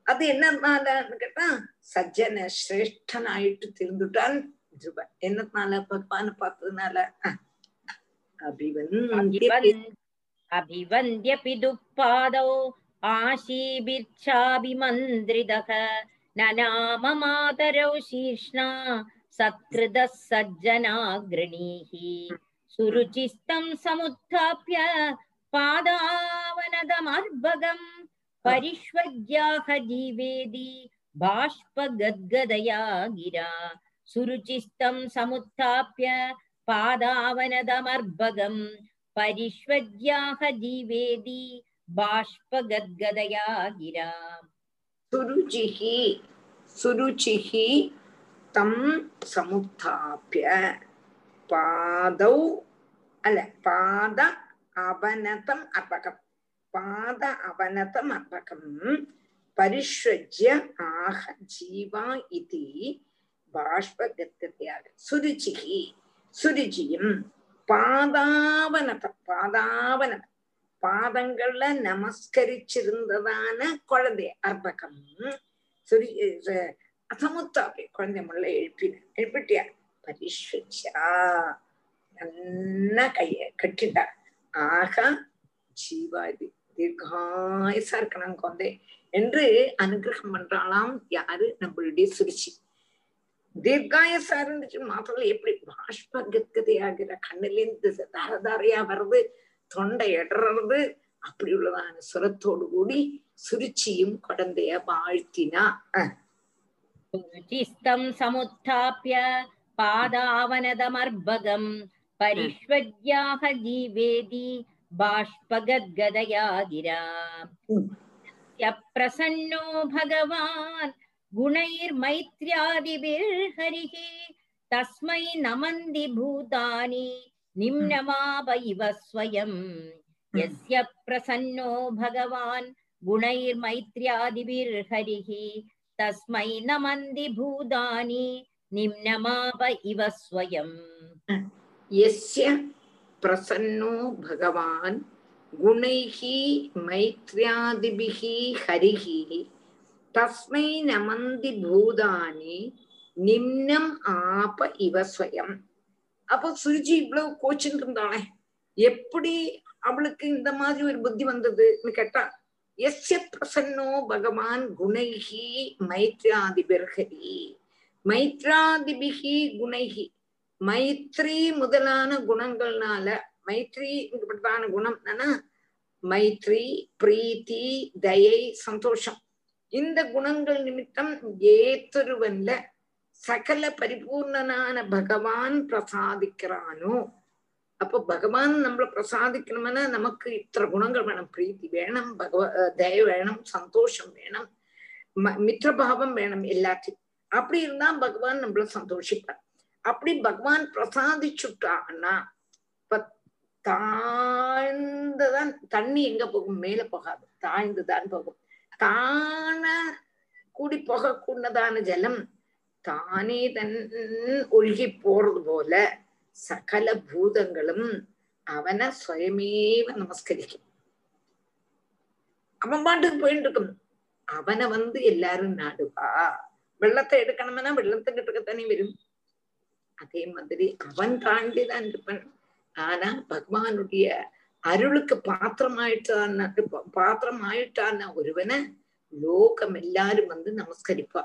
அது என்னன்னாலன்னு கேட்டா சஜ்ஜன சிரேஷ்டனாயிட்டு திருந்துட்டான் துருவன் என்னத்தினால பகவான பார்த்ததுனால அஹ், அபிவந்தி अभिवन्- अभिवन्द्यपि दुःपादौ आशीभिर्च्छाभिमन्त्रितः न नाम मातरौ शीर्ष्णा सत्कृतः सज्जनाग्रणीः सुरुचिस्तं समुत्थाप्य पादावनदमर्भगम् परिष्वज्याः जीवेदि बाष्पगद्गदया गिरा सुरुचिस्तं समुत्थाप्य पादावनदमर्भगं परिष्वज्याः जीवेदि बाष्पगद्गदया गिरा सुरुचिः सुरुचिः तं समुत्थाप्य पादौ अल पाद अवनतम् अर्पकम् பாத அவனத அர்ப்பகம் பரிஷ்வஜ்ய ஆக ஜீவா இது பாஷ்பகத்தியாக சுருச்சிகி சுருச்சியும் பாதாவனதம் பாதாவனதம் பாதங்கள்ல நமஸ்கரிச்சிருந்ததான குழந்தை அர்பகம். சுரி அஹ் அசமுத்தாப்பி குழந்தை முள்ள எழுப்பின எழுப்பிட்டியா? பரிஷ்வச்சா நல்லா கைய கட்டிட்டா ஆகா ஜீவாதி தீர்க்காயசா இருக்கணும் குழந்தை என்று அனுகிரகம் பண்றாளாம் யாரு? நம்மளுடைய சுருச்சி. தீர்காயசா இருந்துச்சு மாத்திரம் எப்படி பாஷ்ப கத்கதையாகிற கண்ணிலேருந்து தாரதாரையா வருது தொண்டை இடறது அப்படி உள்ளதான சுரத்தோடு கூடி சுருச்சியும் குழந்தைய வாழ்த்தினா. சுருச்சிஸ்தம் சமுத்தாப்பிய பாதாவனதமர்பகம் பரிஷ்வஜ்யாக ஜீவேதி बाष्पगद्गदया गिरा उम्. य प्रसन्नो भगवान् गुणैर्मैत्र्यादिभिर्हरिः तस्मै नमन्ति भूतानि निम्नमाप इव स्वयम् यस्य प्रसन्नो भगवान् गुणैर्मैत्र्यादिभिर्हरिः तस्मै नमन्ति भूतानि निम्नमाप इव स्वयम् यस्य பிரசன்னோ பகவான் குணைஹி மைத்ரியாதிபிகி ஹரிஹி. தஸ்மை நமந்தி பூதானி நிம்னம் ஆப இவஸ்வயம் அப்போ சுருஜி இவ்வளவு கோச்சுட்டு இருந்தாளே எப்படி அவளுக்கு இந்த மாதிரி ஒரு புத்தி வந்ததுன்னு கேட்டா எஸ்ய பிரசன்னோ பகவான் குணைஹி மைத்ராதிபிர்ஹரி மைத்ராதிபிகி குணைஹி. மைத்ரி முதலான குணங்கள்னால மைத்ரி இப்படித்தான குணம் என்னன்னா மைத்ரி பிரீத்தி தயை சந்தோஷம். இந்த குணங்கள் நிமித்தம் ஏத்தொருவன்ல சகல பரிபூர்ணனான பகவான் பிரசாதிக்கிறானோ. அப்போ பகவான் நம்மள பிரசாதிக்கணும்னா நமக்கு இத்தனை குணங்கள் வேணும். பிரீத்தி வேணும் பகவ தய வேணும் சந்தோஷம் வேணும் மித்திரபாவம் வேணும் எல்லாத்தையும். அப்படி இருந்தா பகவான் நம்மள சந்தோஷிப்பார். அப்படி பகவான் பிரசாதிச்சுட்டான்னா இப்ப தாழ்ந்துதான் தண்ணி எங்க போகும்? மேல போகாது. தாழ்ந்துதான் போகும். தான கூடி போகக்கூடதான ஜலம் தானே தன் ஒழுகி போறது போல சகல பூதங்களும் அவனை சுயமேவ நமஸ்கரிக்கும். அவன் பாட்டுக்கு போயிட்டு இருக்கும் அவனை வந்து எல்லாரும் நாடுவா. வெள்ளத்தை எடுக்கணும்னா வெள்ளத்துக்கிட்ட இருக்கத்தானே வரும். அதே மாதிரி அவன் தாண்டிதான் இருப்பன். ஆனா பகவானுடைய அருளுக்கு பாத்திரமாயிட்டான பாத்திரமாயிட்டான. ஒருவனை லோகம் எல்லாரும் வந்து நமஸ்கரிப்பா.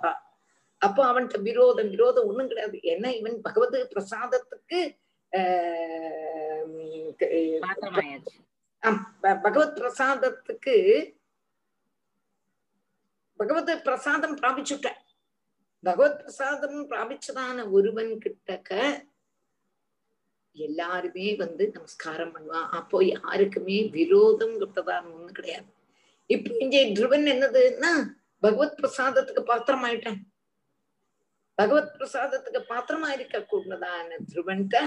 அப்போ அவன்கிட்ட விரோதம் விரோதம் ஒண்ணும் கிடையாது. ஏன்னா இவன் பகவத் பிரசாதத்துக்கு பகவத் பிரசாதத்துக்கு பகவத் பிரசாதம் பிராபிச்சுட்ட பகவத் பிரசாதம் பிராபிச்சதான ஒருவன் கிட்டக்க எல்லாருமே வந்து நமஸ்காரம் பண்ணுவான் அப்போ யாருக்குமே விரோதம் கிட்டதான ஒண்ணு கிடையாது. இப்ப இங்கே துருவன் என்னதுன்னா பகவத் பிரசாதத்துக்கு பாத்திரம் ஆயிட்டேன் பகவத் பிரசாதத்துக்கு பாத்திரமா இருக்க கூடதான திருவன்ட்ட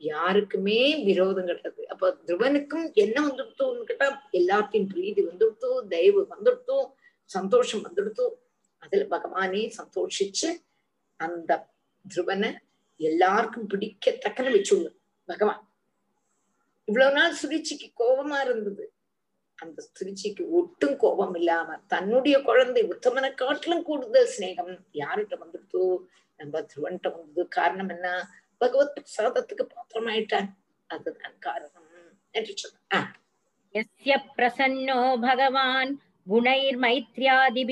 யாருக்குமே விரோதம் கிடையாது அப்ப துருவனுக்கும் என்ன வந்துடுத்தோன்னு கேட்டா எல்லாத்தையும் பிரீதி வந்துடுத்தோம் தயவு வந்துடுத்தோம் சந்தோஷம் வந்துடுத்தோம் அதுல பகவானே சந்தோஷிச்சு அந்த துருவனை எல்லாருக்கும் பிடிக்கத்தக்கன வச்சுள்ள பகவான் இவ்வளவு நாள் சுருச்சிக்கு கோபமா இருந்தது. அந்த சுருச்சிக்கு ஒட்டும் கோபம் இல்லாம தன்னுடைய குழந்தை உத்தமனை காட்டிலும் கூடுதல் சிநேகம். யார்கிட்ட வந்துடுதோ? நம்ம துருவன்கிட்ட வந்தது காரணம் என்ன? பகவத் பிரசாதத்துக்கு பாத்திரமாயிட்டான் அதுதான் காரணம் என்று சொன்ன பிரசன்னோ பகவான் குணைர் மைத்ரியாதிபி